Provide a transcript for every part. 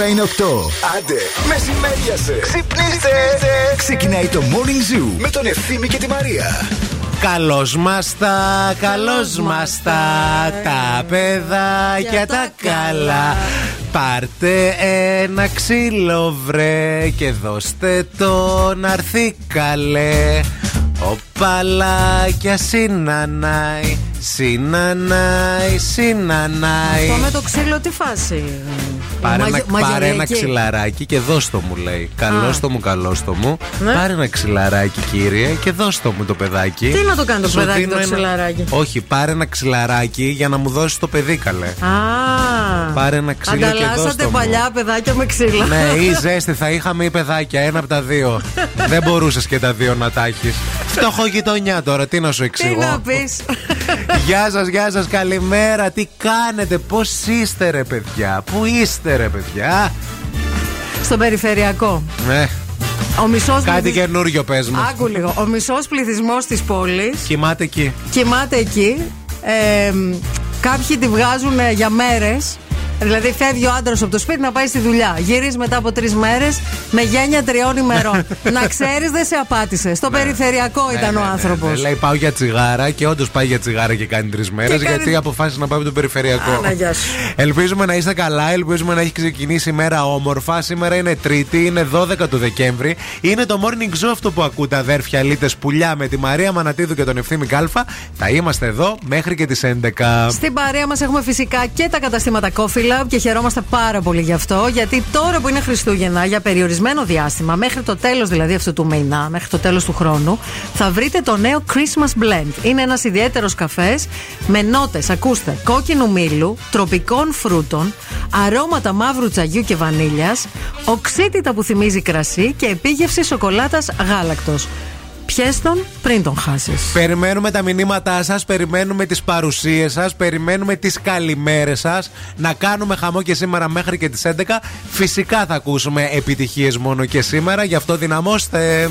Η ώρα είναι 8. Άντε, μεσημέριασε. Ξυπνήστε. Ξεκινάει το Morning Zoo με τον Ευθύμη και τη Μαρία. Καλώς μας τα, καλώς μας τα, τα παιδάκια τα καλά. Πάρτε ένα ξύλο βρε και δώστε το να έρθει καλέ. Ο παλάκιας συνανάει Συνανάει, συνανάει. Αυτό με το ξύλο τι φάση; Πάρε, Μαγε- ένα, πάρε ένα μαγειριακή. ξυλαράκι και δώσ' το μου λέει. Καλώ Α. το μου, καλώ το μου. Ναι. Πάρε ένα ξυλαράκι, κύριε, και δώσ' το μου το παιδάκι. Τι να το κάνει το Σου παιδάκι δίνω το ένα- ξυλαράκι; Όχι, πάρε ένα ξυλαράκι για να μου δώσεις το παιδί, καλέ. Α. Πάρε ένα ξύλο και δώσ' Ανταλλάσσατε το μου. παλιά παιδάκια με ξύλα. Ναι, ή ζέστη θα είχαμε ή παιδάκια. Ένα από τα δύο. Δεν μπορούσες και τα δύο να τα έχεις. Φτωχό γειτονιά τώρα, τι να σου Τι εξηγώ. να πεις. Γεια σας, γεια σας, καλημέρα. Τι κάνετε, πώς είστε, ρε παιδιά. Πού είστε, ρε παιδιά; Στον περιφερειακό. Ναι, Ο μισός κάτι καινούριο πες μου. Άκου λίγο. Ο μισός πληθυσμός της πόλη Κοιμάται εκεί. κοιμάται εκεί. Ε, κάποιοι τη βγάζουν ε, για μέρες. Δηλαδή, φεύγει ο άντρας από το σπίτι να πάει στη δουλειά. Γυρίζει μετά από τρεις μέρες με γένεια τριών ημερών. να ξέρεις, δεν σε απάτησες. Στο περιφερειακό ήταν ο άνθρωπο. Ναι, λέει πάω για τσιγάρα και όντως πάει για τσιγάρα και κάνει τρεις μέρες Και κάνει- γιατί αποφάσισε να πάει από το περιφερειακό. Άνα, γεια σου. Ελπίζουμε να είστε καλά, ελπίζουμε να έχει ξεκινήσει η μέρα όμορφα. Σήμερα είναι Τρίτη, είναι 12 του Δεκέμβρη. Είναι το morning show αυτό που ακούτε, αδέρφια Λίτε Πουλιά με τη Μαρία Μανατίδου και τον Ευθύμη Κάλφα. Θα είμαστε εδώ μέχρι και τις 11. Στην παρέα μας έχουμε φυσικά και τα καταστήματα Coffee Lab και χαιρόμαστε πάρα πολύ γι' αυτό. Γιατί τώρα που είναι Χριστούγεννα, για περιορισμένο διάστημα, μέχρι το τέλος δηλαδή αυτού του μήνα, μέχρι το τέλος του χρόνου, θα βρείτε το νέο Christmas Blend. Είναι ένας ιδιαίτερος καφές με νότες, ακούστε, κόκκινου μήλου, τροπικών φρούτων, αρώματα μαύρου τσαγιού και βανίλιας, οξύτητα που θυμίζει κρασί και επίγευση σοκολάτας γάλακτος. Πιες τον πριν τον χάσεις. Περιμένουμε τα μηνύματά σας, περιμένουμε τις παρουσίες σας, περιμένουμε τις καλημέρες σας. Να κάνουμε χαμό και σήμερα μέχρι και τις 11. Φυσικά θα ακούσουμε επιτυχίες μόνο και σήμερα, γι' αυτό δυναμώστε.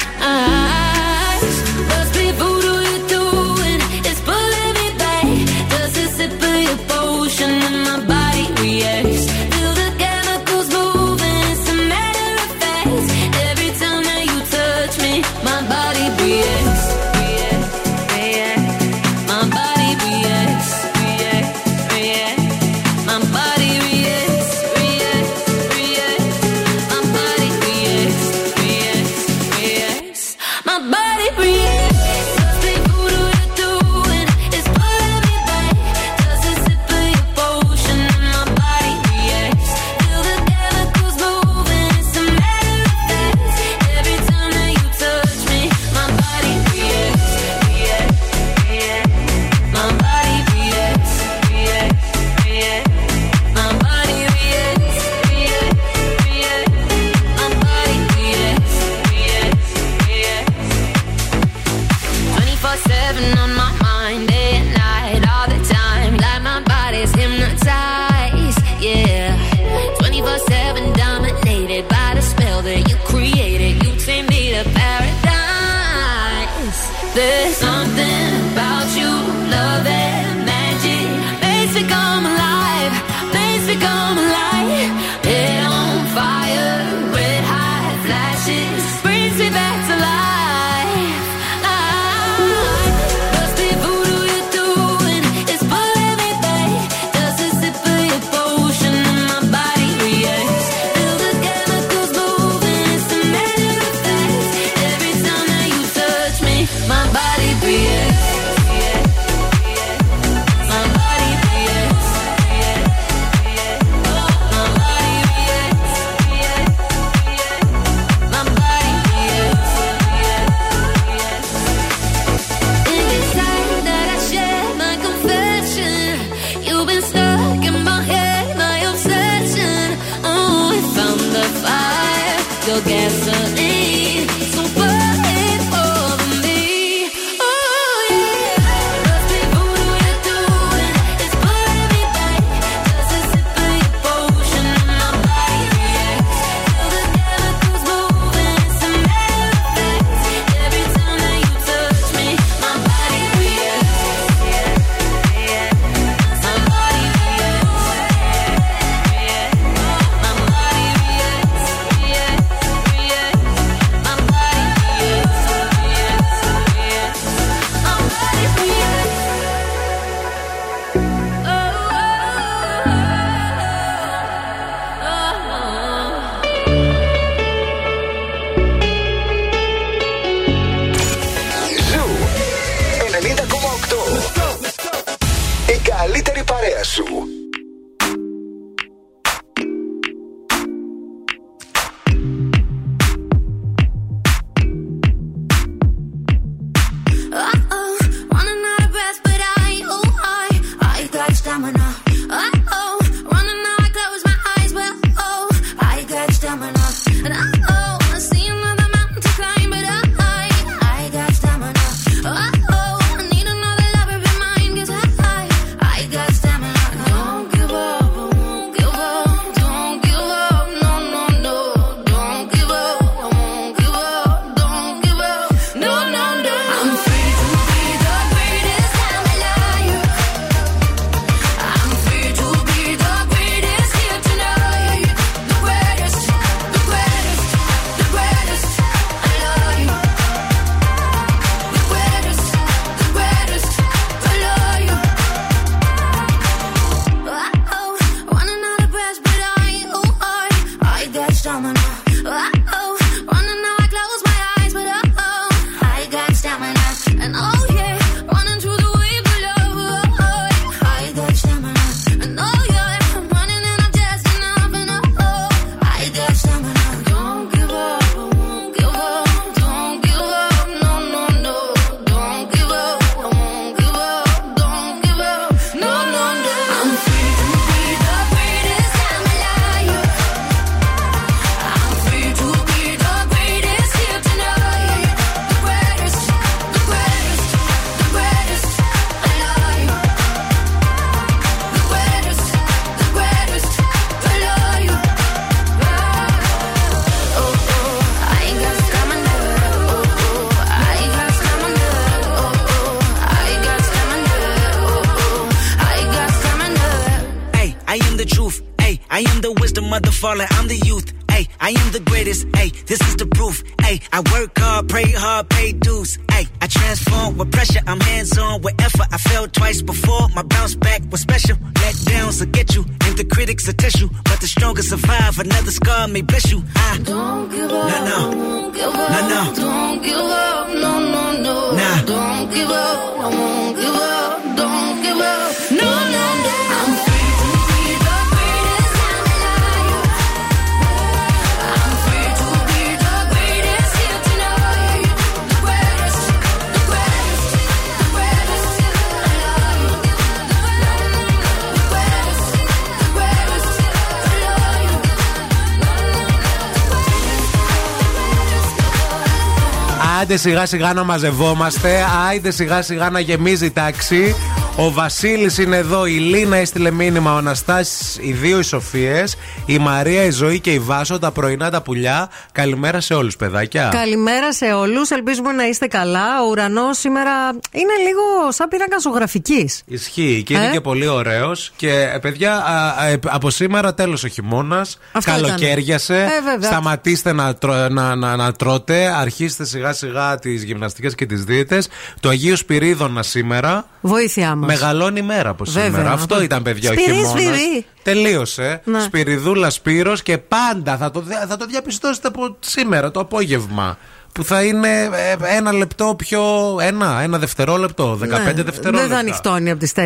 Σιγά σιγά να μαζευόμαστε. Άιντε σιγά σιγά να γεμίζει η τάξη. Ο Βασίλης είναι εδώ, η Λίνα έστειλε μήνυμα, ο Αναστάσης, οι δύο οι Σοφίες, η Μαρία, η Ζωή και η Βάσο, τα πρωινά τα πουλιά. Καλημέρα σε όλους, παιδάκια. Καλημέρα σε όλους. Ελπίζουμε να είστε καλά. Ο ουρανός σήμερα είναι λίγο σαν πυρήνα ζωγραφικής. Ισχύει και είναι ε; και πολύ ωραίος. Και ε, παιδιά, α, ε, από σήμερα τέλος ο χειμώνας. Καλοκαίριασε. Ε, Σταματήστε να, να, να, να, τρώτε. Αρχίστε σιγά σιγά τις γυμναστικές και τις δίαιτες. Το Αγίου Σπυρίδωνα σήμερα. Βοήθειά μας. Μεγαλώνει η μέρα από σήμερα. Αυτό ήταν, παιδιά, σπυρί, ο χειμώνα. Σπυρί. Τελείωσε. Ναι. Σπυριδούλα Σπύρος και πάντα θα το, θα το διαπιστώσετε από σήμερα το απόγευμα που θα είναι ε, ένα λεπτό πιο. Ένα, ένα δευτερόλεπτο, 15 ναι, δευτερόλεπτα. Δεν θα ανοιχτώνει από τις 4.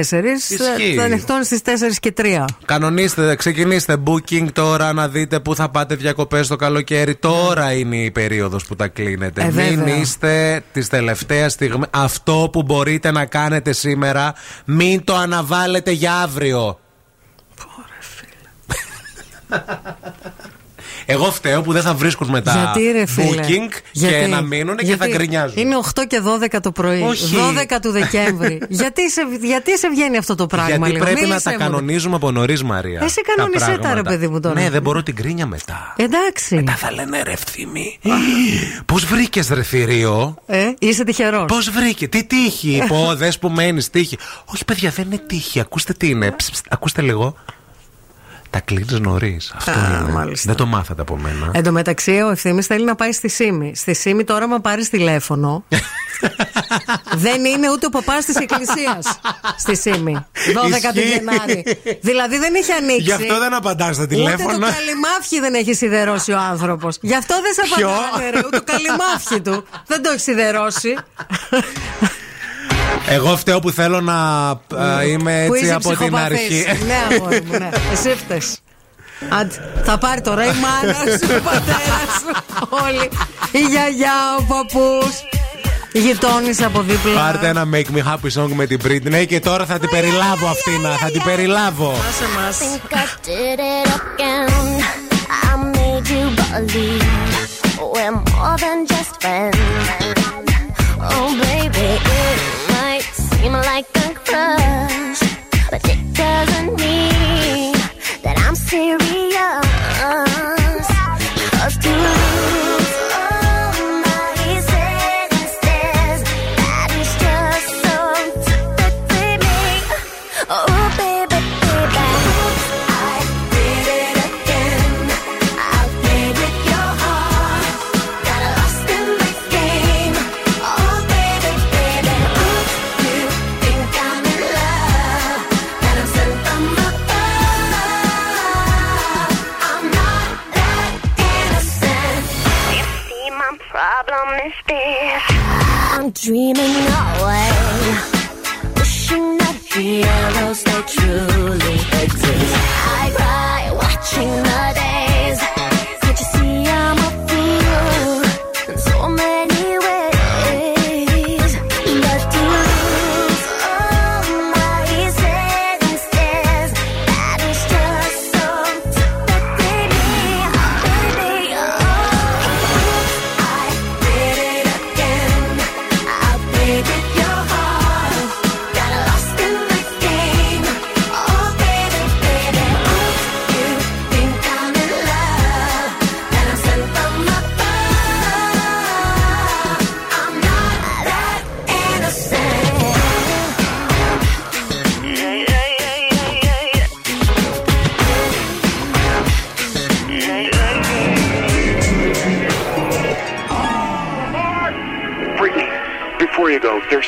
Θα ανοιχτώνει στις 4 και 3. Κανονίστε, ξεκινήστε booking τώρα να δείτε πού θα πάτε διακοπές το καλοκαίρι. Τώρα είναι η περίοδος που τα κλείνετε. Ε, μην είστε τη τελευταία στιγμή. Αυτό που μπορείτε να κάνετε σήμερα, μην το αναβάλλετε για αύριο. Πόρε φίλε. Εγώ φταίω που δεν θα βρίσκουν μετά γιατί, ρε, booking γιατί, και να μείνουν και θα γκρινιάζουν. Είναι 8 και 12 το πρωί. Όχι. 12 του Δεκέμβρη. γιατί, σε, γιατί σε βγαίνει αυτό το πράγμα, Γιατί λίγο. πρέπει Μίλησε να τα μου. κανονίζουμε από νωρίς, Μαρία. Εσύ κανονισέ τα, ρε παιδί μου τώρα. Ναι, δεν μπορώ την κρίνια μετά. Εντάξει. Μετά θα λένε ρε ευθύμη. Πώς βρήκες ρε θηρίο; Ε, είσαι τυχερός. Πώς βρήκε, τι τύχη; Πω, δες που μένεις, τύχη. Όχι, παιδιά, δεν είναι τύχη. Ακούστε τι είναι. Ψ, ψ, ακούστε λίγο. Τα κλείνεις νωρίς. Αυτό Α, είναι. μάλιστα. Δεν το μάθατε από μένα. Εν τω μεταξύ, ο ευθύνη θέλει να πάει στη ΣΥΜΗ. Στη ΣΥΜΗ τώρα, μα πάρεις τηλέφωνο. δεν είναι ούτε ο παπάς της Εκκλησίας στη ΣΥΜΗ. 12 του Ισχύει. Γενάρη. δηλαδή δεν έχει ανοίξει. Γι' αυτό δεν απαντάς στα Ούτε τηλέφωνα. το καλυμάφι δεν έχει σιδερώσει ο άνθρωπος. Γι' αυτό δεν σε Ποιο; απαντάνε, ρε. Ούτε το καλυμάφι του. Δεν το έχει σιδερώσει. Εγώ φταίω που θέλω να α, είμαι Που έτσι είσαι από την ψυχοπαθής. αρχή. Ναι, αγόρι μου, ναι. Εσύ φταίς. Άντε, θα πάρει τώρα η μάνα σου, ο πατέρας σου, όλοι. Η γιαγιά, ο παππούς. Η γειτόνισσα από δίπλα. Πάρτε ένα Make Me Happy Song με την Britney και τώρα θα την περιλάβω αυτήν. Θα την περιλάβω. Άσε μας. think I did it again. I made you believe we're more than just friends. Oh, baby, it might seem like a crush, but it doesn't mean that I'm serious. days. I'm dreaming away, wishing that heroes they truly exist. I cry watching the day.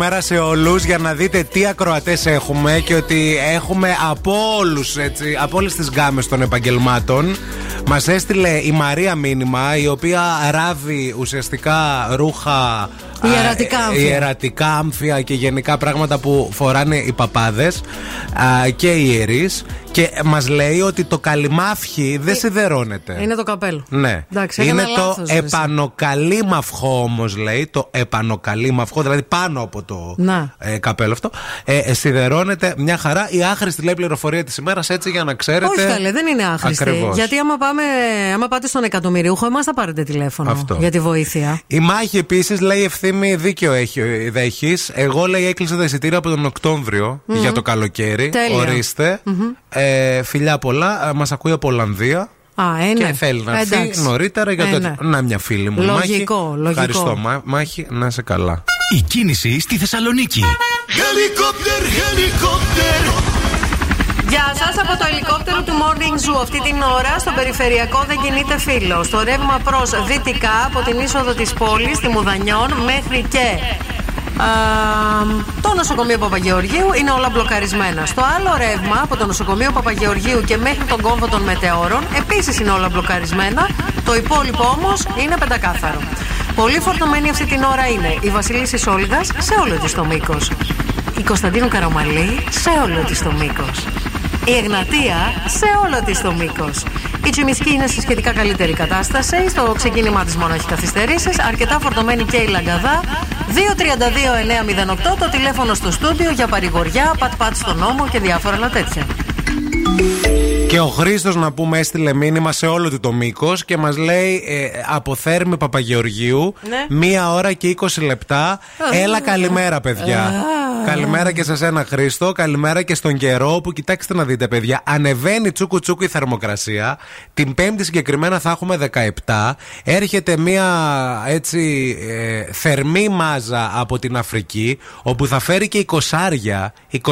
Καλημέρα, καλημέρα σε όλους για να δείτε τι ακροατές έχουμε και ότι έχουμε από όλους, έτσι, από όλες τις γκάμε των επαγγελμάτων. Μας έστειλε η Μαρία μήνυμα, η οποία ράβει ουσιαστικά ρούχα. Ιερατικά α, άμφια. ιερατικά άμφια και γενικά πράγματα που φοράνε οι παπάδες και οι ιερείς. Και μας λέει ότι το καλυμάφι δεν σιδερώνεται. Είναι το καπέλο. Ναι. Εντάξει, είναι έκανα το λάθος, ρε, εσύ. επανοκαλύμαυχο όμως, λέει. Το επανοκαλύμαυχο, δηλαδή πάνω από το Να. ε, καπέλο αυτό. Ε, ε, σιδερώνεται μια χαρά. Η άχρηστη λέει πληροφορία της ημέρας, έτσι για να ξέρετε. Όχι καλέ, δεν είναι άχρηστη. Ακριβώς. Γιατί άμα, πάμε, άμα πάτε στον εκατομμυριούχο, εμάς θα πάρετε τηλέφωνο Αυτό. για τη βοήθεια. Η μάχη επίσης λέει ευθύμη δίκιο έχει, δέχεις. Εγώ λέει έκλεισα τα εισιτήρια από τον οκτωβριο για το καλοκαίρι. Τέλεια. Ορίστε. Ε, φιλιά πολλά. Μας ακούει από Ολλανδία. Α, ε, ναι. Και θέλει να έρθει Εντάξει. νωρίτερα για Ε, το. ναι. Να μια φίλη μου. Λογικό, Μάχη. λογικό. Ευχαριστώ, Μά- Μάχη. Να είσαι καλά. Η κίνηση στη Θεσσαλονίκη. Helicopter, helicopter. Γεια σας από το ελικόπτερο του Morning Zoo. Αυτή την ώρα στο περιφερειακό δεν κινείται φίλος. Στο ρεύμα προς δυτικά από την είσοδο της πόλης, στη Μουδανιών, μέχρι και. Α, το νοσοκομείο Παπαγεωργίου είναι όλα μπλοκαρισμένα. Στο άλλο ρεύμα από το νοσοκομείο Παπαγεωργίου και μέχρι τον κόμβο των μετεώρων επίσης είναι όλα μπλοκαρισμένα. Το υπόλοιπο όμως είναι πεντακάθαρο. Πολύ φορτωμένη αυτή την ώρα είναι η Βασιλίση Σόλγας σε όλο της το μήκος. Η Κωνσταντίνου Καραμαλή σε όλο της το μήκος. Η Εγνατία σε όλο της το μήκος. Η Τσιμισκή είναι σε σχετικά καλύτερη κατάσταση. Στο ξεκίνημά της μόνο έχει καθυστερήσεις. Αρκετά φορτωμένη και η Λαγκαδά. 232-908 το τηλέφωνο στο στούντιο για παρηγοριά, πατ-πατ στον νόμο και διάφορα άλλα τέτοια. Και ο Χρήστος, να πούμε, έστειλε μήνυμα σε όλο του το μήκος και μας λέει ε, από Θέρμη Παπαγεωργίου, Ναι. μία ώρα και 20 λεπτά. Έλα, καλημέρα, παιδιά. Καλημέρα και σε ένα Χρήστο. Καλημέρα και στον καιρό που κοιτάξτε να δείτε, παιδιά. Ανεβαίνει τσούκου τσούκου η θερμοκρασία. Την Πέμπτη συγκεκριμένα θα έχουμε 17. Έρχεται μία έτσι ε, θερμή μάζα από την Αφρική, όπου θα φέρει και 20 25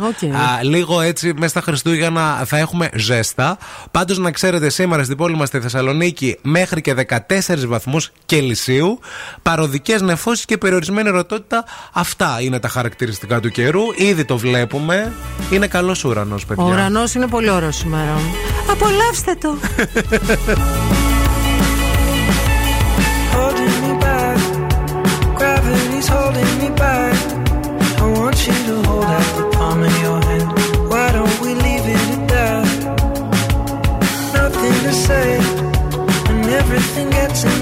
Οκ. λίγο έτσι μέσα στα Χριστούγεννα θα έχουμε ζέστα. Πάντως να ξέρετε, σήμερα στην πόλη μας στη Θεσσαλονίκη μέχρι και 14 βαθμούς Κελσίου. Παροδικές νεφώσεις και περιορισμένη ορατότητα. Αυτά είναι τα χαρακτηριστικά του καιρού. Ήδη το βλέπουμε. Είναι καλός ουρανός, παιδιά. Ο ουρανός είναι πολύ ωραίος σήμερα. Απολαύστε το! holding me back. Gravity's holding me back. I want you to hold out touch.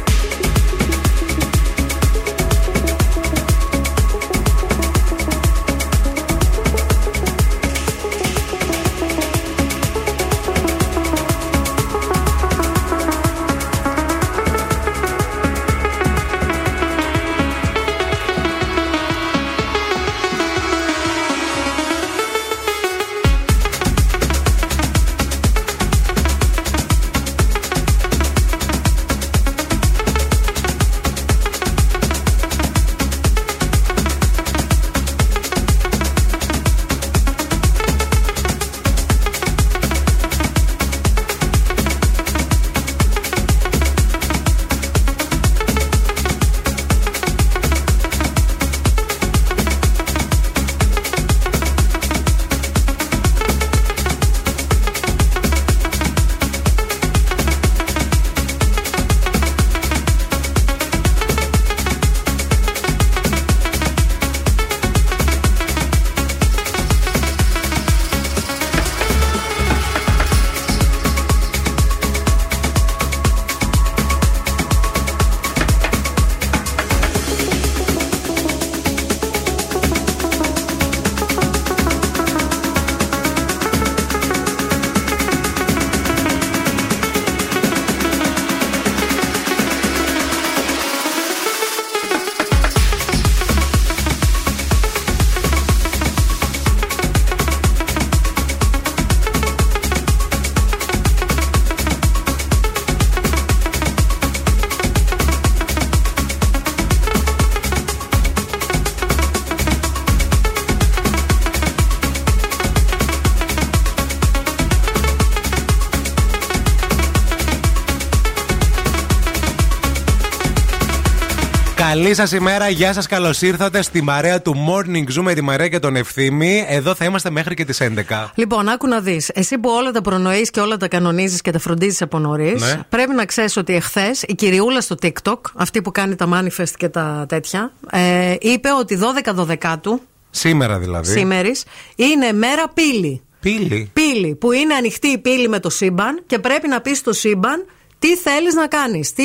Καλή σας ημέρα, γεια σας, καλώς ήρθατε στη μαρέα του Morning Zoom με τη Μαρέα και τον Ευθύμη. Εδώ θα είμαστε μέχρι και τις 11. Λοιπόν, άκου να δεις. Εσύ που όλα τα προνοείς και όλα τα κανονίζεις και τα φροντίζεις από νωρίς, Ναι. πρέπει να ξέρεις ότι εχθές η κυριούλα στο TikTok, αυτή που κάνει τα manifest και τα τέτοια, ε, είπε ότι 12-12 του Σήμερα δηλαδή. σήμερα είναι μέρα πύλη. Πύλη. Πύλη, που είναι ανοιχτή η πύλη με το σύμπαν και πρέπει να πεις στο σύμπαν τι θέλεις να κάνεις, τι,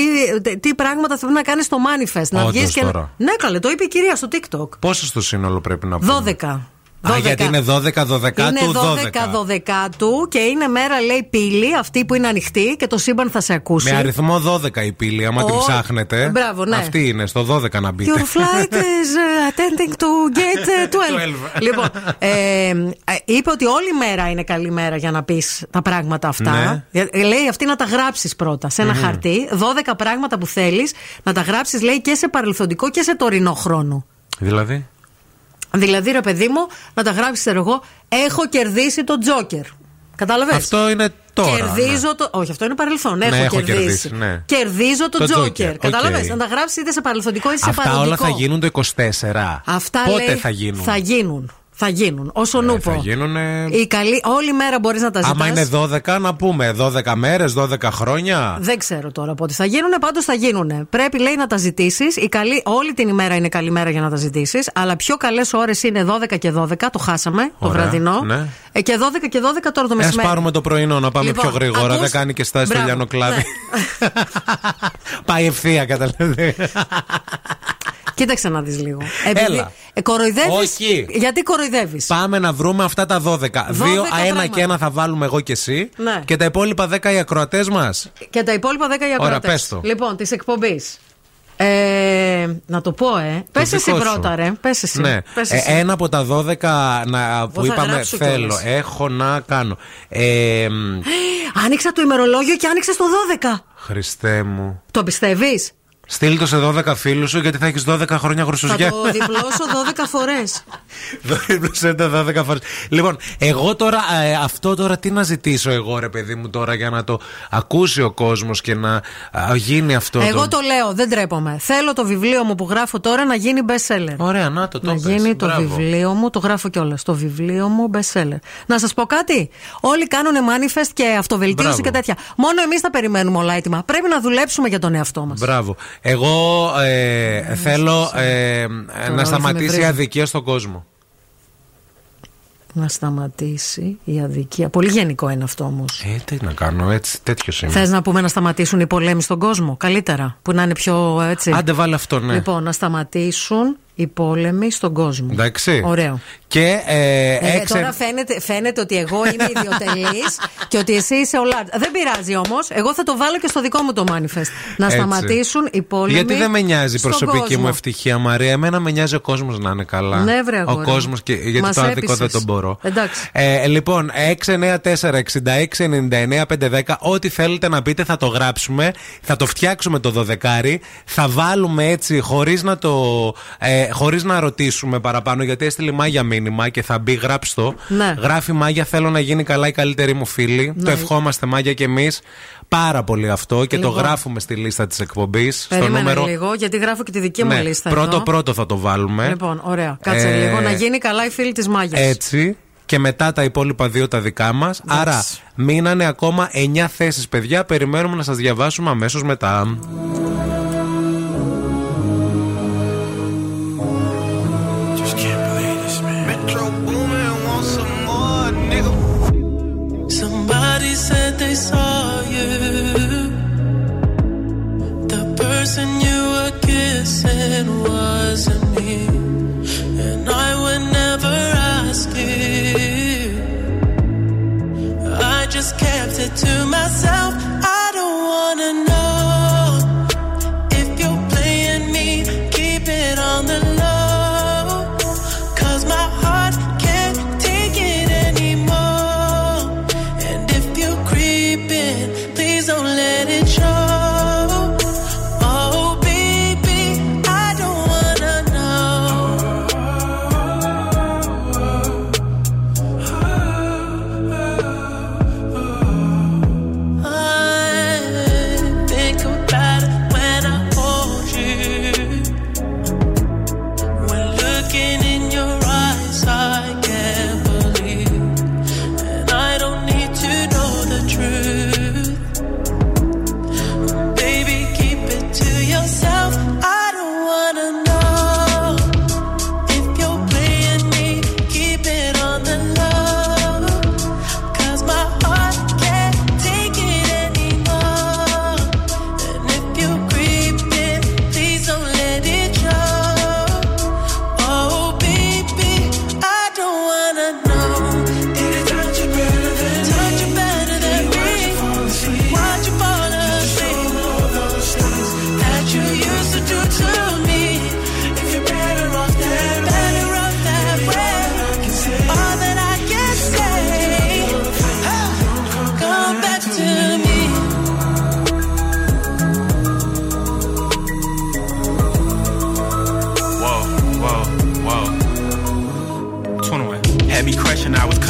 τι πράγματα θέλει να κάνεις στο manifest; να Όντως βγεις και. τώρα. Ναι, καλέ, το είπε η κυρία στο TikTok. Πόσο στο σύνολο πρέπει να πούμε; 12. Α, γιατί είναι 12-12 Είναι του 12. 12 του και είναι μέρα, λέει, πύλη, αυτή που είναι ανοιχτή και το σύμπαν θα σε ακούσει. Με αριθμό 12 η πύλη, άμα την Ω, ψάχνετε. μπράβο, ναι. Αυτή είναι, στο 12 να μπείτε. Your flight is uh, attending to gate uh, 12. 12. λοιπόν, ε, ε, είπε ότι όλη μέρα είναι καλή μέρα για να πεις τα πράγματα αυτά. Ναι. Ε, Λέει αυτή να τα γράψεις πρώτα σε ένα χαρτί. 12 πράγματα που θέλεις να τα γράψεις, λέει, και σε παρελθοντικό και σε τωρινό χρόνο. Δηλαδή; Δηλαδή, ρε παιδί μου, να τα γράψεις, ξέρω εγώ, έχω κερδίσει τον Τζόκερ. Κατάλαβες; Αυτό είναι τώρα. Κερδίζω ναι. το. Όχι, αυτό είναι παρελθόν. Έχω, Ναι, έχω κερδίσει. κερδίσει, ναι. Κερδίζω τον Το Τζόκερ. Joker, Κατάλαβες; οκ. Να τα γράψεις είτε σε παρελθοντικό είτε σε Αυτά παρελθοντικό. όλα θα γίνουν το 24. Αυτά Πότε λέει, θα γίνουν; Θα γίνουν. Θα γίνουν. Όσον ούπω. θα γίνουνε- Η καλή, όλη μέρα μπορείς να τα ζητάς. Άμα είναι 12, να πούμε 12 μέρες, 12 χρόνια. Δεν ξέρω τώρα πότε θα γίνουν, πάντως θα γίνουν. Πρέπει, λέει, να τα ζητήσεις. Όλη την ημέρα είναι καλή μέρα για να τα ζητήσεις. Αλλά πιο καλές ώρες είναι 12 και 12. Το χάσαμε, το Ωραία, βραδινό. ναι. Ε, και 12 και 12 τώρα το Α μεσημέρι. πάρουμε το πρωινό να πάμε Λοιπόν, πιο γρήγορα. ακούς- Δεν κάνει και στάση στο Μπράβο, Λιάνο κλάδι. ναι. Πάει ευθεία, καταλαβαίνετε. Κοίταξε να δεις λίγο. Έλα. Ε, κοροϊδεύεις- Όχι. Γιατί κοροϊδεύεις; Πάμε να βρούμε αυτά τα 12. Δύο, ένα πράγματα. και ένα θα βάλουμε εγώ και εσύ. Ναι. Και τα υπόλοιπα 10 οι ακροατές μας. Και τα υπόλοιπα 10 για Ωραία, ακροατές. πες το. Λοιπόν, της εκπομπής. Ε, να το πω, ε. Πες εσύ δικό σου. πρώτα, ρε. Πες εσύ. Ναι. Πες Ε, εσύ. ένα από τα 12 να, που θα είπαμε γράψω θέλω, κιόλας. έχω να κάνω. Ε, μ, Άνοιξα το ημερολόγιο και άνοιξες το 12. Χριστέ μου. Το πιστεύεις; Στείλ το σε 12 φίλους σου γιατί θα έχεις 12 χρόνια Θα χρυσουζιά. το διπλώσω 12 φορές. Δίπλωσε τα 12 φορές. Λοιπόν, εγώ τώρα, ε, αυτό τώρα τι να ζητήσω εγώ, ρε παιδί μου, τώρα για να το ακούσει ο κόσμος και να α, γίνει αυτό. Εγώ το λέω, δεν τρέπομαι. Θέλω το βιβλίο μου που γράφω τώρα να γίνει best seller. Ωραία, να το το να πες. γίνει το Μπράβο. βιβλίο μου, το γράφω κιόλας. Το βιβλίο μου best seller. Να σας πω κάτι. Όλοι κάνουν manifest και αυτοβελτίωση Μπράβο. και τέτοια. Μόνο εμείς τα περιμένουμε όλα έτοιμα. Πρέπει να δουλέψουμε για τον εαυτό μας. Μπράβο. Εγώ ε, θέλω ε, να θα με σταματήσει η βρει. αδικία στον κόσμο. Να σταματήσει η αδικία. Πολύ γενικό είναι αυτό όμως. Ε, τι να κάνω, έτσι, τέτοιος είμαι. Θες να πούμε να σταματήσουν οι πολέμοι στον κόσμο, καλύτερα. Που να είναι πιο έτσι. Άντε βάλε αυτό, ναι. Λοιπόν, να σταματήσουν οι πόλεμοι στον κόσμο. Εντάξει. Ωραίο. Και ε, Ε, έξε... Τώρα φαίνεται, φαίνεται ότι εγώ είμαι ιδιωτελής και ότι εσύ είσαι ο Λάρτ. Δεν πειράζει όμως. Εγώ θα το βάλω και στο δικό μου το manifest. Να Έτσι. σταματήσουν οι πόλεμοι. Γιατί δεν με νοιάζει η στον προσωπική κόσμο. μου ευτυχία, Μαρία. Εμένα με νοιάζει ο κόσμος να είναι καλά. Ναι, βρε, ο αγόρι μου. κόσμος, γιατί Μας το άδικο έπεισες. δεν τον μπορώ. Εντάξει. Ε, λοιπόν, 694-6699-510. Ό,τι θέλετε να πείτε θα το γράψουμε. Θα το φτιάξουμε το 12. Θα βάλουμε έτσι χωρίς να το. Ε, χωρίς να ρωτήσουμε παραπάνω, γιατί έστειλε Μάγια μήνυμα και θα μπει γράψτο. Ναι. Γράφει Μάγια, θέλω να γίνει καλά η καλύτερη μου φίλη. Ναι. Το ευχόμαστε Μάγια και εμείς. Πάρα πολύ αυτό και Λοιπόν. το γράφουμε στη λίστα της εκπομπής. Στο Περίμενε νούμερο λίγο, γιατί γράφω και τη δική μου ναι, λίστα. πρώτο εδώ. πρώτο θα το βάλουμε. Λοιπόν, ωραία. Κάτσε Ε, λίγο να γίνει καλά η φίλη της Μάγιας. Έτσι. Και μετά τα υπόλοιπα δύο τα δικά μας. Άρα μείνανε ακόμα 9 θέσεις, παιδιά. Περιμένουμε να σας διαβάσουμε αμέσως μετά. Kissing wasn't me. And I would never ask you. I just kept it to myself.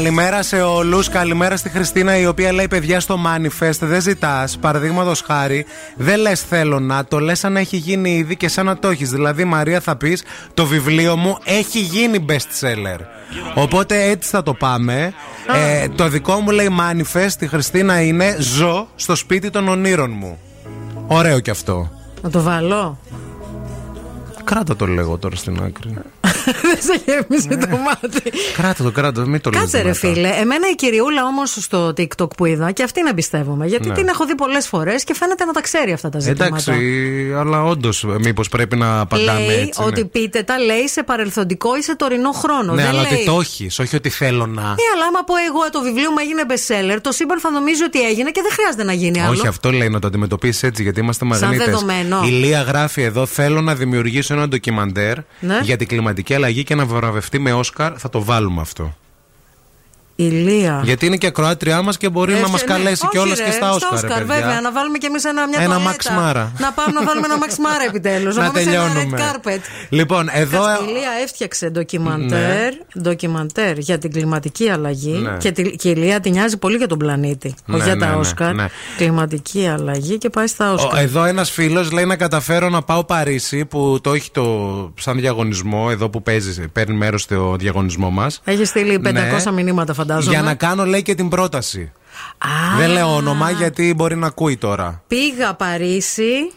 Καλημέρα σε όλους. Καλημέρα στη Χριστίνα η οποία λέει: Παιδιά στο manifest δεν ζητάς. Παραδείγματος χάρη, δεν λες θέλω να, το λες σαν να έχει γίνει ήδη και σαν να το έχεις. Δηλαδή, Μαρία, θα πεις: Το βιβλίο μου έχει γίνει best seller. Οπότε έτσι θα το πάμε. Ε, το δικό μου λέει manifest, η Χριστίνα είναι: Ζω στο σπίτι των ονείρων μου. Ωραίο κι αυτό. Να το βάλω. Κράτα το λέγω τώρα στην άκρη. Δεν σε γέμισε το μάτι. Κράτο το, κράτο, μην το λες Κάτσε ρε δυνατά. φίλε. Εμένα η κυριούλα όμως στο TikTok που είδα και αυτή να εμπιστεύομαι. Γιατί Ναι. την έχω δει πολλές φορές και φαίνεται να τα ξέρει αυτά τα ζητήματα. Εντάξει, αλλά όντως, μήπως πρέπει να απαντάμε λέει έτσι. ότι ναι. πείτε τα λέει σε παρελθοντικό ή σε τωρινό χρόνο. Ναι, Δεν αλλά λέει... ότι το έχει, όχι ότι θέλω να. Ναι, αλλά άμα πω εγώ το βιβλίο μου έγινε bestseller, το σύμπαν θα νομίζει ότι έγινε και δεν χρειάζεται να γίνει άλλο. Όχι, αυτό λέει να το αντιμετωπίσεις έτσι, γιατί είμαστε μαγνήτες. δεδομένο. Η Λία γράφει εδώ: Θέλω να δημιουργήσω ένα ντοκιμαντέρ Ναι. για την κλιματική αλλαγή και να βραβευτεί με Όσκαρ. Θα το βάλουμε αυτό. Ηλία. Γιατί είναι και ακροάτριά μας και μπορεί να Έχει- μας ναι. καλέσει Όχι, κιόλας ρε, και στα Όσκαρ. Όσκαρ, παιδιά. βέβαια, να βάλουμε κι εμείς ένα, μια Ένα τουαλέτα. Max Mara. Να πάμε να βάλουμε ένα Max Mara επιτέλους. να τελειώνουμε. Ένα red carpet. Λοιπόν, εδώ. Κάτσε, η Ηλία έφτιαξε ντοκιμαντέρ, ντοκιμαντέρ για την κλιματική αλλαγή Ναι. και, τη, και η Ηλία τη νοιάζει πολύ για τον πλανήτη. Ναι, όχι για ναι, τα ναι, Όσκαρ. ναι. Κλιματική αλλαγή και πάει στα Ο- Όσκαρ. Εδώ ένας φίλος λέει να καταφέρω να πάω Παρίσι που το έχει το, σαν διαγωνισμό εδώ που παίζει, παίρνει μέρος στο διαγωνισμό μας. Έχει στείλει 500 Ναι. μηνύματα, φαντάζομαι. Για να κάνω λέει και την πρόταση. Α, Δεν λέω όνομα γιατί μπορεί να ακούει τώρα. Πήγα Παρίσι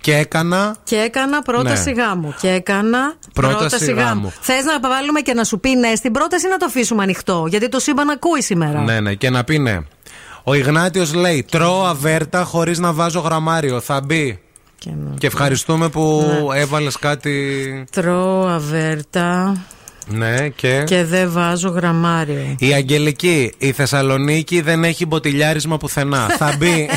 Και έκανα. και έκανα πρόταση Ναι. γάμου. Και έκανα Πρόταση γάμου. Θες να βάλουμε και να σου πει ναι στην πρόταση ή να το αφήσουμε ανοιχτό; Γιατί το σύμπαν ακούει σήμερα. Ναι, ναι, και να πει ναι. Ο Ιγνάτιος λέει: Τρώω αβέρτα χωρίς να βάζω γραμμάριο. Θα μπει. Και να- Και ευχαριστούμε που Ναι. έβαλες κάτι. Τρώω αβέρτα Ναι, και; και δεν βάζω γραμμάριο. Η Αγγελική, η Θεσσαλονίκη δεν έχει μποτιλιάρισμα πουθενά. Θα μπει.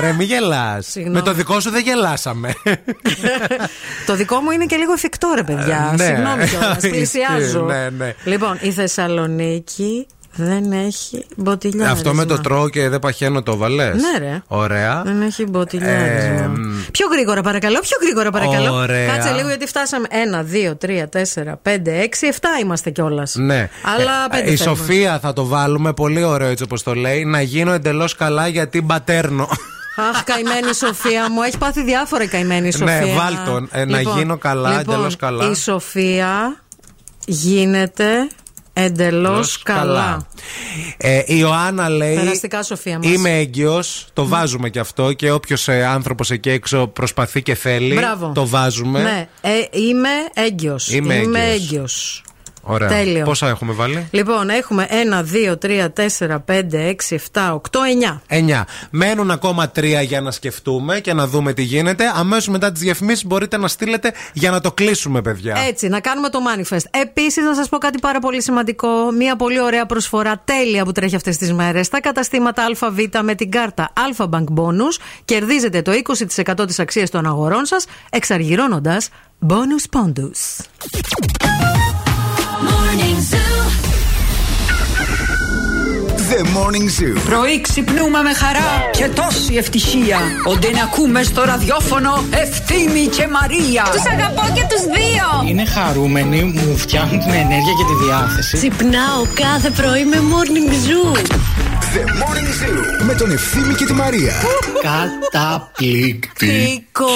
Ρε, μη γελάς. Συγγνώμη. Με το δικό σου δεν γελάσαμε. το δικό μου είναι και λίγο εφικτό, ρε παιδιά. Ε, ναι. Συγγνώμη κιόλας. Ισχύει, Πλησιάζω. ναι, ναι. Λοιπόν, η Θεσσαλονίκη δεν έχει μποτιλιάρισμα. Αυτό με το τρώω και δεν παχαίνω το βαλές. Ναι, ρε. Ωραία. Δεν έχει μποτιλιάρισμα. Ε, πιο γρήγορα παρακαλώ, πιο γρήγορα παρακαλώ. Ωραία. Κάτσε λίγο γιατί φτάσαμε. Ένα, δύο, τρία, τέσσερα, πέντε, έξι, εφτά είμαστε κιόλας. Ναι. Αλλά Ε, πέντε Η θέλουμε. Σοφία θα το βάλουμε πολύ ωραίο έτσι όπως το λέει. Να γίνω εντελώς καλά γιατί μπατέρνω. Αχ, καημένη Σοφία μου. Έχει πάθει διάφορα η καημένη Σοφία. Ναι, βάλ τον. Ε, να γίνω καλά, εντελώς καλά. Η Σοφία γίνεται εντελώς Εντελώς καλά. Ε, η Ιωάννα λέει. Περαστικά, Σοφία μας. Είμαι έγκυος. Το βάζουμε κι αυτό. Και όποιος ε, άνθρωπος εκεί έξω προσπαθεί και θέλει. Μπράβο. Το βάζουμε. Ναι, ε, είμαι έγκυος. Είμαι έγκυος. έγκυος. Ωραία. Τέλειο. Πόσα έχουμε βάλει; Λοιπόν, έχουμε 1, 2, 3, 4, 5, 6, 7, 8, 9. 9. Μένουν ακόμα τρία για να σκεφτούμε και να δούμε τι γίνεται. Αμέσως μετά τις διαφημίσεις μπορείτε να στείλετε για να το κλείσουμε, παιδιά. Έτσι, να κάνουμε το manifest. Επίσης, να σας πω κάτι πάρα πολύ σημαντικό. Μία πολύ ωραία προσφορά τέλεια που τρέχει αυτές τις μέρες. Στα καταστήματα ΑΒ με την κάρτα Alpha Bank Bonus κερδίζετε το 20% της αξίας των αγορών σας, εξαργυρώνοντας Bonus Pondus. Morning Zoo. The Morning Zoo. Πρωί ξυπνούμε με χαρά και τόση ευτυχία. Όντε να ακούμε στο ραδιόφωνο Ευθύμη και Μαρία. Τους αγαπώ και τους δύο. Είναι χαρούμενοι, μου φτιάχνουν την ενέργεια και τη διάθεση. Ξυπνάω κάθε πρωί με Morning Zoo. The Morning Zoo. Με τον Ευθύμη και τη Μαρία. Καταπληκτή. Τίκο!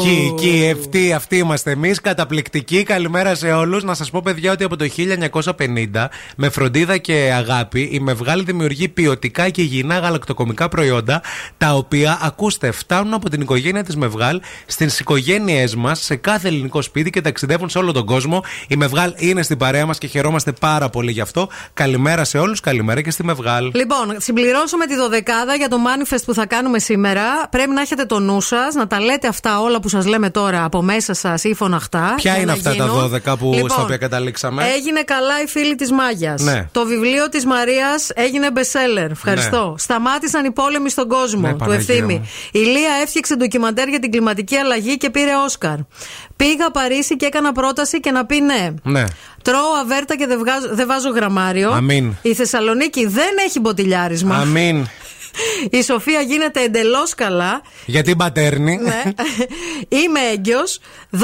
Εκεί, εκεί, ευτοί, αυτοί είμαστε εμείς. Καταπληκτικοί. Καλημέρα σε όλους. Να σας πω, παιδιά, ότι από το 1950, με φροντίδα και αγάπη, η Μευγάλη δημιουργεί ποιοτικά και υγιεινά γαλακτοκομικά προϊόντα, τα οποία, ακούστε, φτάνουν από την οικογένεια της Μευγάλ στις οικογένειές μας, σε κάθε ελληνικό σπίτι και ταξιδεύουν σε όλο τον κόσμο. Η Μευγάλ είναι στην παρέα μας και χαιρόμαστε πάρα πολύ γι' αυτό. Καλημέρα σε όλους, καλημέρα και στη Μευγάλ. Λοιπόν, συμπληρώσουμε τη δωδεκάδα για το manifest που θα κάνουμε σήμερα. Πρέπει να έχετε το νου σας, να τα λέτε αυτά όλα που σας λέμε τώρα από μέσα σας ή φωναχτά. Ποια για είναι να αυτά γίνουν. τα 12 που, Λοιπόν, στα οποία καταλήξαμε; Έγινε καλά η φίλη της Μάγιας. Ναι. Το βιβλίο της Μαρίας έγινε bestseller. Ευχαριστώ. Σταμάτησαν οι πόλεμοι στον κόσμο Ναι, του Παναγία ευθύμη. μου. Η Λία έφτιαξε ντοκιμαντέρ για την κλιματική αλλαγή και πήρε Όσκαρ. Πήγα Παρίσι και έκανα πρόταση και να πει ναι. Ναι. Τρώω αβέρτα και δεν, βγάζω- δεν βάζω γραμμάριο. Αμήν. Η Θεσσαλονίκη δεν έχει μποτιλιάρισμα. Αμήν. Η Σοφία γίνεται εντελώς καλά. Γιατί μπατέρνει. Ναι. Είμαι έγκυος. 12.000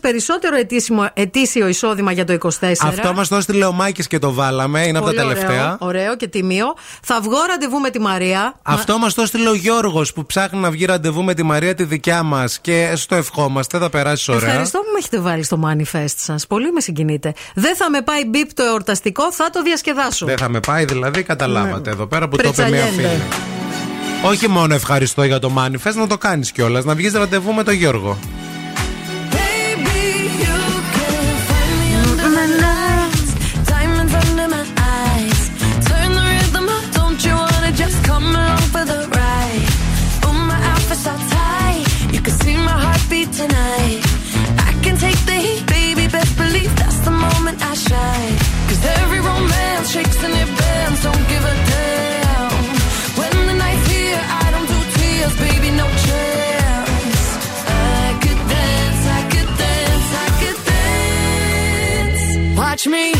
περισσότερο ετήσιμο, ετήσιο εισόδημα για το 24. Αυτό μας το έστειλε ο Μάκης και το βάλαμε. Είναι από τα Πολύ τελευταία. Ωραίο, ωραίο και τιμίο. Θα βγω ραντεβού με τη Μαρία. Αυτό μας το έστειλε ο Γιώργος που ψάχνει να βγει ραντεβού με τη Μαρία τη δικιά μας και στο ευχόμαστε, θα περάσεις ωραία. Ευχαριστώ που με έχετε βάλει στο manifest σας. Πολύ με συγκινείτε. Δεν θα με πάει μπίπ το εορταστικό, θα το διασκεδάσω. Δεν θα με πάει δηλαδή, καταλάβατε εδώ πέρα που το είπε μια Πριτσαλιέντε. φίλη. Όχι μόνο ευχαριστώ για το manifest, να το κάνεις κιόλας. Να βγεις ραντεβού με τον Γιώργο. touch me.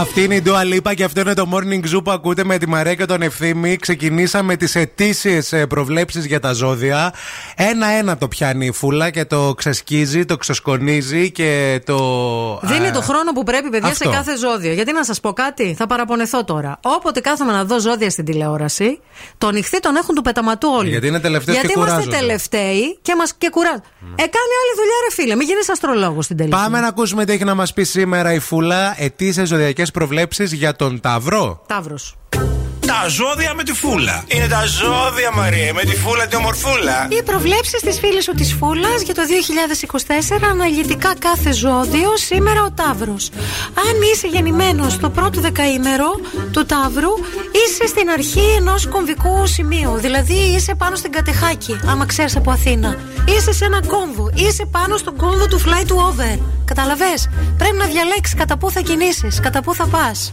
Αυτή είναι η Dua Lipa και αυτό είναι το Morning Zoo που ακούτε με τη Μαρία και τον Ευθύμη. Ξεκινήσαμε τις ετήσιε προβλέψεις για τα ζώδια. Ένα-ένα το πιάνει η φούλα και το ξεσκίζει, το ξεσκονίζει και το. Δίνει ε, το χρόνο που πρέπει, παιδιά, αυτό. σε κάθε ζώδιο. Γιατί να σας πω κάτι, θα παραπονεθώ τώρα. Όποτε κάθομαι να δω ζώδια στην τηλεόραση, τον νυχθή τον έχουν του πεταματού όλοι. Γιατί είναι τελευταίος Γιατί και είμαστε κουράζονται. τελευταίοι και μας και κουράζουν. Ε, κάνει άλλη δουλειά, ρε φίλε. Μην γίνεις αστρολόγος στην τελική. Πάμε να ακούσουμε τι έχει να μας πει σήμερα η Φούλα. Ετήσιε ζωδιακές προβλέψεις για τον Ταυρό. Ταύρος. Τα ζώδια με τη φούλα. Είναι τα ζώδια, Μαρία, με τη φούλα τη ομορφούλα. Οι προβλέψεις της φίλης σου της Φούλας για το 2024 αναλυτικά κάθε ζώδιο σήμερα ο Ταύρος. Αν είσαι γεννημένος στο πρώτο δεκαήμερο του Ταύρου, είσαι στην αρχή ενός κομβικού σημείου. Δηλαδή είσαι πάνω στην Κατεχάκη, άμα ξέρεις από Αθήνα. Είσαι σε ένα κόμβο, είσαι πάνω στον κόμβο του fly to over. Καταλαβέ. Πρέπει να διαλέξεις κατά πού θα κινήσεις, κατά πού θα πας.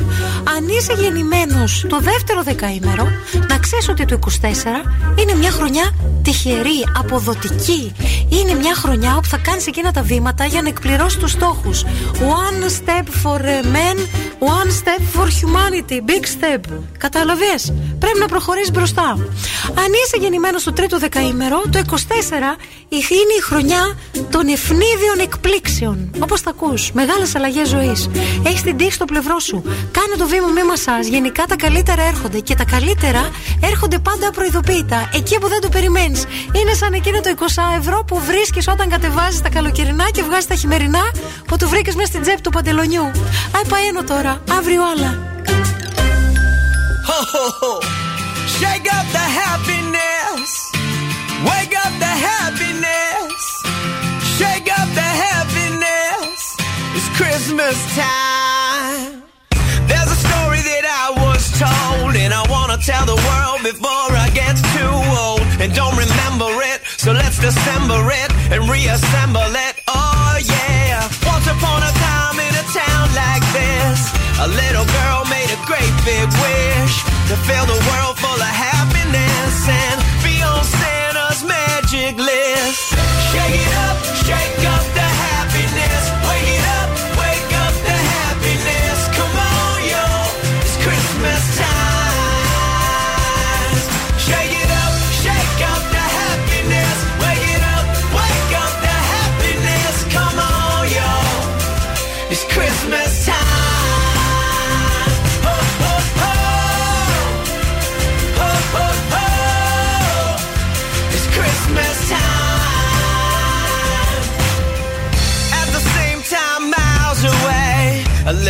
Αν είσαι γεννημένος το δεύτερο δεκαήμερο, να ξέρεις ότι το 24 είναι μια χρονιά τυχερή, αποδοτική. Είναι μια χρονιά όπου θα κάνεις εκείνα τα βήματα για να εκπληρώσεις τους στόχους. One step for men, one step for humanity. Big step. Κατάλαβε. Πρέπει να προχωρήσεις μπροστά. Αν είσαι γεννημένος στο τρίτο δεκαήμερο, το 24 είναι η χρονιά των ευνίδιων εκπλήξεων. Όπως τα ακούς. Μεγάλες αλλαγές ζωής. Έχεις την τύχη στο πλευρό σου. Κάνε το βήμα με μασάζ. Γενικά τα καλύτερα έρχονται. Και τα καλύτερα έρχονται πάντα απροειδοποίητα. Εκεί που δεν το περιμένεις. Είναι σαν εκείνο το 20 ευρώ που βρίσκεις όταν κατεβάζεις τα καλοκαιρινά και βγάζεις τα χειμερινά που του βρήκες μέσα στην τσέπη του παντελονιού. Άι παένω τώρα. Αύριο άλλα. Ho, ho, ho. Shake up the happiness. Wake up the happiness. Shake up the happiness. It's Christmas time. There's a story that I was told, and I wanna tell the world before I get too old. And don't remember it, so let's dissemble it and reassemble it. to fill the world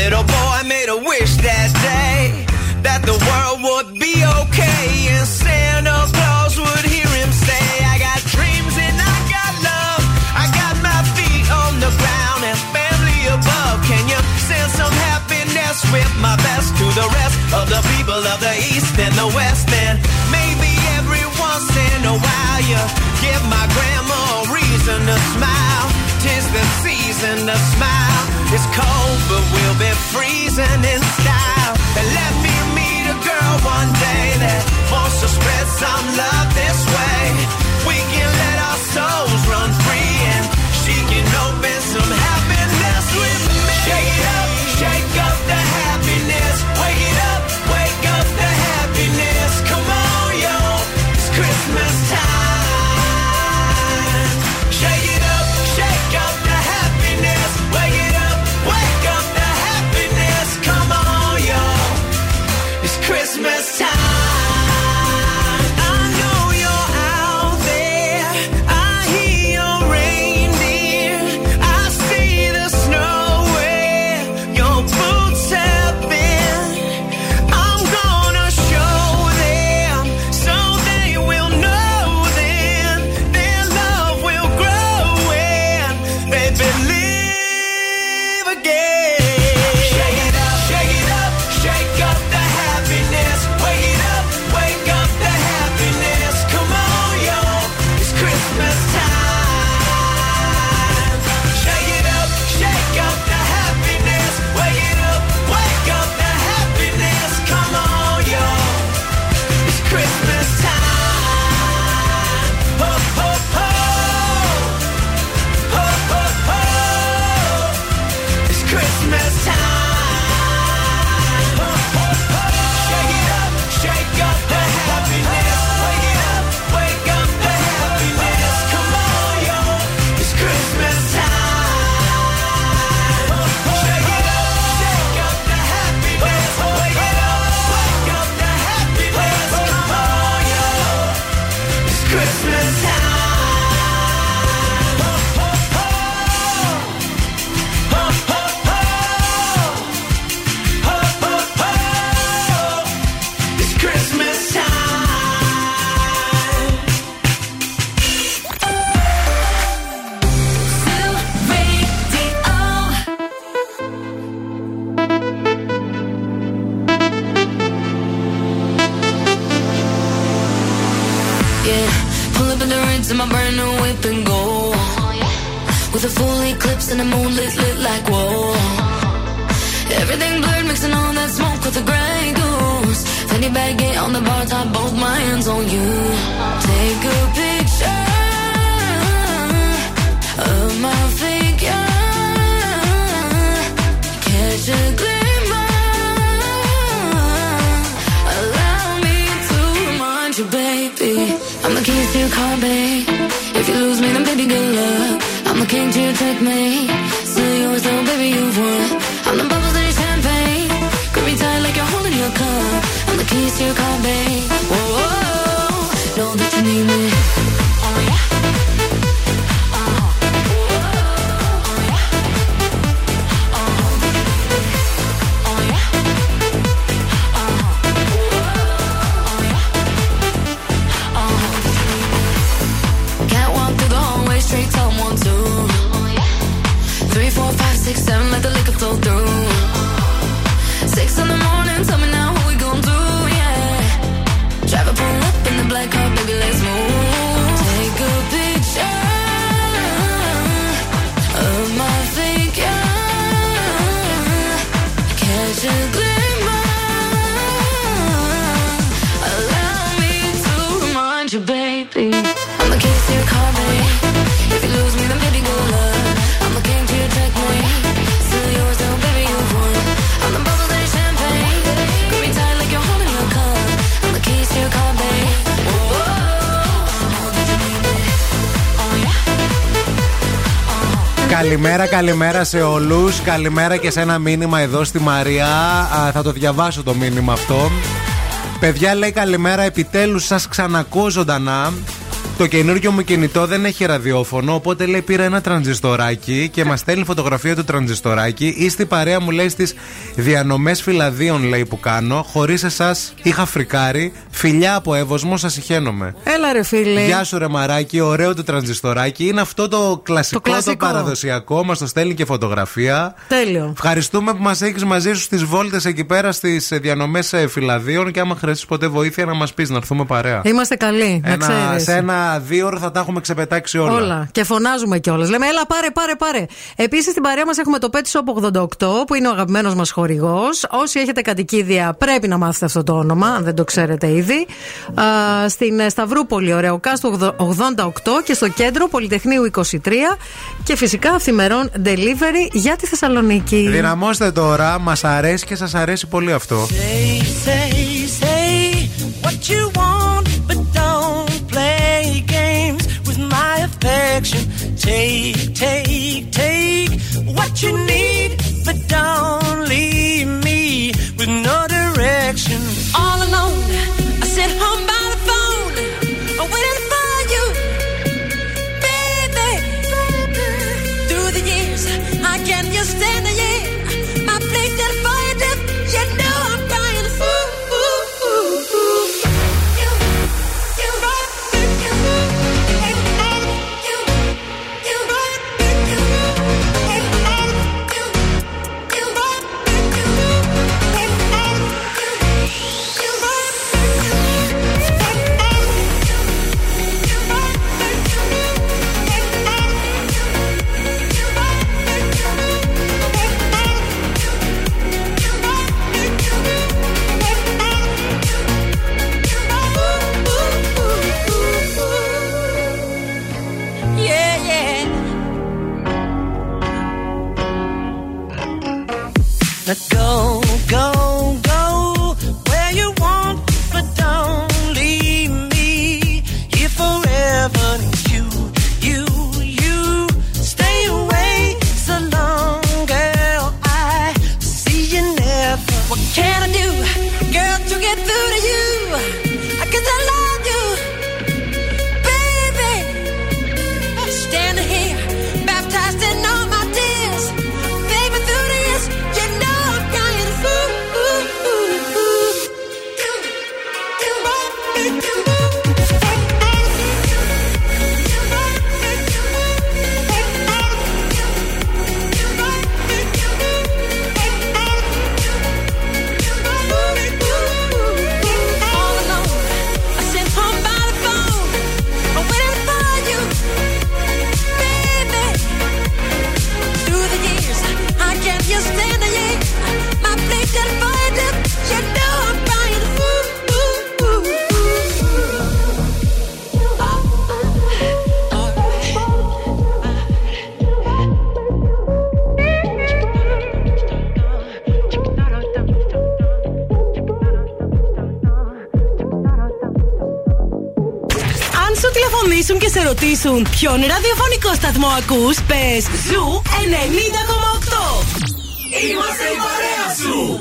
little boy made a wish that day that the world would be okay and Santa Claus would hear him say, I got dreams and I got love. I got my feet on the ground and family above. Can you send some happiness with my best to the rest of the people of the East and the West? And maybe every once in a while you give my grandma a reason to smile. Tis the season to smile. It's cold, we'll be freezing in style. And let me meet a girl one day that wants to spread some love in my brand new whip and go. With a full eclipse and the moonlit lit, like whoa. Everything blurred, mixing all that smoke with the gray goose. Fanny bag on the bar top, both my hands on you. Take a picture King to your checkmate. Still yours, though, baby, you've won. I'm the bubbles in your champagne. Grip me tight like you're holding your cup. I'm the keys to your car, babe. Whoa, whoa, know that you need me. Καλημέρα, καλημέρα σε όλους. Καλημέρα και σε ένα μήνυμα εδώ στη Μαρία. Α, θα το διαβάσω το μήνυμα αυτό. Παιδιά λέει καλημέρα, επιτέλους σας ξανακούω ζωντανά. Το καινούργιο μου κινητό δεν έχει ραδιόφωνο, οπότε λέει πήρα ένα τρανζιστοράκι και μας στέλνει φωτογραφία του τρανζιστοράκι. Είστε η παρέα μου λέει στις διανομές φυλαδίων λέει που κάνω. Χωρίς εσάς είχα φρικάρει. Φιλιά από εύωσμο, σας ηχαίνομαι. Έλα ρε φίλε. Γεια σου ρε μαράκι, ωραίο το τρανζιστοράκι. Είναι αυτό το κλασικό, το, κλασικό. παραδοσιακό. Μας το στέλνει και φωτογραφία. Τέλειο. Ευχαριστούμε που μας έχεις μαζί σου στις βόλτες εκεί πέρα στις διανομές φυλαδίων. Και άμα χρειαστείς ποτέ βοήθεια να μας πεις να έρθουμε παρέα. Είμαστε καλοί, να Ένα, ξέρεις. σε ένα δύο ώρο θα τα έχουμε ξεπετάξει όλα. Όλα. Και φωνάζουμε κιόλας. Λέμε, έλα, πάρε, πάρε, πάρε. Επίσης, στην παρέα μας έχουμε το Pet Shop 88, που είναι ο αγαπημένος μας χορηγός. Όσοι έχετε κατοικίδια, πρέπει να μάθετε αυτό το όνομα, αν δεν το ξέρετε ήδη. Α, στην ε, Σταυρούπολη, ωραίο Κάστο 88 και στο κέντρο Πολυτεχνείου 23. Και φυσικά αυθημερών delivery για τη Θεσσαλονίκη. Δυναμώστε τώρα, μας αρέσει και σας αρέσει πολύ αυτό. Say, say, say what you want, affection. Take, take, take what you need, but don't leave me with no direction. All go, και σε ρωτήσουν ποιον ραδιοφωνικό σταθμό ακούς, πες Zoo 90,8. Είμαστε η παρέα σου.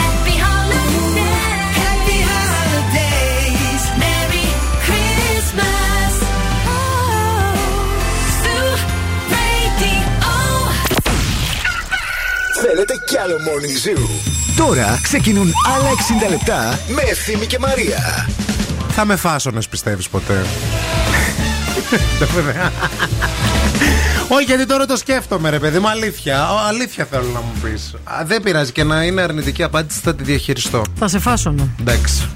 Happy holidays, happy holidays, Merry Christmas. Oh, Zoo Radio. Θέλετε κι άλλο Morning Zoo; Τώρα ξεκινούν άλλα 60 λεπτά με Ευθύμη και Μαρία. Θα με φάσονες πιστεύεις ποτέ; Όχι, γιατί τώρα το σκέφτομαι, ρε παιδί μου. Αλήθεια. Ο, αλήθεια θέλω να μου πεις. Δεν πειράζει και να είναι αρνητική απάντηση, θα τη διαχειριστώ. Θα σε φάσονα. Εντάξει.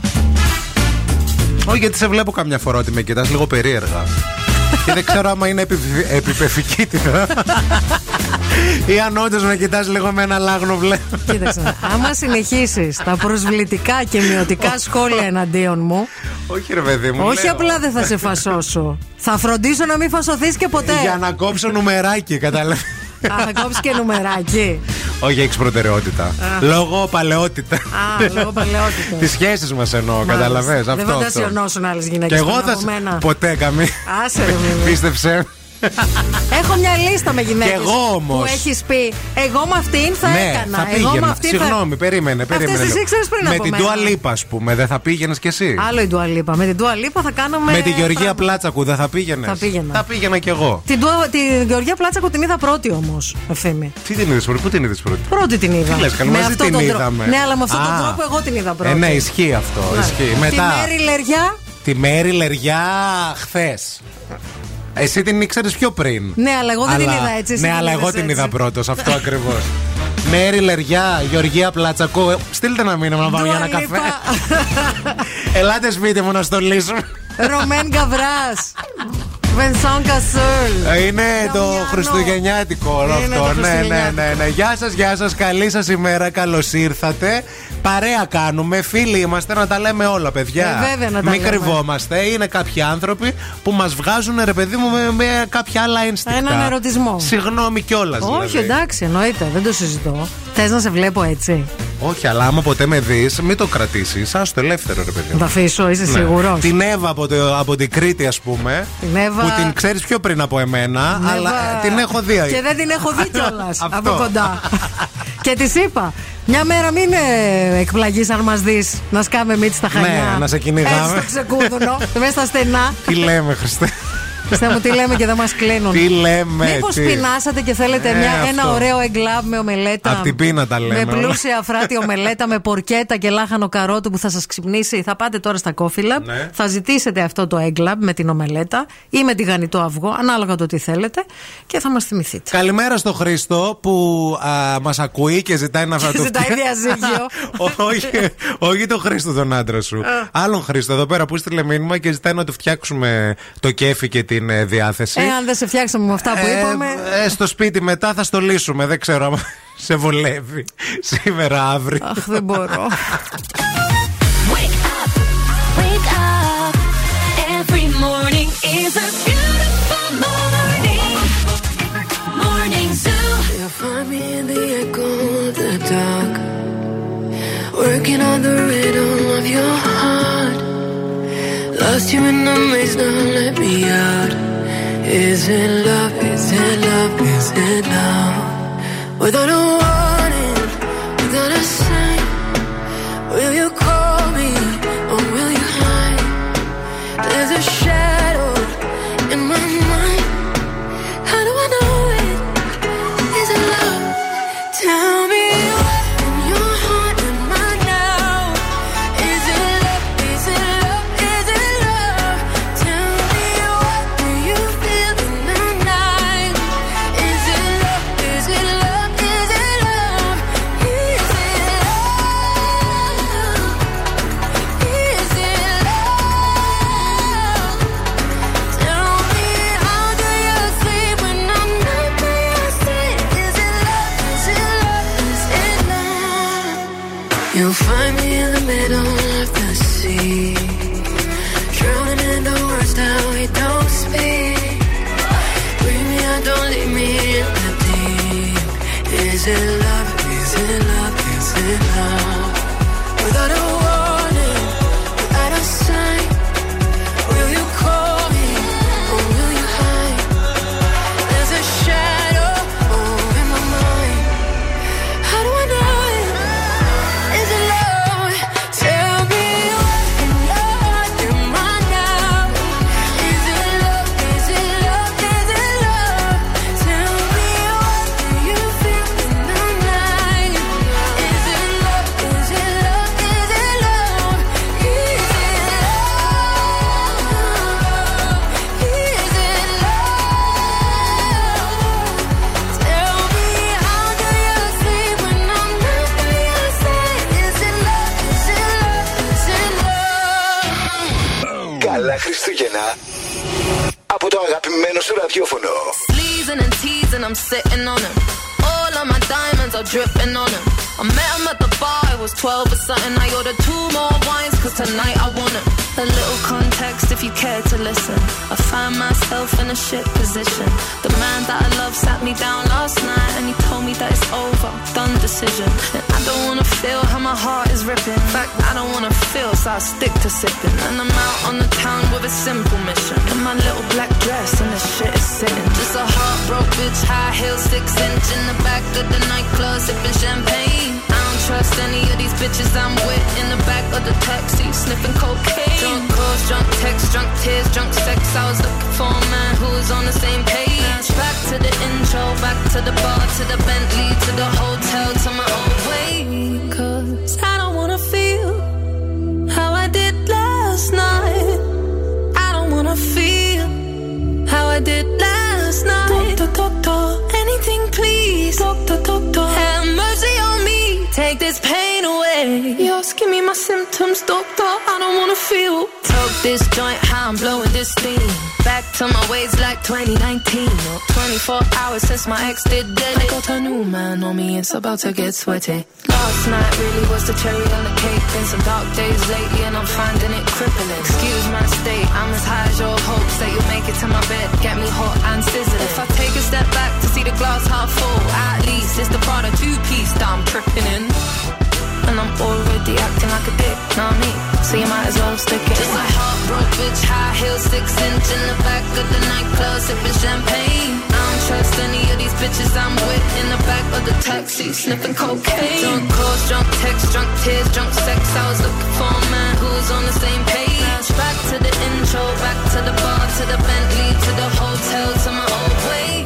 Όχι, γιατί σε βλέπω καμιά φορά ότι με κοιτάς λίγο περίεργα. και δεν ξέρω άμα είναι επιπεφικήτητα. Ή αν όντως με κοιτάς λίγο με ένα λάγνο βλέμμα. Κοίταξε, άμα συνεχίσεις τα προσβλητικά και μειωτικά σχόλια εναντίον μου, Όχι, ρε παιδί μου. όχι λέω. απλά δεν θα σε φασώσω. Θα φροντίσω να μην φασωθείς και ποτέ. Για να κόψω νουμεράκι, καταλαβαίνω. Α, θα κόψεις και νουμεράκι. Όχι, έχεις προτεραιότητα. Λόγω παλαιότητα. Α, λόγω παλαιότητας. Τις σχέσεις μας εννοώ, Μάλιστα. καταλαβέ. Δεν Αυτό. αυτό. φαντασιωνώσουν άλλες γυναίκες. Και εγώ θα. σ- Ποτέ καμία. Άσε ρε Μίμη. Πίστεψε. Έχω μια λίστα με γυναίκες. Κι εγώ όμως. Που έχεις πει, Εγώ με αυτήν θα ναι, έκανα. θα εγώ με πήγαινα. αυτήν θα. Συγγνώμη, περίμενε. περίμενε Αυτές τις λίγο. ήξερες πριν Με από την μένα. Dua Lipa, ας πούμε, δεν θα πήγαινες κι εσύ; Άλλο η Ντουαλίπα. Με την Ντουαλίπα θα κάναμε. Με τη Γεωργία πράγμα. Πλάτσακου δεν θα πήγαινες; Θα πήγαινα. Θα πήγαινα κι εγώ. Την, Dua- τη Γεωργία Πλάτσακου την είδα πρώτη όμως, ευθύμη. Τι την είδες πρώτη, πού την είδες πρώτη; Πρώτη την είδα. Τι λες, καλή, με μαζί αυτόν την τον τρόπο. είδαμε. Ναι, αλλά με αυτόν τον Α. τρόπο εγώ την είδα πρώτη. Ε, ναι, ισχύει αυτό. Ναι. Ισχύει. Τη Μετά. Μέρη Λεριά. Τη Μέρη Λεριά χθες. Εσύ την ήξερες πιο πριν. Ναι, αλλά εγώ δεν την είδα έτσι, εσύ Ναι, την αλλά εγώ είδες την έτσι. είδα πρώτος. Αυτό ακριβώς. Μέρη Λεριά, Γεωργία Πλατσακό. Ε, Στείλτε ένα μήνυμα να πάμε για ένα Dua καφέ. Lipa. Ελάτε σπίτι μου να στολίσουμε. Ρωμέν Γκαβρά. Βενσόν Κασούλ. Ε, Είναι το χριστουγεννιάτικο όλο Είναι αυτό. το Ναι, ναι, χριστουγεννιάτικο. ναι, ναι. Γεια σας, γεια σας. Καλή σας ημέρα. Καλώς ήρθατε. Παρέα κάνουμε. Φίλοι είμαστε να τα λέμε όλα, παιδιά. Ε, βέβαια να τα Μην λέμε. κρυβόμαστε. Είναι κάποιοι άνθρωποι που μας βγάζουν, ρε παιδί μου, με, με κάποια άλλα ένστικτα. Έναν ερωτισμό. Συγγνώμη κιόλας. Όχι, εντάξει, εννοείται, δεν το συζητώ. Θες να σε βλέπω έτσι; Όχι, αλλά άμα ποτέ με δεις, μην το κρατήσεις. Α το ελεύθερο, ρε παιδί Να μου. τα αφήσω, είσαι Ναι. σίγουρος; Την Εύα από, το, από την Κρήτη, ας πούμε. Την Εύα- Που την ξέρεις πιο πριν από εμένα, Ναι, αλλά βα- ε, την έχω δει. Και δεν την έχω δει κιόλας Αυτό. από κοντά. και της είπα, μια μέρα μην ε, εκπλαγείς αν μας δεις να σκάμε μύτη στα χανιά. Ναι, να σε κυνηγάμε. Έτσι στο ξεκούδουνο, μέσα στα στενά. Τι λέμε, Χριστέ; Πιστεύω μου τι λέμε και δεν μας κλείνουν. Τι λέμε, Μήπως τι. πεινάσατε και θέλετε Ε, μια, αυτό. ένα ωραίο εγκλάβ με ομελέτα; Απ' την πείνα τα λέμε Με όλα. πλούσια αφράτη ομελέτα, με πορκέτα και λάχανο καρότου που θα σας ξυπνήσει. Θα πάτε τώρα στα Coffee Lab. Ναι. Θα ζητήσετε αυτό το έγκλαμπ με την ομελέτα ή με τηγανιτό αυγό, ανάλογα το τι θέλετε, και θα μας θυμηθείτε. Καλημέρα στο Χρήστο που μας ακούει και ζητάει να Και το ζητάει φτιάξει. διαζύγιο. όχι, όχι το Χρήστο τον άντρα σου. Άλλον Χρήστο εδώ πέρα που στείλε μήνυμα και ζητάει να του φτιάξουμε το κέφι και την ε, διάθεση. Ε, αν δεν σε φτιάξαμε με αυτά που Ε, είπαμε. ε, στο σπίτι μετά θα στολίσουμε. Δεν ξέρω αν σε βολεύει σήμερα, αύριο. Αχ, δεν μπορώ. Wake up. Every morning is a beautiful morning. Morning Zoo. You'll find me in the echo of the dark. Working on the rhythm of your heart. Lost you in the maze, now let me out. Is it love? Is it love? Is it love? Without a about to get sweaty. Last night really was the cherry on the cake. Been some dark days lately, and I'm finding it crippling. Excuse my state, I'm as high as your hopes that you'll make it to my bed. Get me hot and sizzling. If I take a step back to see the glass half full, at least it's the Prada two piece that I'm tripping in. And I'm already acting like a dick, know what I mean? So you might as well stick it. Just a heartbroken bitch, high heels, six inch in the back of the nightclub, sipping champagne. Bitches I'm with in the back of the taxi, sniffing cocaine. Drunk calls, drunk texts, drunk tears, drunk sex. I was looking for a man who was on the same page. Back to the intro, back to the bar, to the Bentley, to the hotel, to my old way.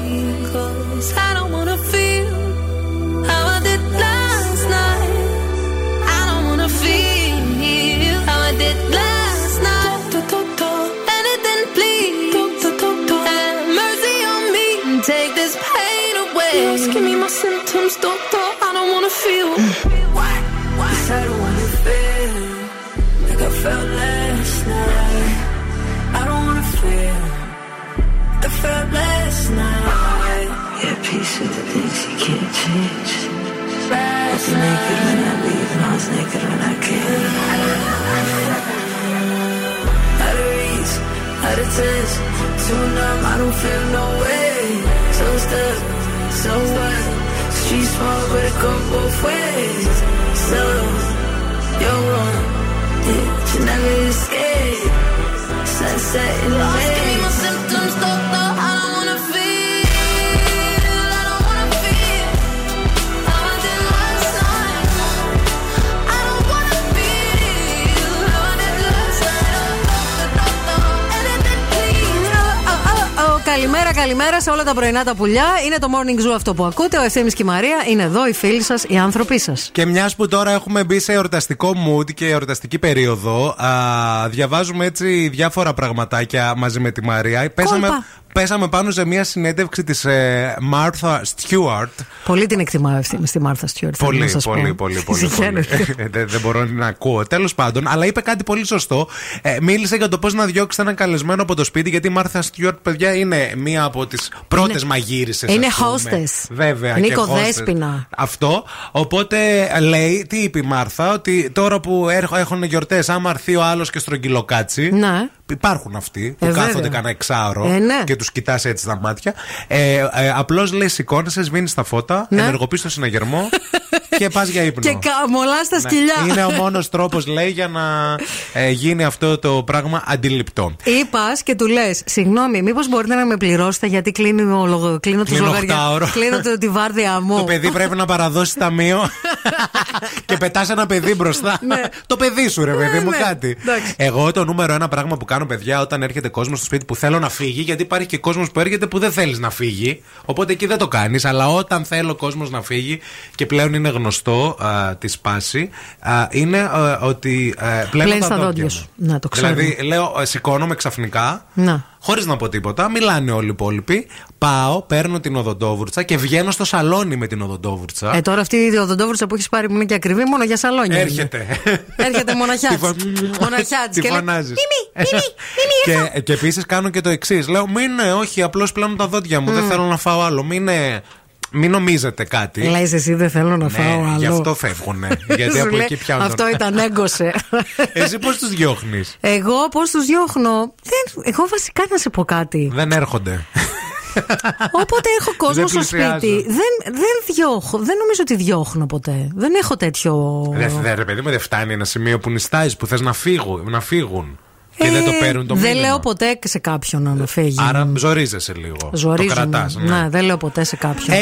Street small, but it go both ways. So, you're wrong, yeah, you never escape. Sunset in the Lost, give me my symptoms, doctor, I don't wanna feel. I don't wanna feel how I did last night. I don't wanna feel how I did last night. Doctor, anything please. Ω, Καλημέρα, καλημέρα σε όλα τα πρωινά τα πουλιά. Είναι το morning zoo αυτό που ακούτε. Ο Ευθύνη και η Μαρία είναι εδώ, οι φίλοι σας, οι άνθρωποι σας. Και μιας που τώρα έχουμε μπει σε εορταστικό mood και εορταστική περίοδο, α, διαβάζουμε έτσι διάφορα πραγματάκια μαζί με τη Μαρία. Πέσαμε, πέσαμε πάνω σε μια συνέντευξη της ε, Μάρθα Στιούαρτ. Πολύ την εκτιμάω ευθύνη στη Μάρθα Στιούαρτ. θέλω να Πολύ, σας πω. πολύ, πολύ, πολύ. πολύ. Συγχαίρετε. Ε, δεν, δεν μπορώ να ακούω. Τέλος πάντων, αλλά είπε κάτι πολύ σωστό. Ε, μίλησε για το πώς να διώξετε έναν καλεσμένο από το σπίτι, γιατί η Μάρθα Στιούαρτ, παιδιά, είναι μία από τις πρώτες Είναι- μαγείρισες. είναι hostess. Βέβαια. Είναι και οικοδέσποινα. hostess. Αυτό. Οπότε λέει, τι είπε η Μάρθα, ότι τώρα που έρχο- έχουν γιορτές, άμα έρθει ο άλλος και στρογγυλοκάτσι. Ναι. Υπάρχουν αυτοί που Ε, κάθονται βέβαια. κανένα εξάωρο Ε, ναι. και τους κοιτάς έτσι στα μάτια. Ε, ε, Απλώς λέει σηκώνεσαι, σβήνεις τα φώτα, Ναι. ενεργοποιείς το συναγερμό και πας για ύπνο. Και καμολά στα Ναι. σκυλιά. Είναι ο μόνος τρόπος, λέει, για να ε, γίνει αυτό το πράγμα αντιληπτό. Είπας και του λες, συγγνώμη, μήπως μπορείτε να με πληρώσετε γιατί κλείνω, ο λογο- κλείνω τους Κλείνω λογαριασμού. οχτάωρο. Κλείνω το- τη βάρδια μου. Το παιδί πρέπει να παραδώσει ταμείο και πετάς ένα παιδί μπροστά. το παιδί σου, ρε παιδί μου, ναι. κάτι. Εντάξει. Εγώ το νούμερο ένα πράγμα που κάνω, παιδιά, όταν έρχεται κόσμος στο σπίτι που θέλω να φύγει, γιατί υπάρχει και κόσμος που έρχεται που δεν θέλεις να φύγει. Οπότε εκεί δεν το κάνεις. Αλλά όταν θέλω κόσμος να φύγει και πλέον είναι γνωστό α, της σπάση, α, είναι α, ότι ε, πλέον Πλένεις τα τα δόντια δόντια μου. σου. Να το ξέρω. Δηλαδή, λέω, ε, σηκώνομαι ξαφνικά. Να. Χωρίς να πω τίποτα, μιλάνε όλοι οι υπόλοιποι. Πάω, παίρνω την οδοντόβουρτσα και βγαίνω στο σαλόνι με την οδοντόβουρτσα. Ε, τώρα αυτή η οδοντόβουρτσα που έχεις πάρει που είναι και ακριβή, μόνο για σαλόνια. είναι. Έρχεται. Έρχεται μοναχιά. Τη φω- Μοναχιά Τη και λέει. φωνάζεις. Μίμη, μίμη, μίμη, ήρθα. Και, και επίσης κάνω και το εξής. Λέω, μην είναι, όχι, απλώς πλένω τα δόντια μου. Δεν θέλω να φάω άλλο. Μην μην νομίζετε κάτι. Λέει εσύ δεν θέλω να ναι, φάω άλλο. Γι' αυτό φεύγουνε. γιατί από εκεί πιάνουν. Αυτό ήταν έγκωσε. εσύ πώς τους διώχνεις; Εγώ πώς τους διώχνω; Εγώ βασικά να σε πω κάτι. Δεν έρχονται. Όποτε έχω κόσμο στο σπίτι, δεν, δεν διώχω. Δεν νομίζω ότι διώχνω ποτέ. Δεν έχω τέτοιο. Ρε, ρε παιδί μου, δεν φτάνει ένα σημείο που νιστάζεις, που θες να φύγουν. Και ε, δεν το ε, παίρνουν το μήνυμα. Δεν λέω ποτέ σε κάποιον να με φύγει. Άρα ζορίζεσαι λίγο. Ζορίζομαι. Το κρατάς, ναι. ναι. δεν λέω ποτέ σε κάποιον.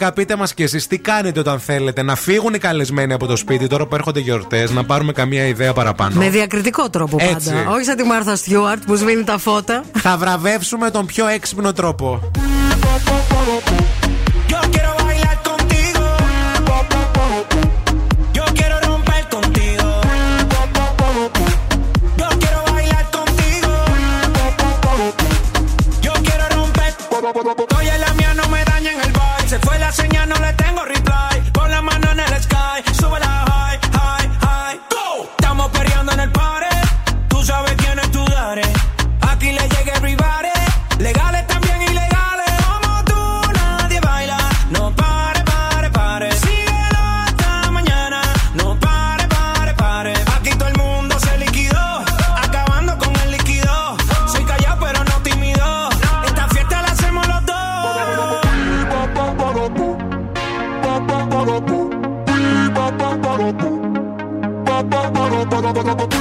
694-6699-510. Πείτε μας κι εσείς τι κάνετε όταν θέλετε να φύγουν οι καλεσμένοι από το σπίτι τώρα που έρχονται γιορτές, να πάρουμε καμία ιδέα παραπάνω. Με διακριτικό τρόπο πάντα. Όχι σαν τη Μάρθα Στιούαρτ που σβήνει τα φώτα. Θα βραβεύσουμε τον πιο έξυπνο τρόπο. Bye.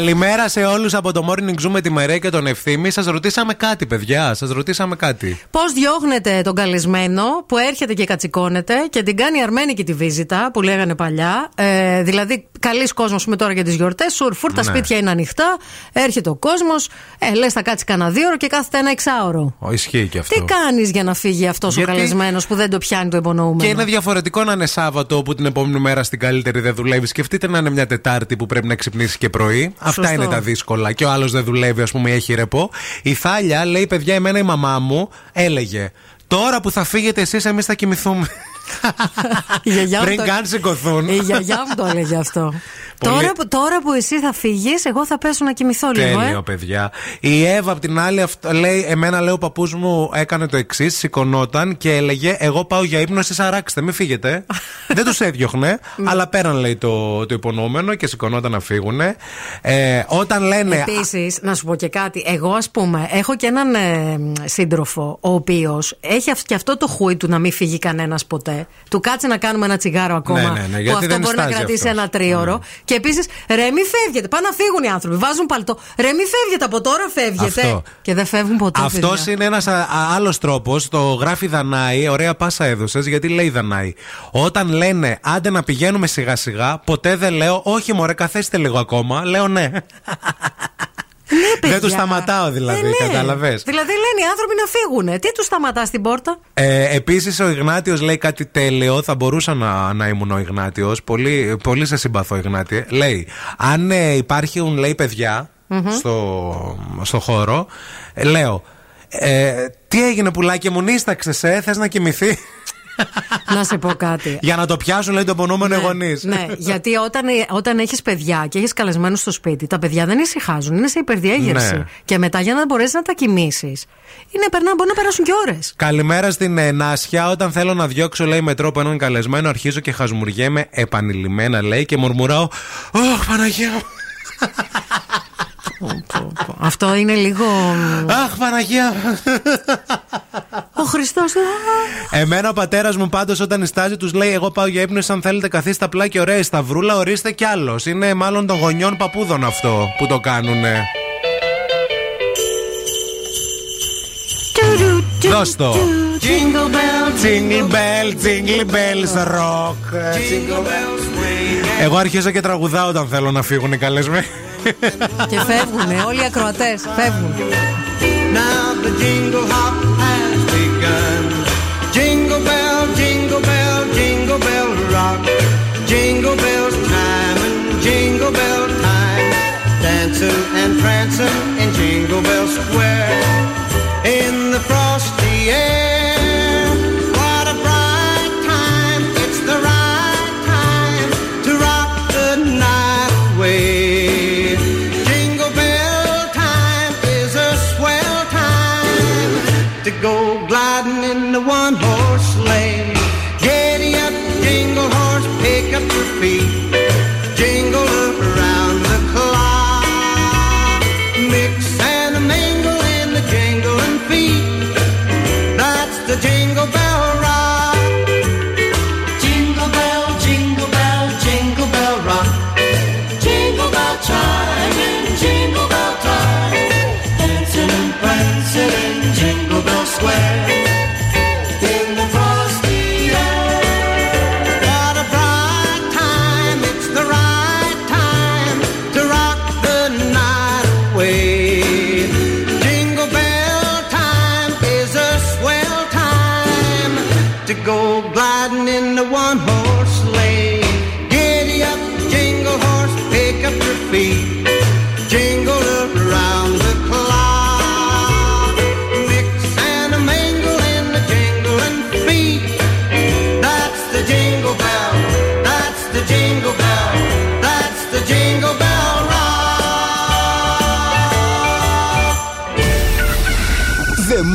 Καλημέρα σε όλους από το Morning Zoom με τη Μερέ και τον Ευθύμη. Σας ρωτήσαμε κάτι, παιδιά. Σας ρωτήσαμε κάτι. Πώς διώχνετε τον καλεσμένο που έρχεται και κατσικώνεται και την κάνει αρμένικη τη βίζιτα που λέγανε παλιά. Ε, δηλαδή, καλή κόσμος πούμε τώρα για τις γιορτές. Σουρφούρ, τα Ναι. σπίτια είναι ανοιχτά. Έρχεται ο κόσμος. Ε, λες, θα κάτσει κανένα δύο ώρο και κάθεται ένα εξάωρο. Ω, ισχύει και αυτό. Τι κάνεις για να φύγει αυτός ο Γιατί- καλεσμένος που δεν το πιάνει το υπονοούμενο; Και είναι διαφορετικό να είναι Σάββατο που την επόμενη μέρα στην καλύτερη δεν δουλεύεις. Σκεφτείτε να είναι μια Τετάρτη που πρέπει να ξυπνήσεις και πρωί. Αυτά Σωστό. είναι τα δύσκολα. Και ο άλλος δεν δουλεύει, ας πούμε, έχει ρεπό. Η Θάλια λέει: Παιδιά, εμένα η μαμά μου έλεγε. Τώρα που θα φύγετε εσείς, εμείς θα κοιμηθούμε. Η γιαγιά μου Πριν το- καν σηκωθούν. Η γιαγιά μου το έλεγε αυτό. Πολύ- Τώρα, που, τώρα που εσύ θα φύγεις, εγώ θα πέσω να κοιμηθώ λίγο. Τέλειο, Ε. παιδιά. Η Εύα απ' την άλλη, αυτό, λέει, εμένα λέει ο παππούς μου έκανε το εξής: σηκωνόταν και έλεγε: Εγώ πάω για ύπνο, εσείς αράξτε, μην φύγετε. Δεν τους έδιωχνε, αλλά πέραν λέει το, το υπονοούμενο και σηκωνόταν να φύγουν. Ε, όταν λένε. Επίσης, να σου πω και κάτι. Εγώ, ας πούμε, έχω και έναν ε, σύντροφο, ο οποίος έχει αυ- και αυτό το χούι του να μην φύγει κανένας ποτέ. Του κάτσε να κάνουμε ένα τσιγάρο ακόμα. Ναι, ναι, ναι, που γιατί αυτό δεν μπορεί να στάζει κρατήσει αυτός. Ναι. ένα τρίωρο. Και επίσης, ρε, μη φεύγετε. Πάνε να φύγουν οι άνθρωποι. Βάζουν παλτό. Ρε, μη φεύγετε από τώρα, φεύγετε. Αυτό. Και δεν φεύγουν ποτέ. Αυτός παιδιά. είναι ένας άλλος τρόπος. Το γράφει Δανάη. Ωραία πάσα έδωσες. Γιατί λέει Δανάη. Όταν λένε άντε να πηγαίνουμε σιγά σιγά, ποτέ δεν λέω όχι, μωρέ, καθέστε λίγο ακόμα. Λέω ναι. Δεν τους σταματάω δηλαδή, Ε, ναι. κατάλαβες. Δηλαδή λένε οι άνθρωποι να φύγουν. Τι τους σταματάς στην πόρτα; Ε, Επίσης, ο Ιγνάτιος λέει κάτι τέλειο. Θα μπορούσα να, να ήμουν ο Ιγνάτιος. Πολύ, πολύ σε συμπαθώ, Ιγνάτιε. Λέει, αν ε, υπάρχουν, λέει, παιδιά Μμμ. στο, στο χώρο, ε, λέω, ε, τι έγινε πουλάκι μου, νίσταξε, ε, θες να κοιμηθεί; να σε πω κάτι. Για να το πιάσουν, λέει, το πονόμενο ναι, γονείς. Ναι, γιατί όταν, όταν έχεις παιδιά και έχεις καλεσμένου στο σπίτι, τα παιδιά δεν ησυχάζουν, είναι σε υπερδιέγερση. Ναι. Και μετά για να μπορέσεις να τα κοιμήσεις, είναι περνά, μπορεί να περάσουν και ώρες. Καλημέρα στην ε, Νάσια. Όταν θέλω να διώξω, λέει, με τρόπο έναν καλεσμένο, αρχίζω και χασμουριέμαι επανειλημμένα, λέει, και μουρμουράω. Ωχ, Παναγία μου. Αυτό είναι λίγο. Αχ, Παναγία. Ο Χριστός. Εμένα ο πατέρας μου πάντως όταν ιστάζει τους λέει: Εγώ πάω για ύπνο. Αν θέλετε, καθίστε απλά και ωραία σταυρούλα, ορίστε κι άλλος. Είναι μάλλον των γονιών παππούδων αυτό που το κάνουνε. Δώσ' το. Jingle bell, Jingle bell, jingle bells, rock. jingle bells swing. Εγώ αρχίζω και τραγουδάω όταν θέλω να φύγουν οι καλεσμένοι. και φεύγουν, όλοι οι ακροατέ. Φεύγουν. Now the jingle hop has begun. Jingle bell, jingle bell, jingle bell rock. Jingle bells time and jingle bell time. Dancing and prancing in Jingle Bell Square. In the frosty air.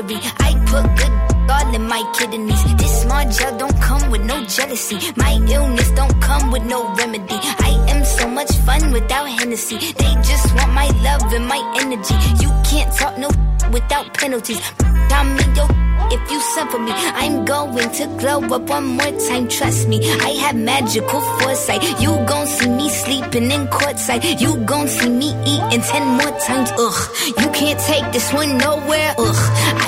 I put good all in my kidneys. This small gel don't come with no jealousy. My illness don't come with no remedy. I am so much fun without Hennessy. They just want my love and my energy. You can't talk no without penalties. I'm in your if you suffer me, I'm going to glow up one more time. Trust me, I have magical foresight. You gon' see me sleeping in courtside. You gon' see me eating ten more times. Ugh, you can't take this one nowhere. Ugh, I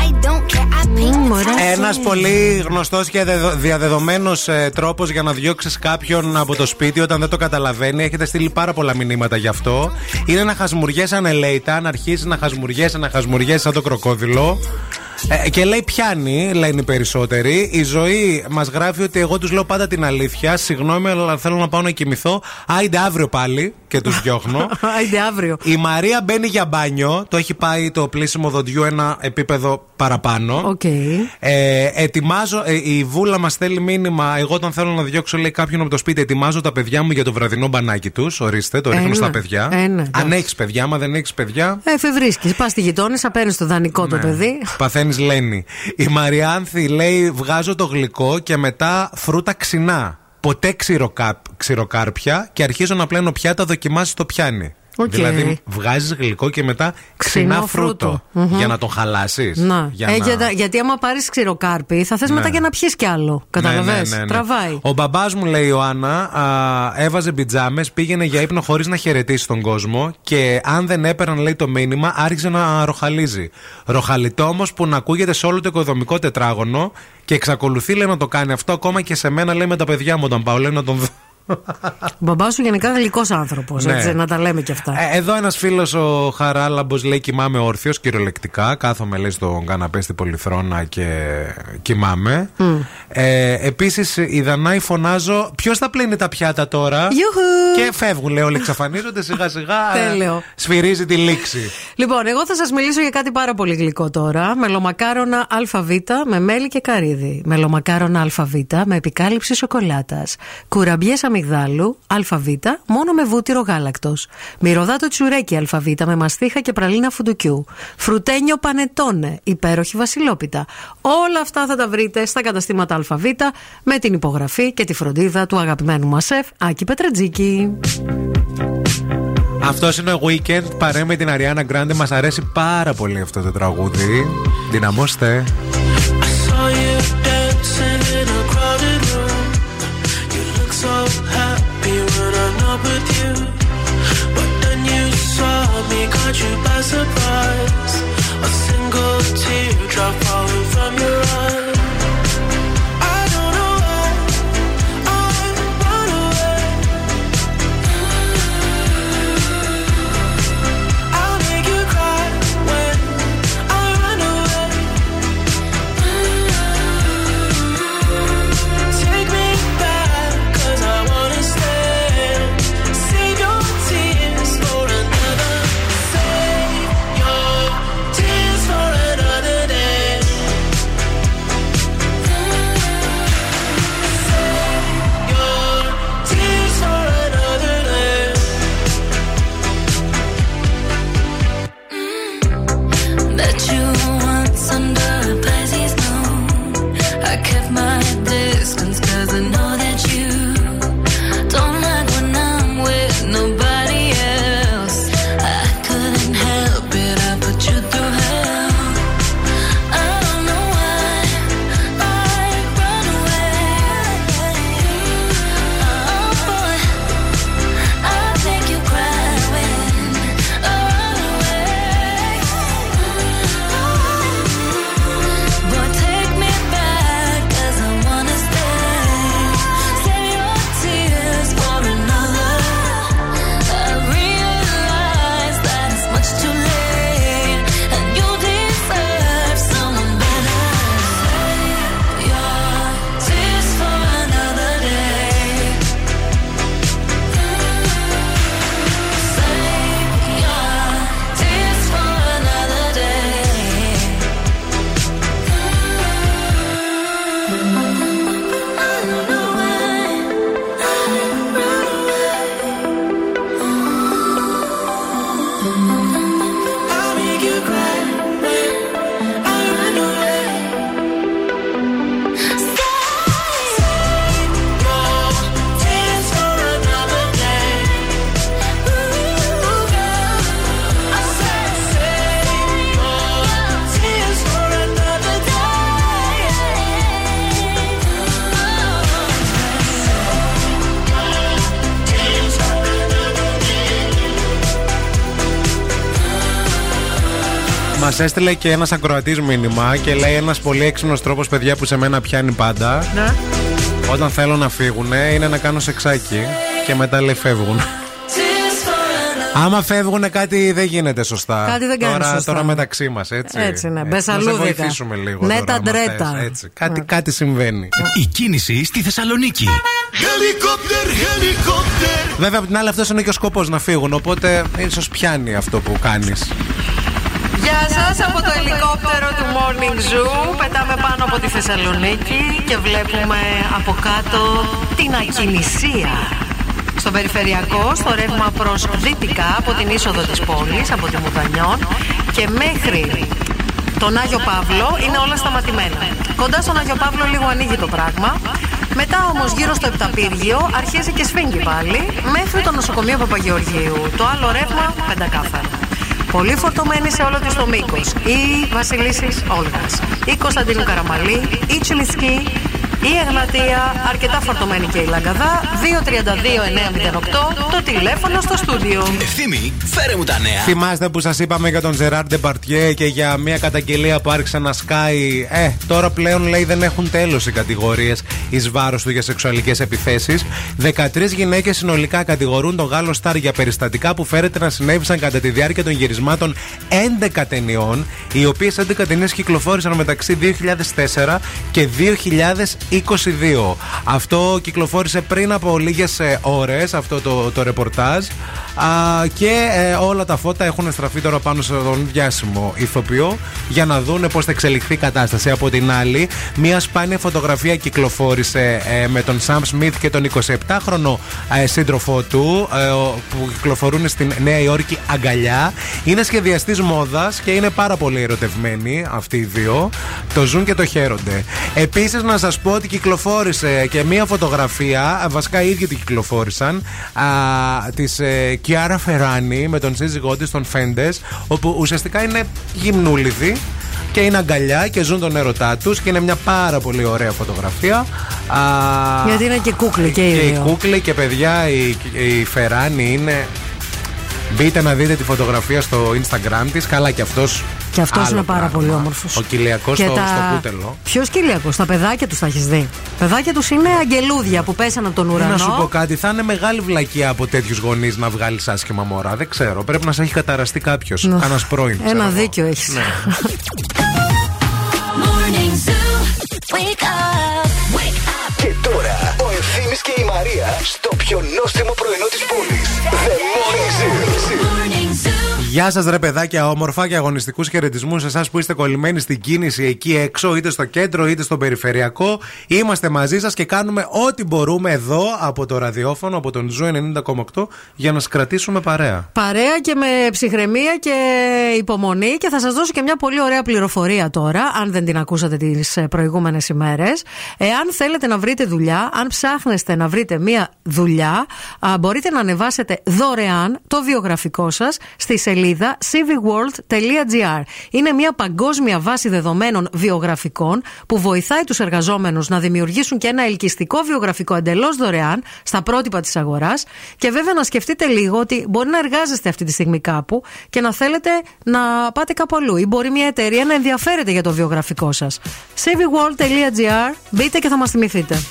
I don't care. I paint the town Ένας πολύ γνωστός και διαδεδομένος τρόπος για να διώξεις κάποιον από το σπίτι όταν δεν το καταλαβαίνει. Έχετε στείλει πάρα πολλά μηνύματα γι' αυτό. Είναι να χασμουριέσαι ανελέητα, να αρχίσεις να χασμουριέσαι, να χασμουριέσαι σαν το κροκόδιλο. Ε, και λέει πιάνει, λένε οι περισσότεροι. Η Ζωή μας γράφει ότι εγώ τους λέω πάντα την αλήθεια. Συγγνώμη, αλλά θέλω να πάω να κοιμηθώ. Άιντε αύριο πάλι και τους διώχνω. Άιντε αύριο. Η Μαρία μπαίνει για μπάνιο. Το έχει πάει το πλύσιμο δοντιού ένα επίπεδο παραπάνω. Οκ. Ε, ετοιμάζω, ε, η Βούλα μας στέλνει μήνυμα. Εγώ όταν θέλω να διώξω, λέει κάποιον από το σπίτι, ετοιμάζω τα παιδιά μου για το βραδινό μπανάκι τους. Ορίστε, το ρίχνω Ένα. στα παιδιά. Ένα, Αν έχεις παιδιά, άμα δεν έχεις παιδιά. Ε, εφευρίσκει. Πας στη γειτόνισσα, παίρνεις το δανεικό το Ναι. παιδί. Παθαίνεις Λένη. Η Μαριάνθη λέει: Βγάζω το γλυκό και μετά φρούτα ξινά. Ποτέ ξηροκά... ξηροκάρπια και αρχίζω να πλένω πιάτα, δοκιμάσει το πιάνι. Οκ. Δηλαδή, βγάζεις γλυκό και μετά ξινά Ξινό φρούτο. φρούτο. Μμμ. Για να τον χαλάσεις. Να. Ε, για- γιατί άμα πάρεις ξηροκάρπι, θα θες Ναι. μετά και να πιεις κι άλλο. Καταλαβέ. Ναι, ναι, ναι, ναι. Τραβάει. Ο μπαμπάς μου, λέει η Ιωάννα, α, έβαζε πιτζάμες, πήγαινε για ύπνο χωρίς να χαιρετήσει τον κόσμο και αν δεν έπαιρναν, λέει, το μήνυμα, άρχισε να ροχαλίζει. Ροχαλιτό όμως που να ακούγεται σε όλο το οικοδομικό τετράγωνο και εξακολουθεί, λέει, να το κάνει αυτό ακόμα και σε μένα, λέει, με τα παιδιά μου όταν πάω, λέει, να τον δω. Ο μπαμπάς σου γενικά γλυκός άνθρωπος. Ναι. Να τα λέμε κι αυτά. Ε, εδώ ένας φίλος ο Χαράλαμπος λέει: Κοιμάμαι όρθιος, κυριολεκτικά. Κάθομαι, λέει, στον καναπέ στη πολυθρόνα και κοιμάμαι. Μμ. Ε, Επίσης, η Δανάη φωνάζω: Ποιος θα πλύνει τα πιάτα τώρα; Ιουχου. Και φεύγουν, λέει, όλοι εξαφανίζονται σιγά σιγά. ε, Τέλειο. Σφυρίζει τη λήξη. Λοιπόν, εγώ θα σας μιλήσω για κάτι πάρα πολύ γλυκό τώρα. Μελομακάρονα ΑΒ με μέλι και καρύδι. Μελομακάρονα ΑΒ με επικάλυψη σοκολάτας. Κουραμπιές αμυγδάλου ΑΒ μόνο με βούτυρο γάλακτος. Μυρωδάτο τσουρέκι ΑΒ με μαστίχα και πραλίνα φουντουκιού. Φρουτένιο πανετόνε, υπέροχη βασιλόπιτα. Όλα αυτά θα τα βρείτε στα καταστήματα ΑΒ με την υπογραφή και τη φροντίδα του αγαπημένου μας σεφ Άκη Πετρατζίκη. Αυτός είναι ο weekend παρέ με την Αριάννα Γκράντε. Μας αρέσει πάρα πολύ αυτό το τραγούδι. Δυναμώστε. 去白色 έστειλε και ένας ακροατής μήνυμα και λέει ένας πολύ έξυπνος τρόπος, παιδιά, που σε μένα πιάνει πάντα. Ναι. Όταν θέλω να φύγουν είναι να κάνω σεξάκι και μετά λέει φεύγουν. Άμα φεύγουν κάτι δεν γίνεται σωστά. Κάτι δεν κάνεις τώρα, σωστά. Τώρα μεταξύ μας, έτσι. Έτσι, ναι, Να σε μπεσαλούδικα. βοηθήσουμε λίγο. Ναι, τώρα, τα άμα ντρέτα. θες, Έτσι. Κάτι, κάτι συμβαίνει. Η κίνηση στη Θεσσαλονίκη. Χελικόπτερ, χελικόπτερ. Βέβαια, απ' την άλλη, αυτός είναι και ο σκοπός να φύγουν. Οπότε ίσως πιάνει αυτό που κάνεις. Γεια σας από το ελικόπτερο του Morning Zoo. Πετάμε πάνω από τη Θεσσαλονίκη και βλέπουμε από κάτω την ακινησία. Στο περιφερειακό, στο ρεύμα προς δυτικά από την είσοδο της πόλης, από τη Μουδανιών και μέχρι τον Άγιο Παύλο είναι όλα σταματημένα. Κοντά στον Άγιο Παύλο λίγο ανοίγει το πράγμα. Μετά όμως γύρω στο Επταπύργιο αρχίζει και σφίγγει πάλι μέχρι το νοσοκομείο Παπαγεωργίου. Το άλλο ρεύμα πεντακάθαρο. Πολύ φορτωμένη σε όλο της το μήκος. Η Βασιλίσης Όλγας, η Κωνσταντίνου Καραμαλή, η Τσιλισκή, η Εγνατία, αρκετά φορτωμένη και η Λαγκαδά. 232-908 το τηλέφωνο στο στούντιο. Ευθύμη, φέρε μου τα νέα. Θυμάστε που σας είπαμε για τον Ζεράρ Ντεμπαρτιέ και για μια καταγγελία που άρχισε να σκάει. Ε, τώρα πλέον λέει δεν έχουν τέλος οι κατηγορίες εις βάρος του για σεξουαλικές επιθέσεις. 13 γυναίκες συνολικά κατηγορούν τον Γάλλο Στάρ για περιστατικά που φέρεται να συνέβησαν κατά τη διάρκεια των γυρισμάτων 11 ταινιών, οι οποίες 11 ταινίες κυκλοφόρησαν μεταξύ 2004 και 2022. Αυτό κυκλοφόρησε πριν από λίγες ώρες, αυτό το, το ρεπορτάζ. Α, και ε, όλα τα φώτα έχουν στραφεί τώρα πάνω στον διάσημο ηθοποιό για να δούνε πώς θα εξελιχθεί η κατάσταση. Από την άλλη, μία σπάνια φωτογραφία κυκλοφόρησε ε, με τον Σαμ Σμιθ και τον 27χρονο ε, σύντροφό του ε, ο- που κυκλοφορούν στην Νέα Υόρκη αγκαλιά. Είναι σχεδιαστής μόδας και είναι πάρα πολύ ερωτευμένοι αυτοί οι δύο. Το ζουν και το χαίρονται. Επίσης, να σας πω ότι κυκλοφόρησε και μία φωτογραφία, α, βασικά οι ίδιοι την κυκλοφόρησαν, της ε, Κιάρα Φεράνη με τον σύζυγό της, τον Φέντες, όπου ουσιαστικά είναι γυμνούλιδοι και είναι αγκαλιά και ζουν τον έρωτά τους και είναι μια πάρα πολύ ωραία φωτογραφία. Α, Γιατί είναι και κούκλοι και οι και η δύο. κούκλη και παιδιά η, η Φεράνη είναι. Μπείτε να δείτε τη φωτογραφία στο Instagram της Καλά και αυτός Και αυτός άλλο είναι πάρα πράγμα. πολύ όμορφος. Ο Κυλιακός στο, στο κούτελο Ποιος Κυλιακό, τα παιδάκια τους τα έχεις δει; Παιδάκια τους είναι αγγελούδια που πέσαν από τον ουρανό. Να σου πω κάτι, θα είναι μεγάλη βλακεία από τέτοιους γονείς να βγάλεις άσχημα μωρά. Δεν ξέρω. Πρέπει να σε έχει καταραστεί κάποιος. Ναι. Κανένα πρώην. ξέρω Ένα εγώ. δίκιο έχεις. Ναι. Morning Zoo. Wake up. Wake up. Και τώρα ο Ευθύμης και η Μαρία στο πιο νόστιμο πρωινό της πόλης. The Morning Zoo. Morning Zoo. Γεια σας, ρε παιδάκια, όμορφα και αγωνιστικούς χαιρετισμούς σε εσάς που είστε κολλημένοι στην κίνηση εκεί έξω, είτε στο κέντρο είτε στο περιφερειακό. Είμαστε μαζί σας και κάνουμε ό,τι μπορούμε εδώ από το ραδιόφωνο, από τον Zoo 90,8 για να σας κρατήσουμε παρέα. Παρέα και με ψυχραιμία και υπομονή και θα σας δώσω και μια πολύ ωραία πληροφορία τώρα, αν δεν την ακούσατε τις ε, προηγούμενες ημέρες. Εάν θέλετε να βρείτε δουλειά, αν ψάχνεστε να βρείτε μια δουλειά, α, μπορείτε να ανεβάσετε δωρεάν το βιογραφικό σας στη σελίδα cvworld.gr. Είναι μια παγκόσμια βάση δεδομένων βιογραφικών που βοηθάει τους εργαζόμενους να δημιουργήσουν και ένα ελκυστικό βιογραφικό εντελώς δωρεάν στα πρότυπα της αγοράς και βέβαια να σκεφτείτε λίγο ότι μπορεί να εργάζεστε αυτή τη στιγμή κάπου και να θέλετε να πάτε κάπου αλλού ή μπορεί μια εταιρεία να ενδιαφέρεται για το βιογραφικό σας. cvworld.gr Μπείτε και θα μας θυμηθείτε.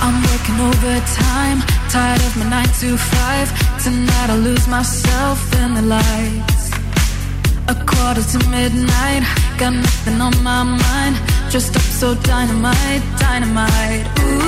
I'm working overtime, tired of my nine to five. Tonight I'll lose myself in the lights. A quarter to midnight, got nothing on my mind. Dressed up so dynamite, dynamite. Ooh,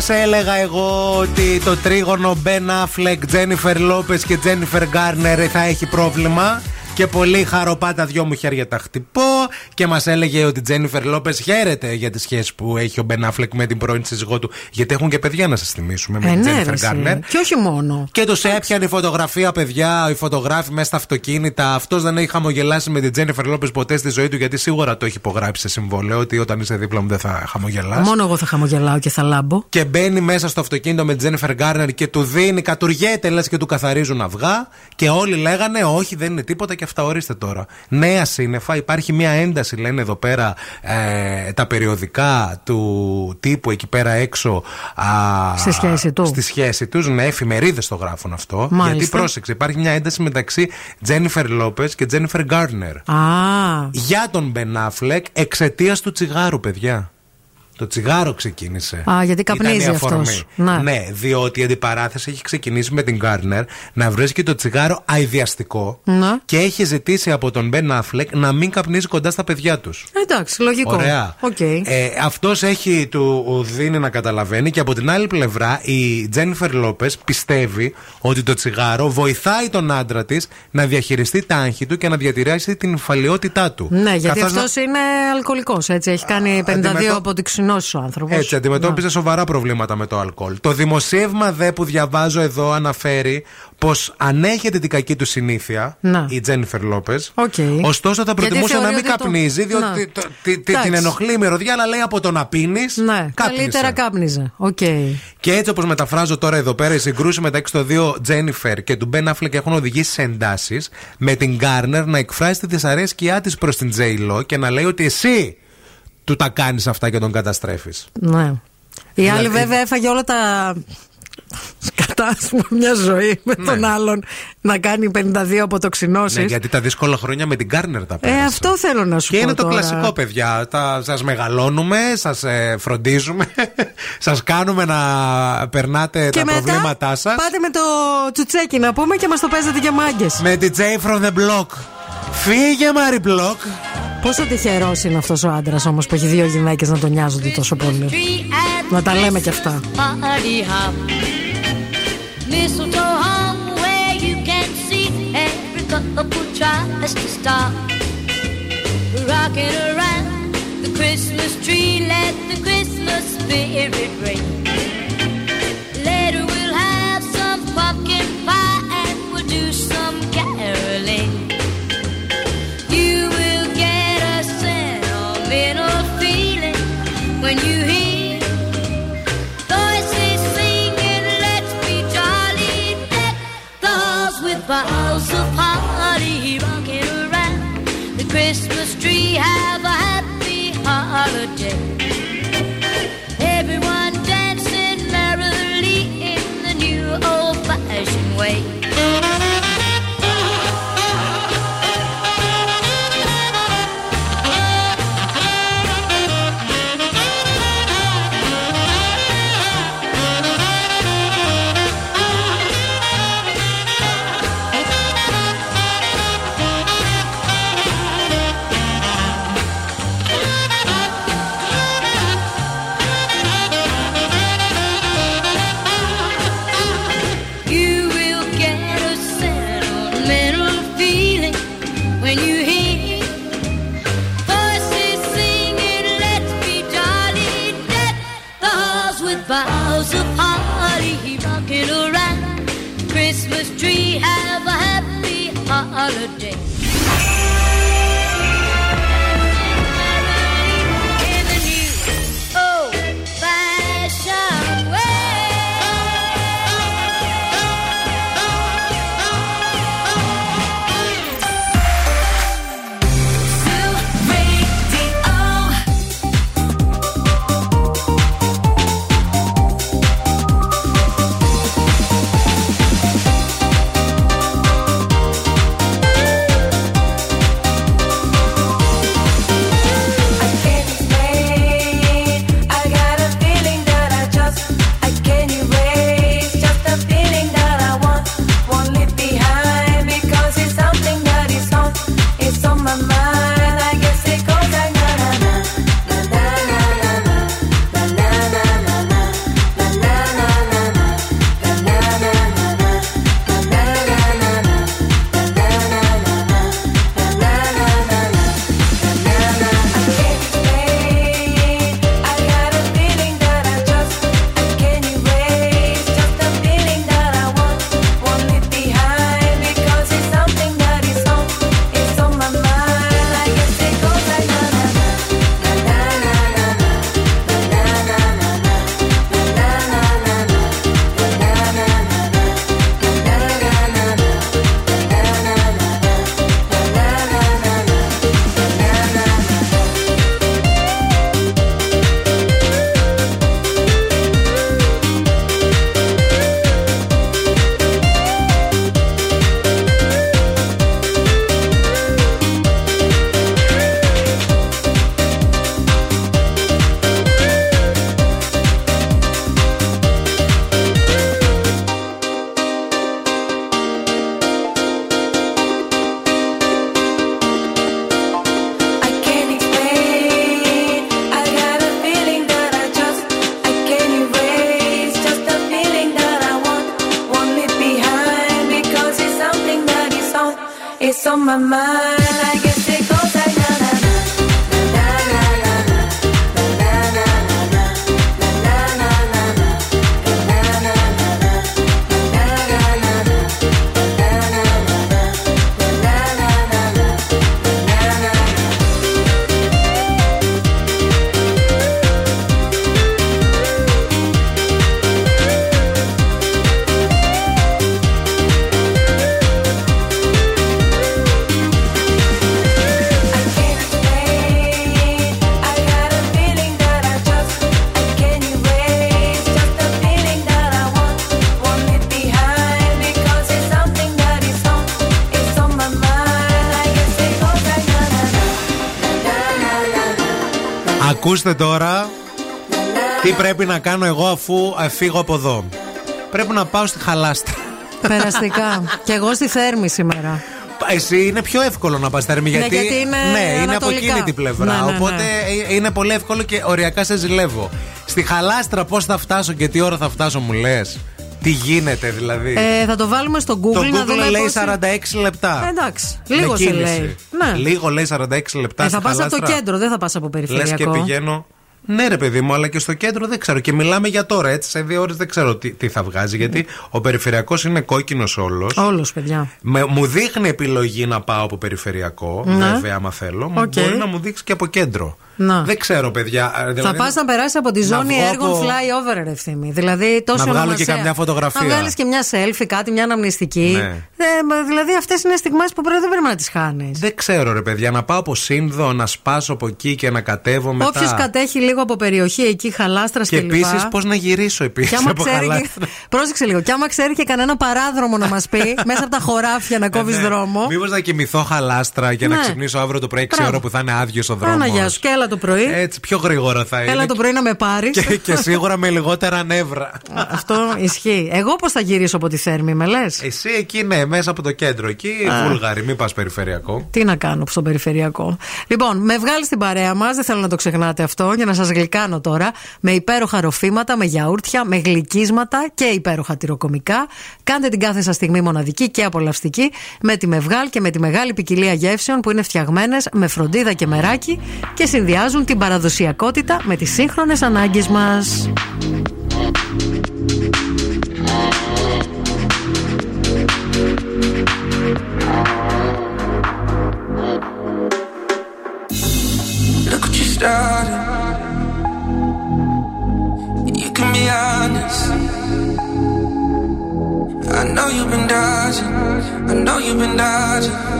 σας έλεγα εγώ ότι το τρίγωνο Μπεν Αφλεκ, Τζένιφερ Λόπες και Τζένιφερ Γκάρνερ θα έχει πρόβλημα. Και πολύ χαρωπά τα δυο μου χέρια τα χτυπώ. Και μας έλεγε ότι η Τζένιφερ Λόπες χαίρεται για τη σχέση που έχει ο Μπεν Αφλεκ με την πρώην σύζυγό του. Γιατί έχουν και παιδιά να σας θυμίσουμε με Ε, την ναι, Τζένιφερ ρε, εσύ. Γκάρνερ. Και όχι μόνο. Και τους έπιανε η φωτογραφία, παιδιά, οι φωτογράφοι μέσα στα αυτοκίνητα. Αυτός δεν έχει χαμογελάσει με την Τζένιφερ Λόπες ποτέ στη ζωή του, γιατί σίγουρα το έχει υπογράψει σε συμβόλαιο ότι όταν είσαι δίπλα μου δεν θα χαμογελάσει. Μόνο εγώ θα χαμογελάω και θα λάμπω. Και μπαίνει μέσα στο αυτοκίνητο με την Τζένιφερ Γκάρνερ και του δίνει, κατουριέται λες και του καθαρίζουν αυγά. Και όλοι λέγανε, Όχι, δεν είναι τίποτα και αυτά ορίστε τώρα. Νέα σύννεφα, υπάρχει μια ένταση, λένε εδώ πέρα ε, τα περιοδικά του τύπου εκεί πέρα έξω. Α, Στη σχέση του. Στη σχέση τους, ναι, εφημερίδες το γράφουν αυτό. Μάλιστα. Γιατί πρόσεξε, υπάρχει μια ένταση μεταξύ Τζένιφερ Λόπες και Τζένιφερ Γκάρνερ. Α, Για τον Μπεν Αφλεκ εξαιτίας του τσιγάρου, παιδιά. Το τσιγάρο ξεκίνησε. Α, γιατί Ήταν η καπνίζει αφορμή. αυτός. Ναι. ναι, διότι η αντιπαράθεση έχει ξεκινήσει με την Γκάρνερ να βρίσκει το τσιγάρο αηδιαστικό ναι. και έχει ζητήσει από τον Μπεν Αφλεκ να μην καπνίζει κοντά στα παιδιά τους. Εντάξει, λογικό. Ωραία. Οκ. Ε, Αυτός έχει του δίνει να καταλαβαίνει και από την άλλη πλευρά η Τζένιφερ Λόπες πιστεύει ότι το τσιγάρο βοηθάει τον άντρα της να διαχειριστεί τα άγχη του και να διατηρήσει την νηφαλιότητά του. Ναι, γιατί Καθώς να- αυτό είναι αλκοολικός. Έτσι, έχει κάνει 52 αντιμετω- αποτοξινώσει ο άνθρωπος. Έτσι, αντιμετώπιζε σοβαρά προβλήματα με το αλκοόλ. Το δημοσίευμα δε που διαβάζω εδώ αναφέρει πως ανέχεται την κακή του συνήθεια Να. η Τζένιφερ Λόπες. Οκ. Ωστόσο θα Γιατί προτιμούσε να θεωρεί μην ότι το- καπνίζει, διότι Να. το- τη- τη- Εντάξει. την ενοχλεί η μυρωδιά, αλλά λέει από το να πίνεις. Ναι, καλύτερα κάπνιζε. Οκ. Και έτσι όπως μεταφράζω τώρα εδώ πέρα, η συγκρούση μεταξύ των δύο Τζένιφερ και του Μπεν Αφλεκ έχουν οδηγήσει σε εντάσεις με την Γκάρνερ να εκφράσει τη δυσαρέσκειά της προς την Τζέιλο και να λέει ότι εσύ του τα κάνεις αυτά και τον καταστρέφεις. Ναι. Η άλλη Δηλαδή- βέβαια έφαγε όλα τα σκατά ας πούμε, μια ζωή με τον άλλον να κάνει 52 αποτοξινώσεις. Ναι, γιατί τα δύσκολα χρόνια με την Γκάρνερ τα Ε, πέρασε. αυτό θέλω να σου Και πω είναι το τώρα. κλασικό, παιδιά. Τα, σας μεγαλώνουμε, σας ε, φροντίζουμε, σας κάνουμε να περνάτε Και τα μετά προβλήματά σας. πάτε με το τσουτσέκι να πούμε και μας το παίζετε για μάγκες. Με DJ from the block. Φύγε Μάρι Μπλοκ. Πόσο τυχερός είναι αυτός ο άντρας όμως που έχει δύο γυναίκες να τον νοιάζονται τόσο πολύ, Να τα λέμε κι αυτά. Christmas tree has colored ακούστε τώρα τι πρέπει να κάνω εγώ αφού ε, φύγω από εδώ. Πρέπει να πάω στη χαλάστρα. Περαστικά. Και εγώ στη θέρμη σήμερα. Εσύ είναι πιο εύκολο να πας θέρμη ναι, γιατί, ναι, γιατί είναι, ναι, είναι από εκείνη την πλευρά. Ναι, ναι, ναι. οπότε ε, είναι πολύ εύκολο και οριακά σε ζηλεύω. Στη χαλάστρα πώς θα φτάσω και τι ώρα θα φτάσω, μου λες; Τι γίνεται δηλαδή; Ε, θα το βάλουμε στο Google. Το να Google λέει 46 λεπτά. Εντάξει, λίγο σε λέει. Ναι. Λίγο λέει 46 λεπτά. Ε, θα πας από το κέντρο, δεν θα πας από περιφερειακό. Λες και πηγαίνω. Ναι, ρε παιδί μου, αλλά και στο κέντρο δεν ξέρω. Και μιλάμε για τώρα, έτσι. Σε δύο ώρες δεν ξέρω τι, τι θα βγάζει, γιατί ο περιφερειακός είναι κόκκινος όλος. Όλος, παιδιά. Με, μου δείχνει επιλογή να πάω από περιφερειακό, ναι. βέβαια, άμα θέλω. Okay. Μπορεί να μου δείξει και από κέντρο. Να. Δεν ξέρω, παιδιά. Ε, δηλαδή, θα πας να περάσεις από τη ζώνη έργων από... flyover, ρε. Δηλαδή, τόσο να βγάλω και καμιά φωτογραφία. Να βγάλεις και μια selfie, κάτι, μια αναμνηστική. Ναι. Ε, μα, δηλαδή, αυτές είναι στιγμές που πρέπει, δεν πρέπει να τις χάνεις. Δεν ξέρω, ρε παιδιά, να πάω από σύνδο, να σπάσω από εκεί και να κατέβω μετά. Όποιος κατέχει λίγο από περιοχή εκεί, χαλάστρας Και κλπ. επίσης πώς να γυρίσω Και επίση άμα από ξέρει. χαλάστρα. Πρόσεξε λίγο. Και άμα ξέρει και κανένα παράδρομο να μας πει, μέσα από τα χωράφια να κόβεις δρόμο. Μήπως να κοιμηθώ χαλάστρα και να Ναι. ξυπνήσω αύριο το πρωί 6 Μπράβο. ώρα που θα είναι άδειο ο δρόμος. Άναγια σου και έλα το πρωί. Έτσι, πιο γρήγορα θα είναι. Έλα το πρωί να με πάρεις. Και, και σίγουρα με λιγότερα νεύρα. Αυτό ισχύει. Εγώ πώς θα γυρίσω από τη θέρμη, με λες; Εσύ εκεί, ναι, μέσα από το κέντρο. Εκεί, Α. Βούλγαρη, μην πας περιφερειακό. Τι να κάνω στον περιφερειακό. Λοιπόν, με βγάλει στην παρέα μας, δεν θέλω να το ξεχνάτε αυτό, για να σας γλυκάνω τώρα. Με υπέροχα ροφήματα, με γιαούρτια, με γλυκίσματα και υπέροχα τυροκομικά. Κάντε την κάθε σας στιγμή μοναδική και απολαυστική με τη Μευγάλ και με τη μεγάλη ποικιλία γεύσεων που είναι φτιαγμένες με φροντίδα και μεράκι και συνδυάζουν την παραδοσιακότητα με τις σύγχρονες ανάγκες μας. Been dodging. I know you've been dodging.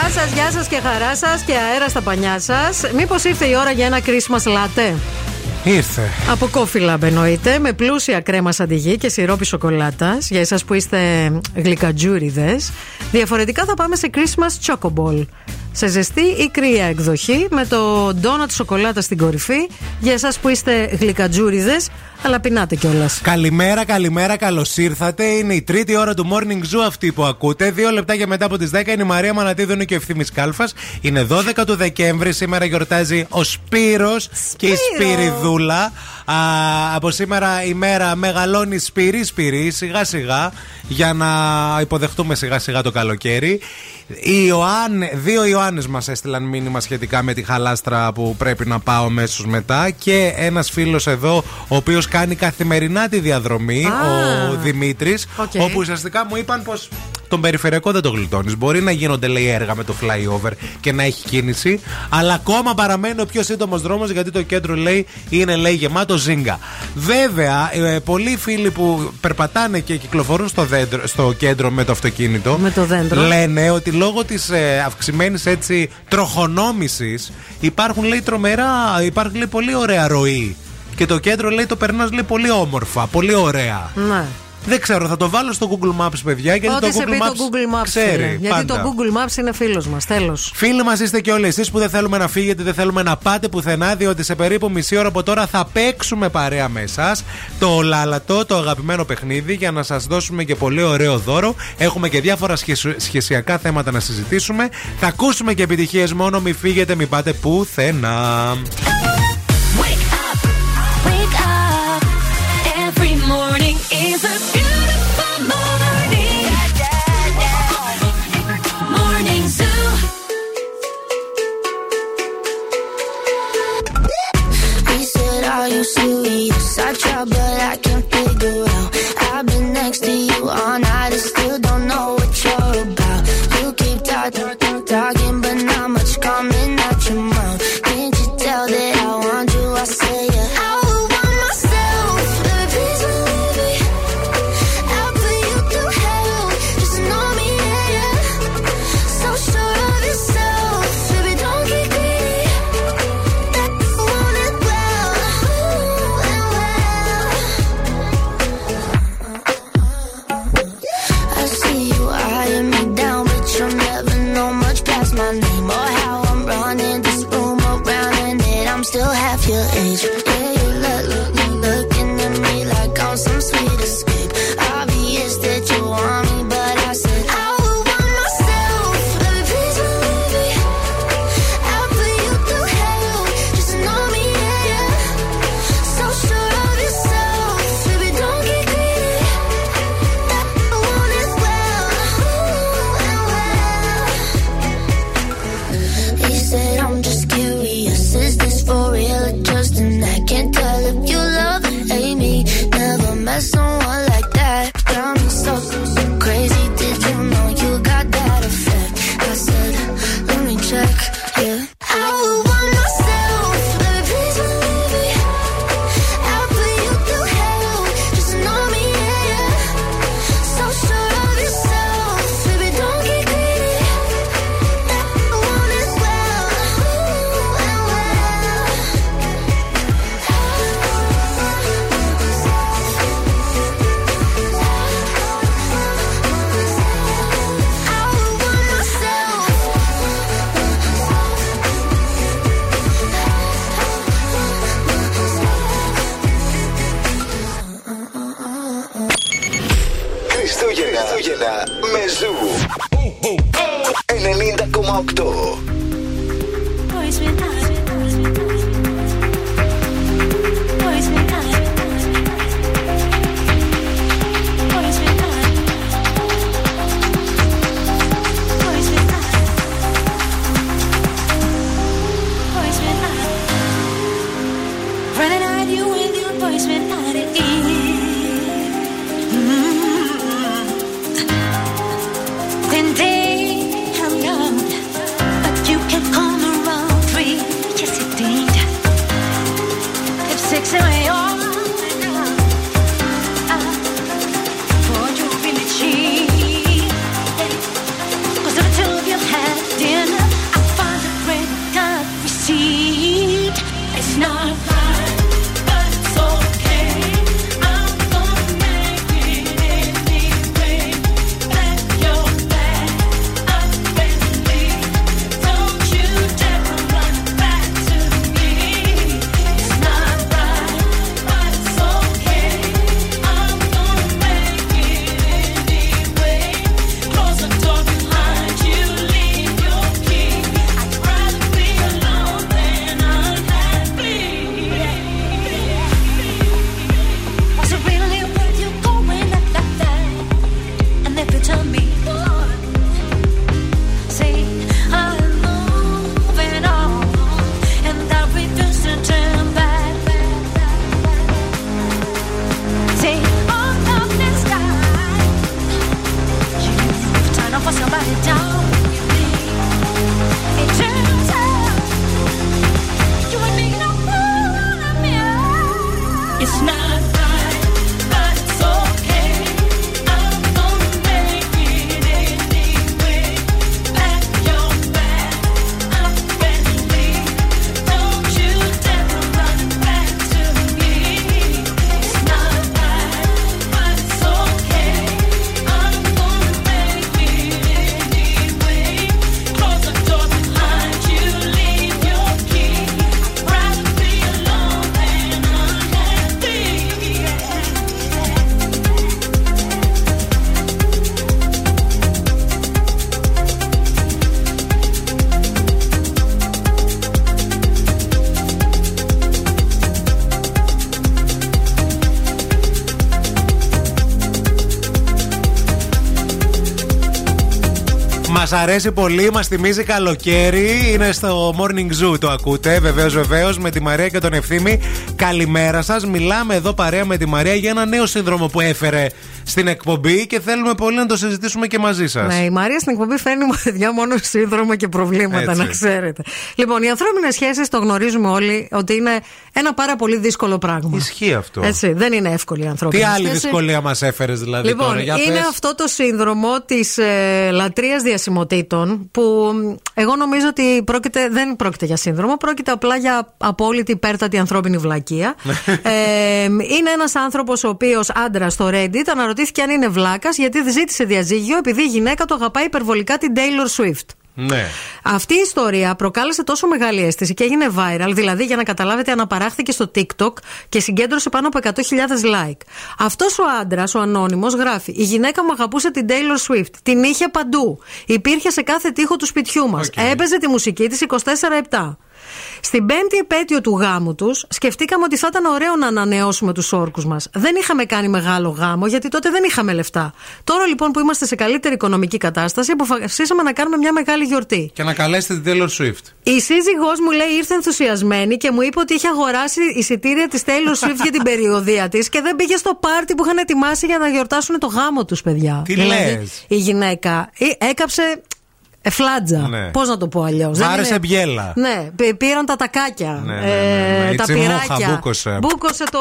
Γεια σας, γεια σας και χαρά σας και αέρα στα πανιά σας. Μήπως ήρθε η ώρα για ένα Christmas latte; Ήρθε. Από Coffee Lab εννοείται, με πλούσια κρέμα σαντιγί και σιρόπι σοκολάτας. Για εσάς που είστε γλυκατζούριδες. Διαφορετικά θα πάμε σε Christmas Choco Ball. σε ζεστή ή κρύα εκδοχή με το ντόνατ σοκολάτα στην κορυφή. Για εσάς που είστε γλυκατζούριδες, αλλά πεινάτε κιόλας. Καλημέρα, καλημέρα, καλώς ήρθατε. Είναι η τρίτη ώρα του morning zoo αυτή που ακούτε. Δύο λεπτάκια μετά από τις 10 είναι η Μαρία Μανατίδου είναι και ο Ευθύμης Κάλφας. Είναι 12 του Δεκέμβρη. Σήμερα γιορτάζει ο Σπύρος και η Σπυριδούλα. Α, από σήμερα η μέρα μεγαλώνει σπυρί σπυρί σιγά σιγά για να υποδεχτούμε σιγά σιγά το καλοκαίρι. Οι Ιωάννες, δύο Ιωάννες μας έστειλαν μήνυμα σχετικά με τη χαλάστρα που πρέπει να πάω αμέσως μετά. Και ένας φίλος εδώ, ο οποίος κάνει καθημερινά τη διαδρομή, Α. ο Δημήτρης. Οκ. Όπου ουσιαστικά μου είπαν πως τον περιφερειακό δεν το γλιτώνεις. Μπορεί να γίνονται λέει έργα με το flyover και να έχει κίνηση, αλλά ακόμα παραμένει ο πιο σύντομος δρόμος γιατί το κέντρο λέει είναι λέει γεμάτο ζίγκα. Βέβαια, ε, πολλοί φίλοι που περπατάνε και κυκλοφορούν στο, δέντρο, στο κέντρο με το αυτοκίνητο Με το δέντρο. λένε ότι λόγω της ε, αυξημένης έτσι τροχονόμησης υπάρχουν λέει τρομερά, υπάρχει λέει πολύ ωραία ροή. Και το κέντρο λέει το περνάς λέει πολύ όμορφα, πολύ ωραία. Ναι. Δεν ξέρω, θα το βάλω στο Google Maps, παιδιά. Γιατί Ό,τι το σε Google πει Maps το Google Maps. ξέρει. φίλε. Γιατί πάντα. το Google Maps είναι φίλος μας. Τέλος. Φίλοι μας είστε και όλοι εσείς που δεν θέλουμε να φύγετε, δεν θέλουμε να πάτε πουθενά, διότι σε περίπου μισή ώρα από τώρα θα παίξουμε παρέα με εσάς το λάλατο, το αγαπημένο παιχνίδι, για να σας δώσουμε και πολύ ωραίο δώρο. Έχουμε και διάφορα σχεσου- σχεσιακά θέματα να συζητήσουμε. Θα ακούσουμε και επιτυχίες μόνο, μην φύγετε, μην πάτε πουθενά. But I for me. Αρέσει πολύ, μας θυμίζει καλοκαίρι. Είναι στο Morning Zoo, το ακούτε. Βεβαίως, βεβαίως, με τη Μαρία και τον Ευθύμη. Καλημέρα σας. Μιλάμε εδώ παρέα με τη Μαρία για ένα νέο σύνδρομο που έφερε στην εκπομπή και θέλουμε πολύ να το συζητήσουμε και μαζί σας. Ναι, η Μαρία στην εκπομπή φέρνει παιδιά μόνο σύνδρομο και προβλήματα, Έτσι. να ξέρετε. Λοιπόν, οι ανθρώπινες σχέσεις το γνωρίζουμε όλοι ότι είναι ένα πάρα πολύ δύσκολο πράγμα. Ισχύει αυτό. Έτσι, δεν είναι εύκολη η ανθρώπινη Τι άλλη σχέση. δυσκολία μας έφερες δηλαδή Λοιπόν, τώρα, για είναι πες. αυτό το σύνδρομο της ε, λατρείας διασημοτήτων που μ, εγώ νομίζω ότι πρόκειται, δεν πρόκειται για σύνδρομο, πρόκειται απλά για απόλυτη υπέρτατη ανθρώπινη βλακεία. ε, είναι ένας άνθρωπος ο οποίος άντρα στο Reddit αναρωτήθηκε αν είναι βλάκας γιατί ζήτησε διαζύγιο επειδή η γυναίκα του αγαπάει υπερβολικά την Taylor Swift. Ναι. Αυτή η ιστορία προκάλεσε τόσο μεγάλη αίσθηση και έγινε viral, δηλαδή για να καταλάβετε, αναπαράχθηκε στο TikTok και συγκέντρωσε πάνω από 100.000 like. Αυτός ο άντρας, ο ανώνυμος, γράφει: Η γυναίκα μου αγαπούσε την Taylor Swift. Την είχε παντού. Υπήρχε σε κάθε τοίχο του σπιτιού μας. Έπαιζε τη μουσική της 24-7. Στην πέμπτη επέτειο του γάμου τους, σκεφτήκαμε ότι θα ήταν ωραίο να ανανεώσουμε τους όρκους μας. Δεν είχαμε κάνει μεγάλο γάμο, γιατί τότε δεν είχαμε λεφτά. Τώρα λοιπόν που είμαστε σε καλύτερη οικονομική κατάσταση, αποφασίσαμε να κάνουμε μια μεγάλη γιορτή. Και να καλέσετε την Taylor Swift. Η σύζυγός μου λέει ήρθε ενθουσιασμένη και μου είπε ότι είχε αγοράσει εισιτήρια της Taylor Swift για την περιοδία της και δεν πήγε στο πάρτι που είχαν ετοιμάσει για να γιορτάσουν το γάμο τους, παιδιά. Τι Δηλαδή, λες; Η γυναίκα ε, έκαψε φλάτζα. Ναι. Πώς να το πω αλλιώς; Βάρεσε μπιέλα. Ναι, π- πήραν τα τακάκια. Ναι, ναι, ναι, ναι. Η τα τσιμούχα πυράκια. μπούκωσε. Μπούκωσε το.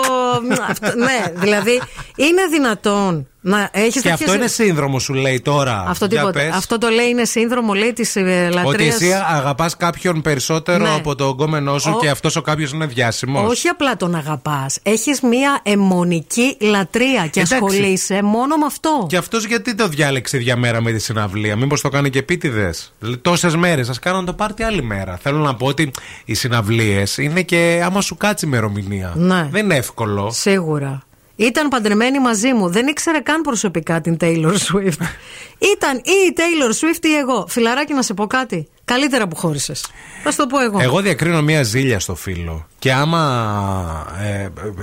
αυτό- ναι, δηλαδή είναι δυνατόν να έχεις Και αυτό είναι σύνδρομο, σου λέει τώρα. Αυτό, Για τίποτα. πες. αυτό το λέει είναι σύνδρομο, λέει της ε, λατρείας. Ότι εσύ αγαπάς κάποιον περισσότερο Ναι. από τον γκόμενό σου Ο- και αυτός ο κάποιος είναι διάσημος. Όχι απλά τον αγαπάς. Έχεις μία αιμονική λατρεία και Εντάξει. ασχολείσαι μόνο με αυτό. Και αυτός γιατί το διάλεξε διαμέρα με τη συναυλία; Μήπως το κάνει και επίτηδες; Δηλαδή, τόσες μέρες. Α κάνουν το πάρτι άλλη μέρα. Θέλω να πω ότι οι συναυλίες είναι και άμα σου κάτσει ημερομηνία. Ναι. Δεν είναι εύκολο. Σίγουρα. Ήταν παντρεμένη μαζί μου. Δεν ήξερε καν προσωπικά την Taylor Swift. Ήταν ή η Taylor Swift ή εγώ. Φιλαράκι, να σε πω κάτι. Καλύτερα που χώρισες. Θα σου το πω εγώ. Εγώ διακρίνω μία ζήλια στο φίλο. Και άμα ε,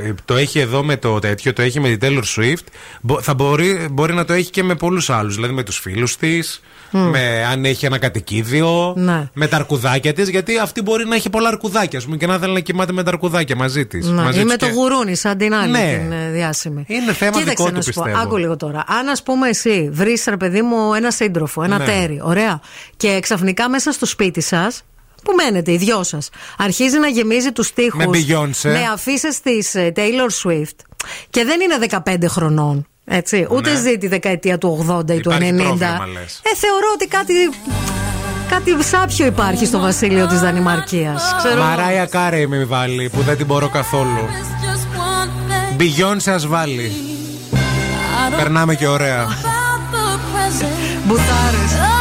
ε, το έχει εδώ με το τέτοιο, το έχει με την Taylor Swift, μπο- θα μπορεί, μπορεί να το έχει και με πολλούς άλλους. Δηλαδή με τους φίλους της, με, αν έχει ένα κατοικίδιο, Ναι. με τα αρκουδάκια της. Γιατί αυτή μπορεί να έχει πολλά αρκουδάκια, ας πούμε, και να θέλει να κοιμάται με τα αρκουδάκια μαζί της. Ναι, ή με το γουρούνι, σαν την άλλη Ναι. την ε, διάσημη. Είναι θέμα Κοίταξε δικό να του, σου πω, πιστεύω. Άκου λίγο τώρα. Αν ας πούμε εσύ βρεις, ρε παιδί μου, ένα σύντροφο, ένα Ναι. τέρι, ωραία, και ξαφνικά μέσα στο σπίτι σας. Που μένετε, οι δυο σας. Αρχίζει να γεμίζει τους τοίχου. Με Beyoncé. Με αφήσεις της Taylor Swift. Και δεν είναι 15 χρονών. Έτσι, ούτε Ναι. ζει τη δεκαετία του 80 ή του 90. Υπάρχει πρόβλημα, λες. Ε, θεωρώ ότι κάτι. Κάτι σάπιο υπάρχει στο βασίλειο της Δανημαρκίας. Ξέρω. Μαράια Κάρεϊ με βάλει που δεν την μπορώ καθόλου. Μπιγιόν ας βάλει. Περνάμε και ωραία. Μπουτάρες.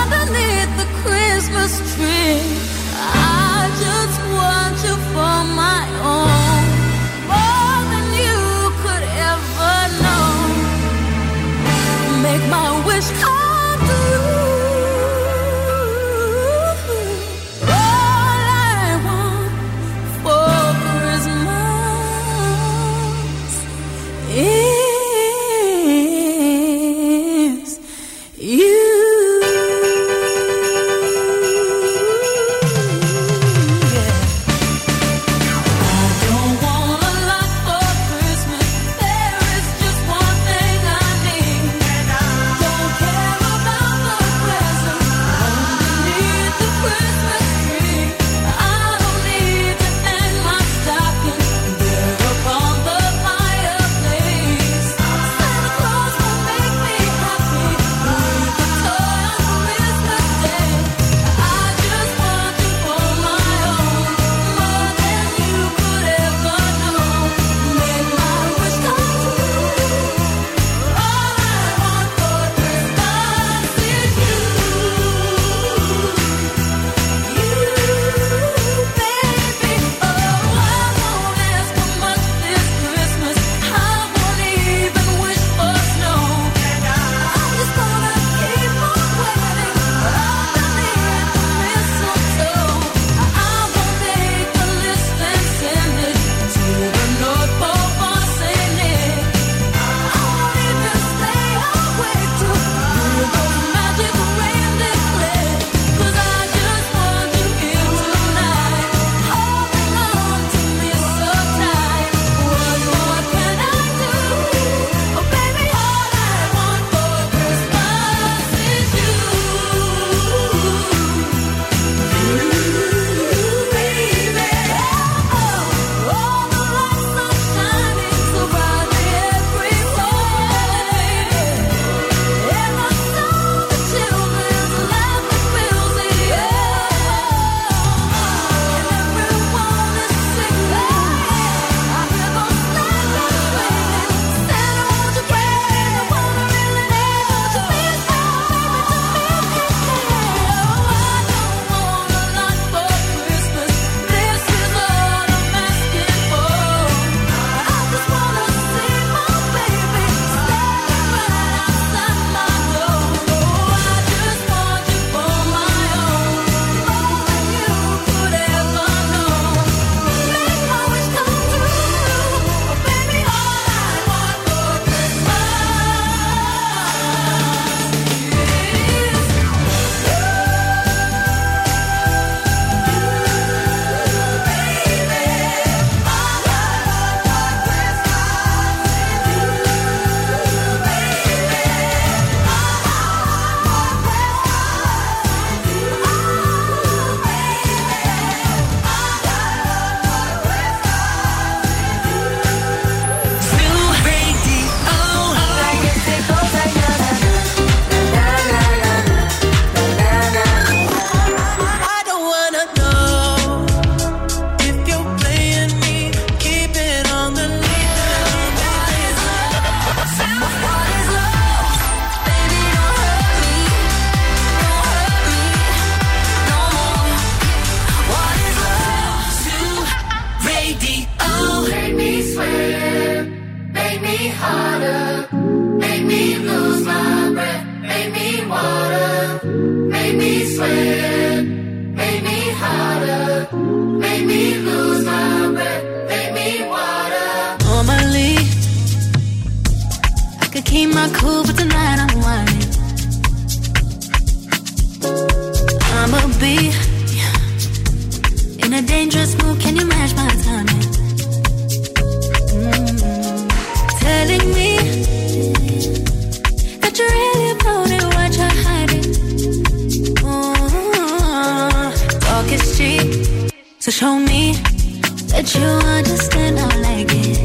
Understand. I like it.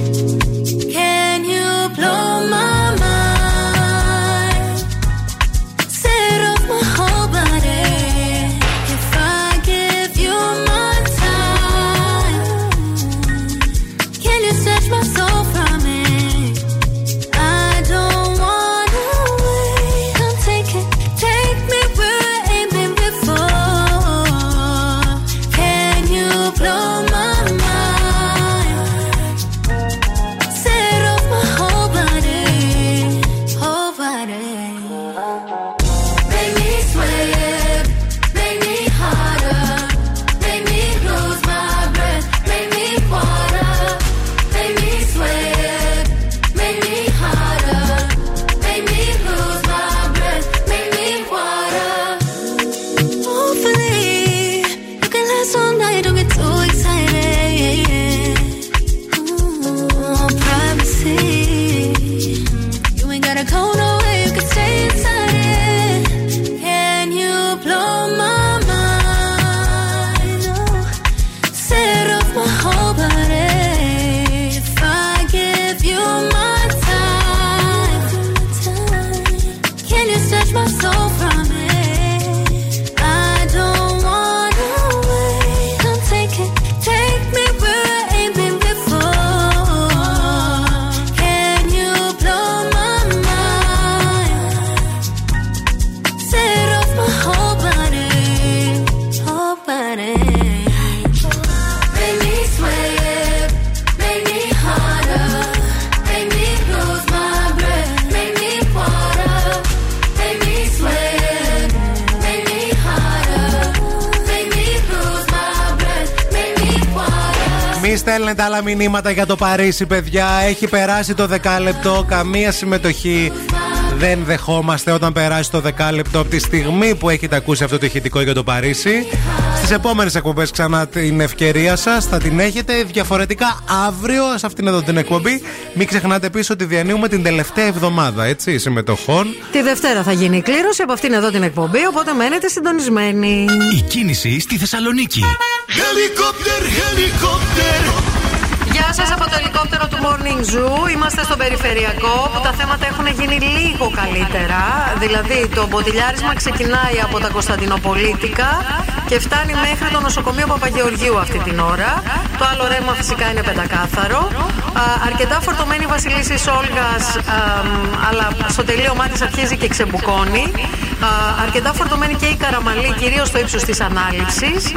Άλλα μηνύματα για το Παρίσι, παιδιά. Έχει περάσει το δεκάλεπτο. Καμία συμμετοχή δεν δεχόμαστε όταν περάσει το δεκάλεπτο από τη στιγμή που έχετε ακούσει αυτό το ηχητικό για το Παρίσι. Στις επόμενες εκπομπές ξανά την ευκαιρία σας θα την έχετε διαφορετικά αύριο σε αυτήν εδώ την εκπομπή. Μην ξεχνάτε επίσης ότι διανύουμε την τελευταία εβδομάδα έτσι, συμμετοχών. Τη Δευτέρα θα γίνει η κλήρωση από αυτήν εδώ την εκπομπή, οπότε μένετε συντονισμένοι. Η κίνηση στη Θεσσαλονίκη. Helicopter, helicopter. Γεια σας από το ελικόπτερο του Morning Zoo. Είμαστε στο περιφερειακό που τα θέματα έχουν γίνει λίγο καλύτερα. Δηλαδή το μποτιλιάρισμα ξεκινάει από τα Κωνσταντινοπολίτικα και φτάνει μέχρι το νοσοκομείο Παπαγεωργίου αυτή την ώρα. Το άλλο ρεύμα φυσικά είναι πεντακάθαρο. Α, αρκετά φορτωμένη η Βασιλίση Όλγας, αλλά στο τελείωμά της αρχίζει και ξεμπουκώνει. Α, αρκετά φορτωμένη και η Καραμαλή, κυρίως στο ύψος της ανάληψης.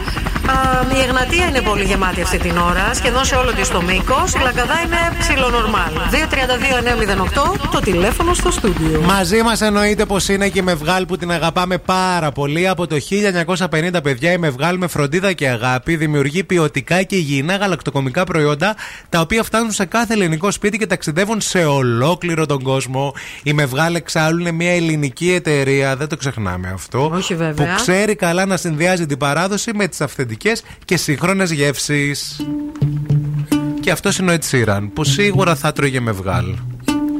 Η Εγνατία είναι πολύ γεμάτη αυτή την ώρα, σχεδόν σε όλο της το μήκος. Η Λαγκαδά είναι ψιλονορμάλ. 232-908 το τηλέφωνο στο στούντιο. Μαζί μας εννοείται πως είναι και η Μευγάλ που την αγαπάμε πάρα πολύ. Από το 1950, παιδιά, η Μευγάλ με φροντίδα και αγάπη δημιουργεί ποιοτικά και υγιεινά γαλακτοκομικά προϊόντα τα οποία φτάνουν σε κάθε ελληνικό σπίτι και ταξιδεύουν σε ολόκληρο τον κόσμο. Η Μευγάλ εξάλλου είναι μια ελληνική εταιρεία, δεν το ξεχνάμε αυτό. Όχι βέβαια. Που ξέρει καλά να συνδυάζει την παράδοση με τις αυθεντικές και σύγχρονες γεύσεις. Και αυτός είναι ο Ed Sheeran, που σίγουρα θα τρώγε Μευγάλ.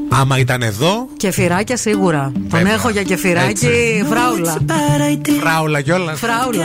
Άμα ήταν εδώ. Κεφυράκια σίγουρα. Τον Βέβαια. έχω για κεφυράκι Έτσι. φράουλα. Φράουλα κιόλας. Φράουλα.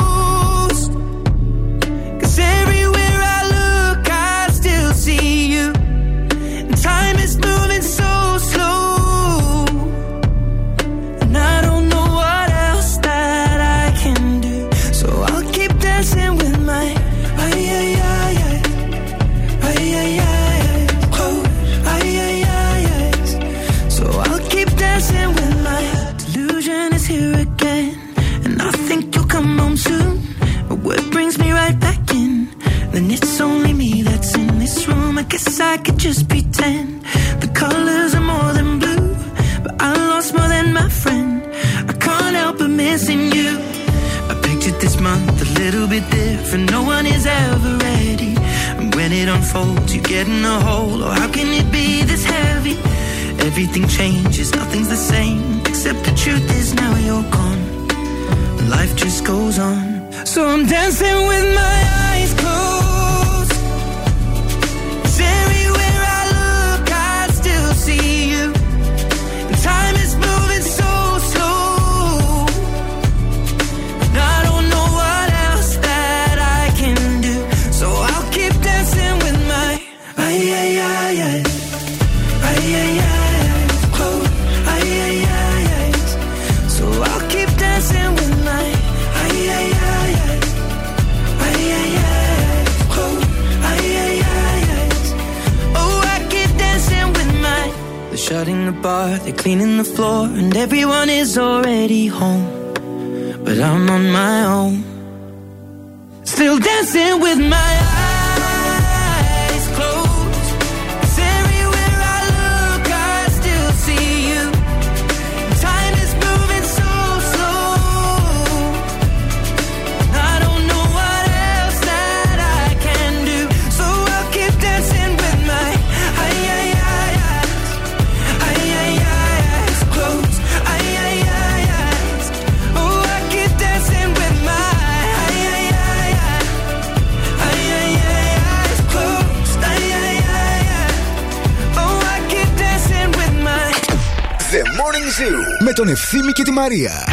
Ευθύμη και τη Μαρία.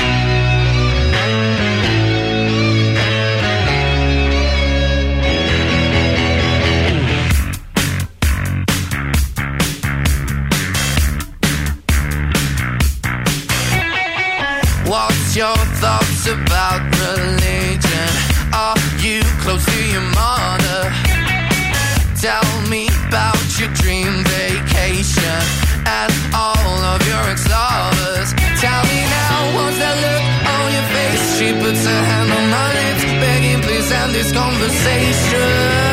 What's your thoughts about religion? Are you close to your mother? Tell me about your dream vacation and all of your ex-lovers. puts a hand on my lips, begging please end this conversation.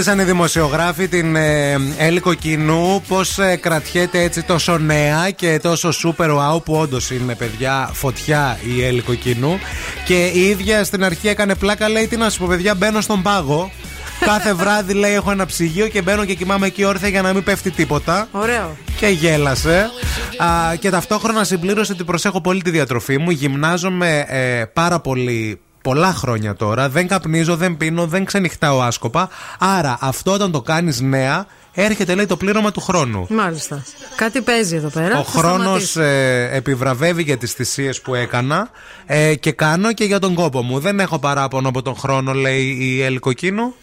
ρωτήσαν οι δημοσιογράφοι την ε, πώς ε, κρατιέται έτσι τόσο νέα και τόσο σούπερ wow που όντως είναι παιδιά φωτιά η Έλικο Κοινού. Και η ίδια στην αρχή έκανε πλάκα, λέει: Τι να σου πω, παιδιά, μπαίνω στον πάγο. Κάθε βράδυ λέει έχω ένα ψυγείο και μπαίνω και κοιμάμαι εκεί όρθια για να μην πέφτει τίποτα. Ωραίο. Και γέλασε. Και ταυτόχρονα συμπλήρωσε ότι προσέχω πολύ τη διατροφή μου. Γυμνάζομαι ε, πάρα πολύ πολλά χρόνια τώρα. Δεν καπνίζω, δεν πίνω, δεν ξενυχτάω άσκοπα. Άρα αυτό όταν το κάνεις νέα, έρχεται λέει το πλήρωμα του χρόνου. Μάλιστα. Κάτι παίζει εδώ πέρα. Ο χρόνος ε, επιβραβεύει για τις θυσίες που έκανα ε, και κάνω και για τον κόπο μου. Δεν έχω παράπονο από τον χρόνο, λέει η Ελκοκίνου.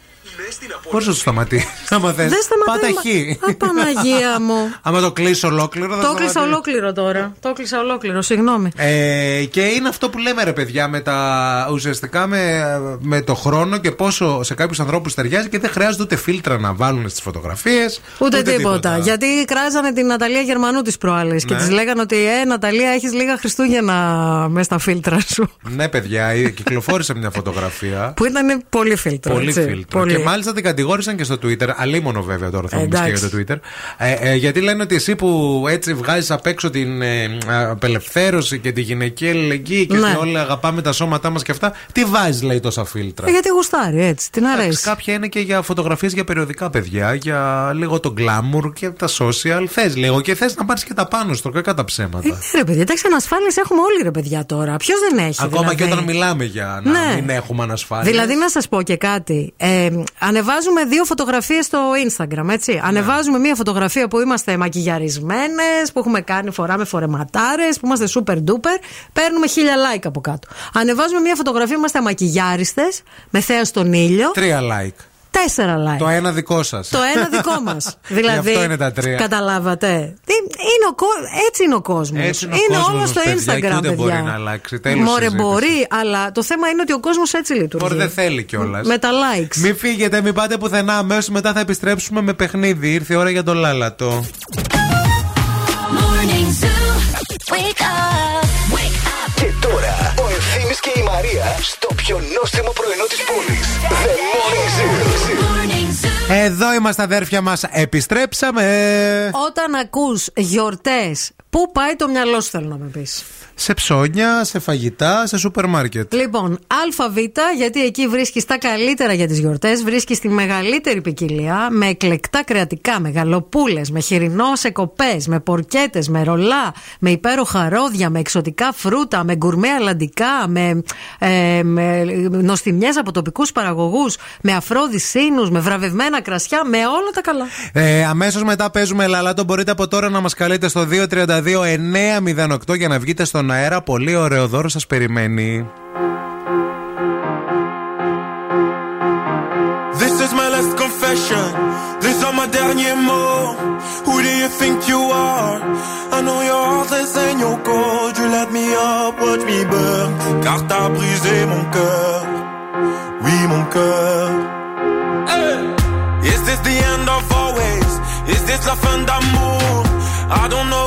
Πώ θα το σταματήσει, Να θε. Δεν σταματάει. Πάτα. Απαναγία μου. άμα το κλείσω ολόκληρο. Το κλείσα ολόκληρο τώρα. Το κλείσα ολόκληρο, συγγνώμη. Ε, και είναι αυτό που λέμε ρε παιδιά με τα, ουσιαστικά με, με το χρόνο και πόσο σε κάποιους ανθρώπους ταιριάζει και δεν χρειάζεται ούτε φίλτρα να βάλουν στις φωτογραφίες. Ούτε, ούτε, τίποτα. τίποτα. Γιατί κράζανε την Ναταλία Γερμανού τη προάλλη ναι. και τη λέγανε ότι Ε, Ναταλία, έχεις λίγα Χριστούγεννα μες στα φίλτρα σου. ναι, παιδιά, κυκλοφόρησε μια φωτογραφία. που ήταν πολύ φίλτρα. Πολύ φίλτρα. Πολύ και μάλιστα την κατηγόρησαν και στο Twitter. Αλίμονο βέβαια τώρα θα μου πεις και για Εντάξει. το Twitter. Ε, ε, γιατί λένε ότι εσύ που έτσι βγάζεις απ' έξω την ε, απελευθέρωση και τη γυναική αλληλεγγύη και Ναι. ότι όλοι αγαπάμε τα σώματά μας και αυτά. Τι βάζεις, λέει, τόσα φίλτρα; Ε, γιατί γουστάρει έτσι, την Εντάξει, αρέσει. Κάποια είναι και για φωτογραφίες για περιοδικά παιδιά, για λίγο το glamour και τα social. Θες λίγο και θες να πάρεις και τα πάνω στο κακά τα ψέματα. Ε, ρε παιδιά, εντάξει, ανασφάλειες έχουμε όλοι ρε παιδιά τώρα. Ποιος δεν έχει. Ακόμα δηλαδή; και όταν μιλάμε για να Ναι. μην έχουμε ανασφάλεια. Δηλαδή, να σας πω και κάτι. Ε, ανεβάζουμε δύο φωτογραφίες στο Instagram, έτσι. Ναι. Ανεβάζουμε μία φωτογραφία που είμαστε μακιγιαρισμένες, που έχουμε κάνει, φοράμε φορεματάρες, που είμαστε super duper. Παίρνουμε χίλια like από κάτω. Ανεβάζουμε μία φωτογραφία που είμαστε μακιγιάριστες, με θέα στον ήλιο. Τρία like. Τέσσερα like. Το ένα δικό σας. Το ένα δικό μας. δηλαδή. Γι' αυτό είναι τα τρία. Καταλάβατε. Τι- Είναι ο, κο- έτσι είναι ο κόσμος. Έτσι είναι ο Είναι κόσμος όλος μας, στο παιδιά, και Instagram, ούτε παιδιά. μπορεί να αλλάξει. Τέλος Μωρέ, συζήτηση. μπορεί, αλλά το θέμα είναι ότι ο κόσμος έτσι λειτουργεί. Μπορεί δεν θέλει κιόλας. Με τα likes. Μην φύγετε, μην πάτε πουθενά. Αμέσως μετά θα επιστρέψουμε με παιχνίδι. Ήρθε η ώρα για το λάλατο. Morning Zoo. Wake up. Wake up. Και τώρα ο Ευθύνη και η Μαρία στο πιο νόστιμο πρωινό της πόλης. The Morning Zoo. Morning Zoo. Εδώ είμαστε αδέρφια μας. Επιστρέψαμε. Όταν ακούς γιορτές, πού πάει το μυαλό σου, θέλω να με πεις. Σε ψώνια, σε φαγητά, σε σούπερ μάρκετ. Λοιπόν, ΑΒ, γιατί εκεί βρίσκεις τα καλύτερα για τις γιορτές, βρίσκεις τη μεγαλύτερη ποικιλία με εκλεκτά κρεατικά, με γαλοπούλες, με χοιρινός σε κοπέ, με πορκέτες, με ρολά, με υπέροχα ρόδια, με εξωτικά φρούτα, με γκουρμέ αλλαντικά, με, ε, με νοστιμιές από τοπικούς παραγωγούς, με αφρόδι σύνους, με βραβευμένα κρασιά, με όλα τα καλά. Ε, Αμέσως μετά παίζουμε λαλάτο. Μπορείτε από τώρα να μας καλείτε στο 232-908 για να βγείτε στον αέρα. Πολύ ωραίο δώρο σα περιμένει. This is my last confession. These are my derniers mots. Who do you think you are? I know your heart is in your code. You let me up, watch me burn. Car t'as brisé mon cœur. Oui, mon cœur. Hey! Is this the end of always? Is this la fin d'amour? I don't know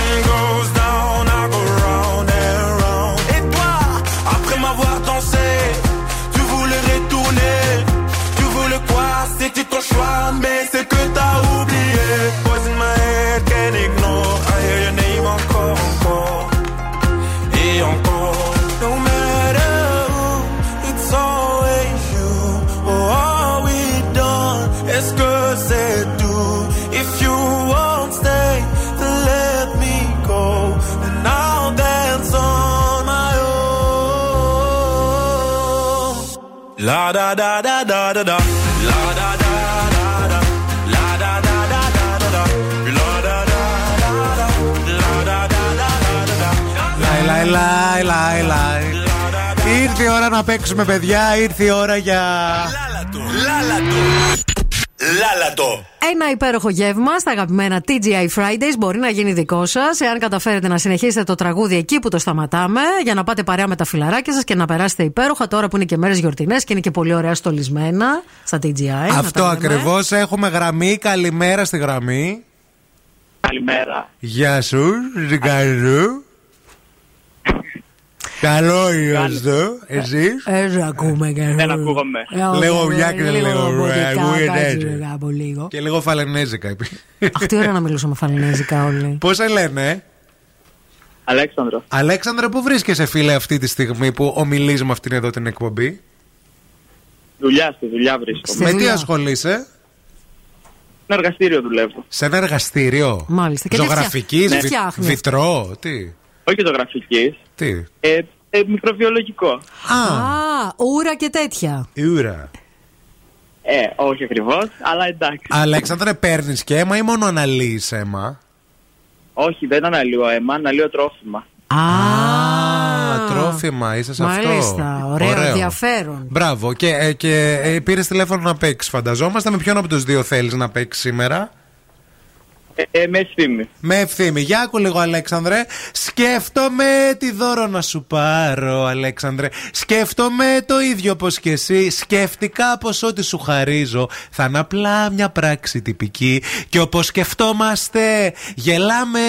να παίξουμε, παιδιά. Ήρθε η ώρα για. Λάλατο. Λάλατο. Ένα υπέροχο γεύμα στα αγαπημένα TGI Fridays μπορεί να γίνει δικό σας, εάν καταφέρετε να συνεχίσετε το τραγούδι εκεί που το σταματάμε, για να πάτε παρέα με τα φιλαράκια σας και να περάσετε υπέροχα τώρα που είναι και μέρες γιορτινές και είναι και πολύ ωραία στολισμένα στα TGI. να Αυτό τα λέμε. ακριβώς. Έχουμε γραμμή. Καλημέρα στη γραμμή. Καλημέρα. Γεια σου, Ρικάρδο. Καλό είμαστε, εσείς; Έτσι ακούμε και Δεν ακούγομαι. Λίγο βιάκρι, λίγο ρομποτικά, ρουέ, κάτσε έτσι. λίγο από λίγο. Και λίγο φαλενέζικα. είπε. Αχ, τι ώρα να μιλούσαμε φαλινέζικα όλοι. Πώς σε λένε, Αλέξανδρο. Αλέξανδρε, πού βρίσκεσαι, φίλε, αυτή τη στιγμή που ομιλείς με αυτήν εδώ την εκπομπή; Δουλειά στη δουλειά βρίσκομαι. με τι ασχολείσαι, Σε ένα εργαστήριο δουλεύω. σε ένα εργαστήριο; Μάλιστα. Και τι Ζωγραφικής, φτιά- τι φτιάχνεις; βιτρό, τι; Όχι ζωγραφικής. Τι; Ε, ε, μικροβιολογικό. Α, ούρα και τέτοια. Ούρα. Ε, όχι ακριβώς, αλλά εντάξει. Αλέξανδρε, παίρνεις και αίμα ή μόνο αναλύεις αίμα; Όχι, δεν αναλύω αίμα, αναλύω τρόφιμα. Α, τρόφιμα, είσαι σε αυτό. Μάλιστα, ωραίο, ενδιαφέρον. Μπράβο. Και, ε, και ε, πήρες τηλέφωνο να παίξεις, φανταζόμαστε. Με ποιον από τους δύο θέλεις να παίξεις σήμερα; Ε, ε, με ευθύμη. Με ευθύμη. Για άκου λίγο, Αλέξανδρε. Σκέφτομαι τι δώρο να σου πάρω, Αλέξανδρε. Σκέφτομαι το ίδιο πως και εσύ. Σκέφτηκα πως ό,τι σου χαρίζω θα είναι απλά μια πράξη τυπική. Και όπως σκεφτόμαστε, γελάμε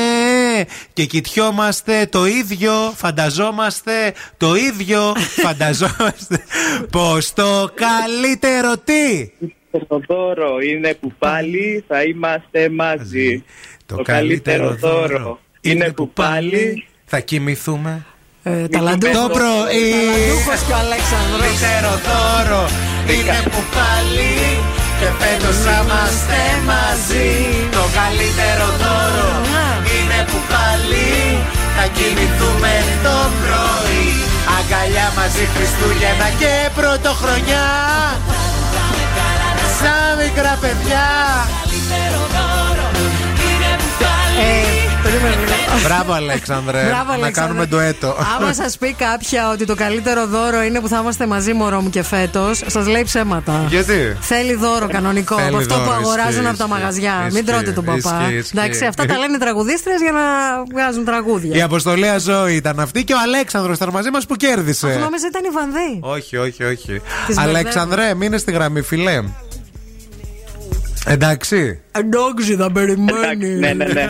και κοιτιόμαστε το ίδιο. Φανταζόμαστε το ίδιο. Φανταζόμαστε πως το καλύτερο τι; Το δώρο είναι που πάλι θα είμαστε μαζί. Το, καλύτερο δώρο είναι που πάλι θα κοιμηθούμε. Ε, ταλαντούχος. Το πρωί. Ταλαντούχος και ο Αλέξανδρος. Το καλύτερο δώρο είναι που πάλι και φέτος θα είμαστε μαζί. Το καλύτερο δώρο είναι που πάλι θα κοιμηθούμε το πρωί. Αγκαλιά μαζί Χριστούγεννα και πρωτοχρονιά. Σαν μικρά παιδιά. Ε, περίμενε λίγο. Μπράβο Αλέξανδρε. Μπράβο, Να Αλέξανδρε. κάνουμε ντουέτο. Άμα σας πει κάποια ότι το καλύτερο δώρο είναι που θα είμαστε μαζί, μωρό μου και φέτος, σας λέει ψέματα. Γιατί; Θέλει δώρο κανονικό. Θέλει από αυτό που δώρο, αγοράζουν ισχύει, από τα ισχύει. μαγαζιά. Μην Ισχύει, τρώτε τον παπά. ισχύει, ισχύει. Εντάξει, αυτά τα λένε οι τραγουδίστρες για να βγάζουν τραγούδια. Η αποστολή Αζώη ήταν αυτή και ο Αλέξανδρος ήταν μαζί μας που κέρδισε. Αυτό νόμιζα ήταν η Βανδύ. Όχι, όχι, όχι. Τις Αλέξανδρε, μείνε στη γραμμή, φιλέ. Εντάξει. Εντάξει, θα περιμένεις. Ναι, ναι, ναι.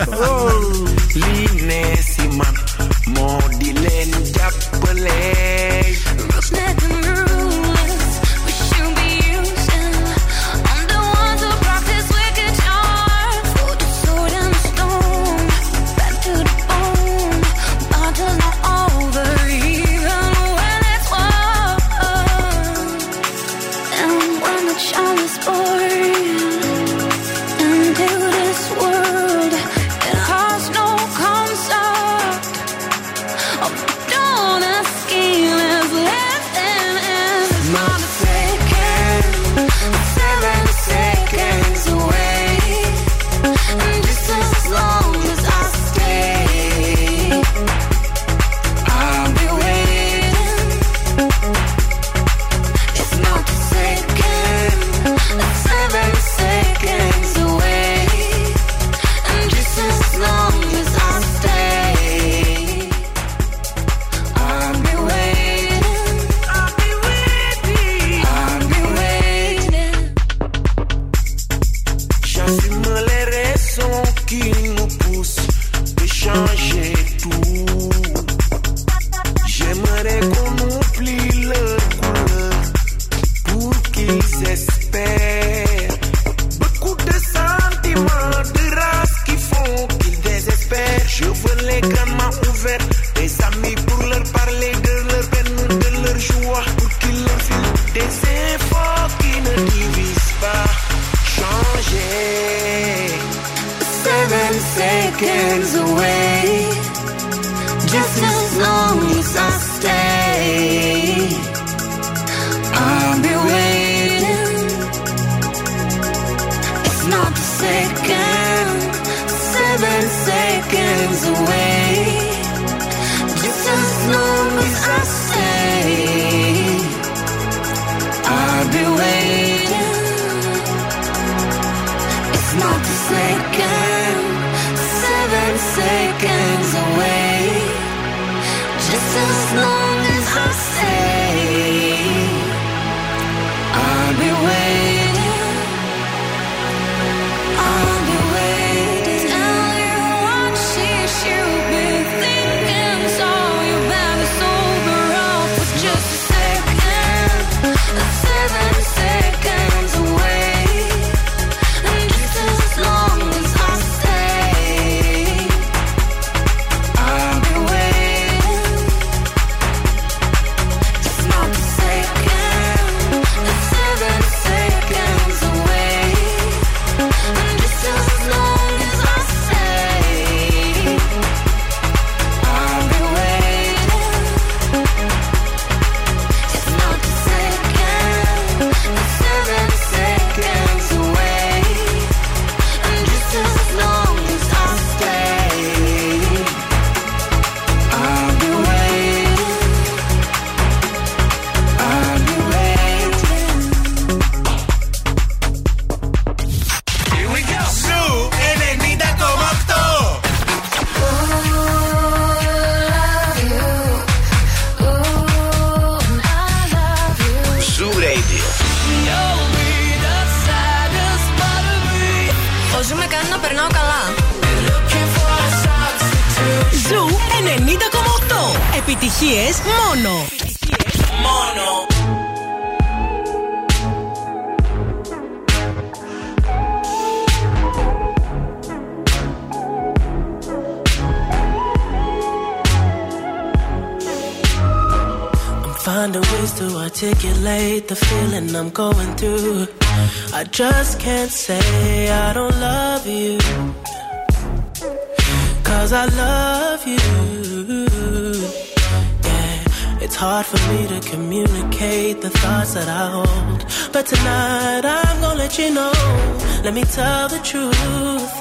Let me tell the truth.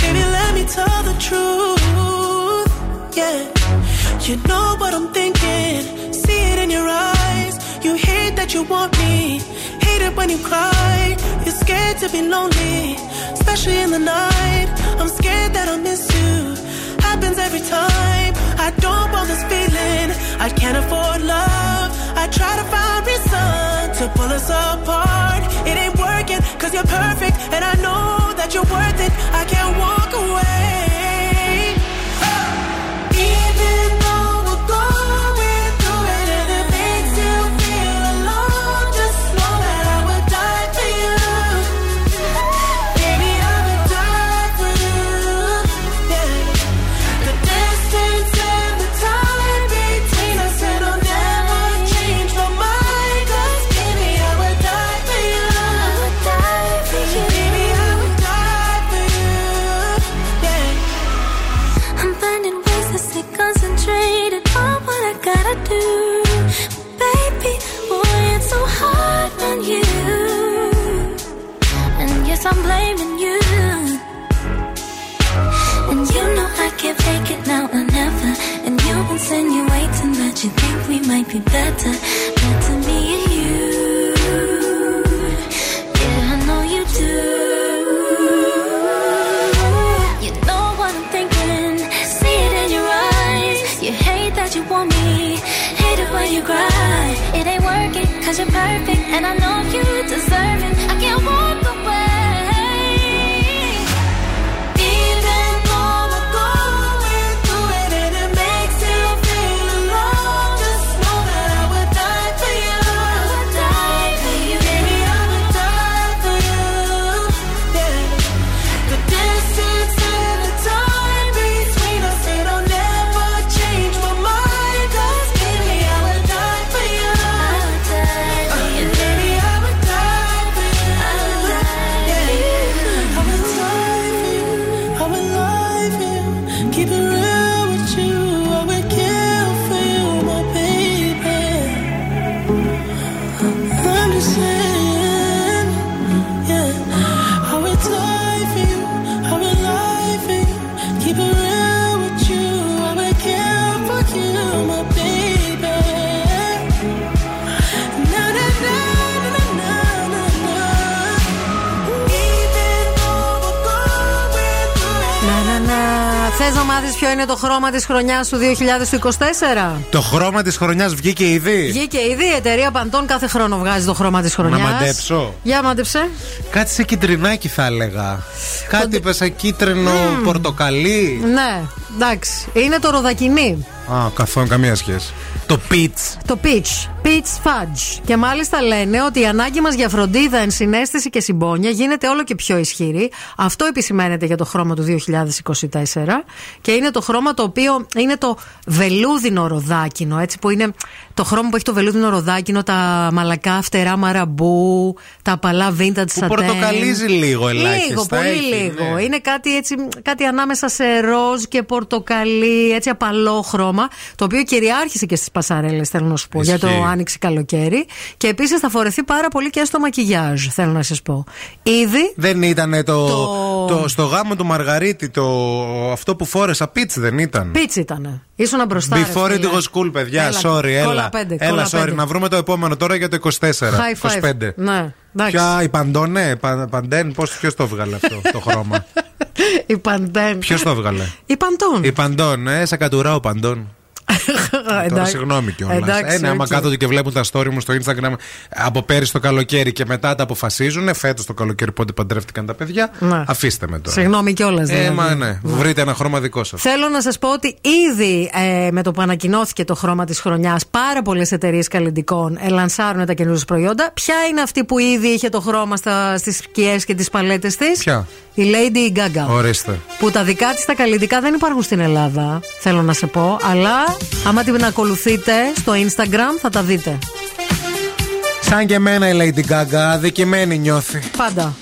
Baby, let me tell the truth. Yeah. You know what I'm thinking. See it in your eyes. You hate that you want me. Hate it when you cry. You're scared to be lonely, especially in the night. I'm scared that I'll miss you. Happens every time. I don't want this feeling. I can't afford love. I try to find reason to pull us apart. Cause you're perfect. And I know that you're worth it. I can't walk χρώμα της χρονιάς του 2024. Το χρώμα της χρονιάς βγήκε ήδη. Βγήκε ήδη η εταιρεία Παντών κάθε χρόνο βγάζει το χρώμα της χρονιάς. Να μαντέψω. Για μάντεψε. Κάτι σε κυτρινάκι θα έλεγα. Κάτι είπες σε κίτρινο πορτοκαλί. Ναι, εντάξει. Είναι το ροδακινί. Α, καθόλου καμία σχέση. Το πιτς. Το peach. Peach fudge. Και μάλιστα λένε ότι η ανάγκη μας για φροντίδα, ενσυναίσθηση και συμπόνια γίνεται όλο και πιο ισχυρή. Αυτό επισημαίνεται για το χρώμα του 2024. Και είναι το χρώμα το οποίο είναι το βελούδινο ροδάκινο. Έτσι που είναι το χρώμα που έχει το βελούδινο ροδάκινο, τα μαλακά φτερά μαραμπού, τα απαλά vintage Που satin. πορτοκαλίζει λίγο ελάχιστα. Λίγο, πολύ έχει, λίγο. ναι. Είναι κάτι έτσι, κάτι ανάμεσα σε ροζ και πορτοκαλί, έτσι απαλό χρώμα, το οποίο κυριάρχησε και στις πασαρέλες, θέλω να σου πω, για το Ισχύει. άνοιξη καλοκαίρι. Και επίσης θα φορεθεί πάρα πολύ και στο μακιγιάζ, θέλω να σας πω. Ήδη. Δεν ήταν το, Το- το... στο γάμο του Μαργαρίτη το, αυτό που φόρεσα peach δεν ήταν. Peach ήταν. Ήσουν μπροστά. ρε Before it φίλε. was cool, παιδιά. Έλα, sorry, έλα. κόλλα πέντε, έλα, κόλλα sorry. πέντε. Να βρούμε το επόμενο τώρα για το 24. High five. 25. Ναι, εντάξει. Ποια, η Pantone, πα, Pantene, πώς, ποιος το έβγαλε αυτό το χρώμα; Η Pantene. ποιος το έβγαλε; Η Pantone. Η Pantone, ε, σε κατουρά ο Pantone. Τώρα Εντάξει. συγγνώμη κιόλας. Εντάξει, Ε, ναι, άμα οκ. κάθονται και βλέπουν τα story μου στο Instagram από πέρυσι το καλοκαίρι και μετά τα αποφασίζουν, φέτος το καλοκαίρι πότε παντρεύτηκαν τα παιδιά, Ναι. αφήστε με τώρα. Συγγνώμη κιόλας. Ε, μα ναι, βρείτε ένα χρώμα δικό σας. Θέλω να σας πω ότι ήδη ε, με το που ανακοινώθηκε το χρώμα της χρονιάς, πάρα πολλές εταιρείες καλλιντικών ελανσάρουν τα καινούργια προϊόντα. Ποια είναι αυτή που ήδη είχε το χρώμα στις σκιές και τις παλέτες της, Ποια; Η Lady Gaga. Ορίστε. Που τα δικά της τα καλλιντικά δεν υπάρχουν στην Ελλάδα, θέλω να σε πω. Αλλά άμα την ακολουθείτε στο Instagram θα τα δείτε. Σαν και εμένα η Lady Gaga, αδικημένη νιώθει. Πάντα.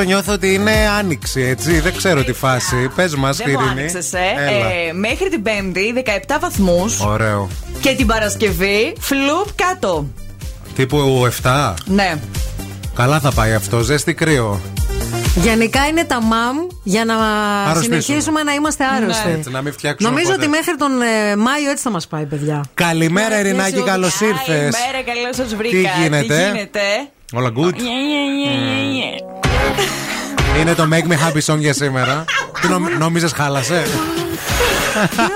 Έξω νιώθω ότι είναι άνοιξη, έτσι. Δεν ξέρω τι φάση. Πες μας, Δεν μου άνοιξες, ε. Ε, Μέχρι την Πέμπτη 17 βαθμούς. Ωραίο. Και την Παρασκευή φλουπ κάτω. Τύπου 7. Ναι. Καλά θα πάει αυτό. Ζέστη κρύο. Γενικά είναι τα μαμ για να Αρρωστήσουμε. συνεχίσουμε να είμαστε άρρωστοι. Έτσι, να μην φτιάξουμε Νομίζω ποτέ. ότι μέχρι τον ε, Μάιο έτσι θα μας πάει, παιδιά. Καλημέρα, Ειρηνάκη, καλώς ήρθες. Καλημέρα, καλώς σας βρήκα. Τι γίνεται; Τι γίνεται; Όλα good; Yeah, yeah, yeah, yeah, yeah. Είναι το Make Me Happy Song για σήμερα. Τι νομ, νόμιζες χάλασε;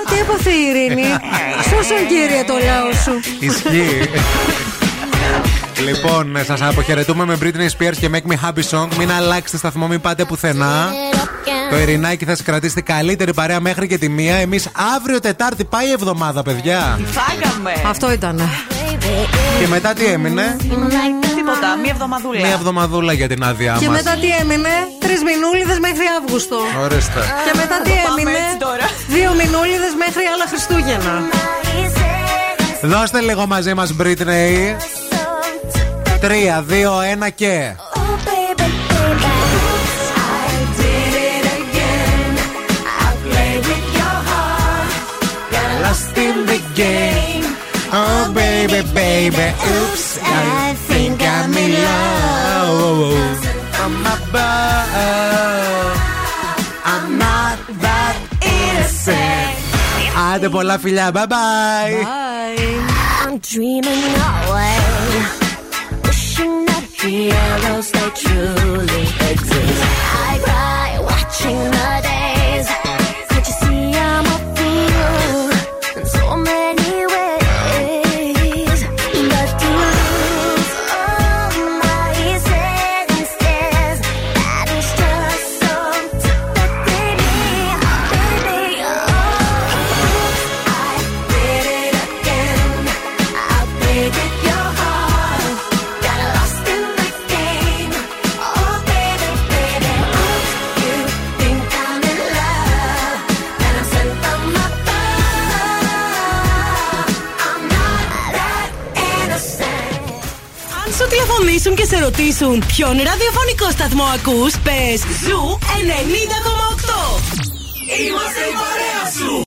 Τι έπαθε η Ειρήνη; Σώσον κύριε το λαό σου. Ισχύει. Λοιπόν, σας αποχαιρετούμε με Britney Spears και Make Me Happy Song. Μην αλλάξετε σταθμό, μην πάτε πουθενά. Το Ειρηνάκι θα σας κρατήσει την καλύτερη παρέα μέχρι και τη μία. Εμείς αύριο Τετάρτη πάει η εβδομάδα, παιδιά. Τι φάγαμε. Αυτό ήταν. Και μετά τι έμεινε; Τίποτα, μία εβδομαδούλα. Μία εβδομαδούλα για την άδειά Και μας. μετά τι έμεινε, τρεις μηνούλιδε μέχρι Αύγουστο. Ορίστε. Και μετά τι Θα το πάμε έμεινε, έτσι τώρα. δύο μηνούλιδε μέχρι άλλα Χριστούγεννα. Δώστε λίγο μαζί μας, Britney. Τρία, δύο, ένα και. Lost in the game. Oh, baby, baby. Oops, I think I'm in love. From above. I'm not that Άντε πολλά φιλιά. Bye bye. I'm dreaming away, wishing that heroes they truly exist. I cry watching the σε ρωτήσουν ποιον ραδιοφωνικό σταθμό ακούς, πες Zoo 90,8. Είμαστε η παρέα σου.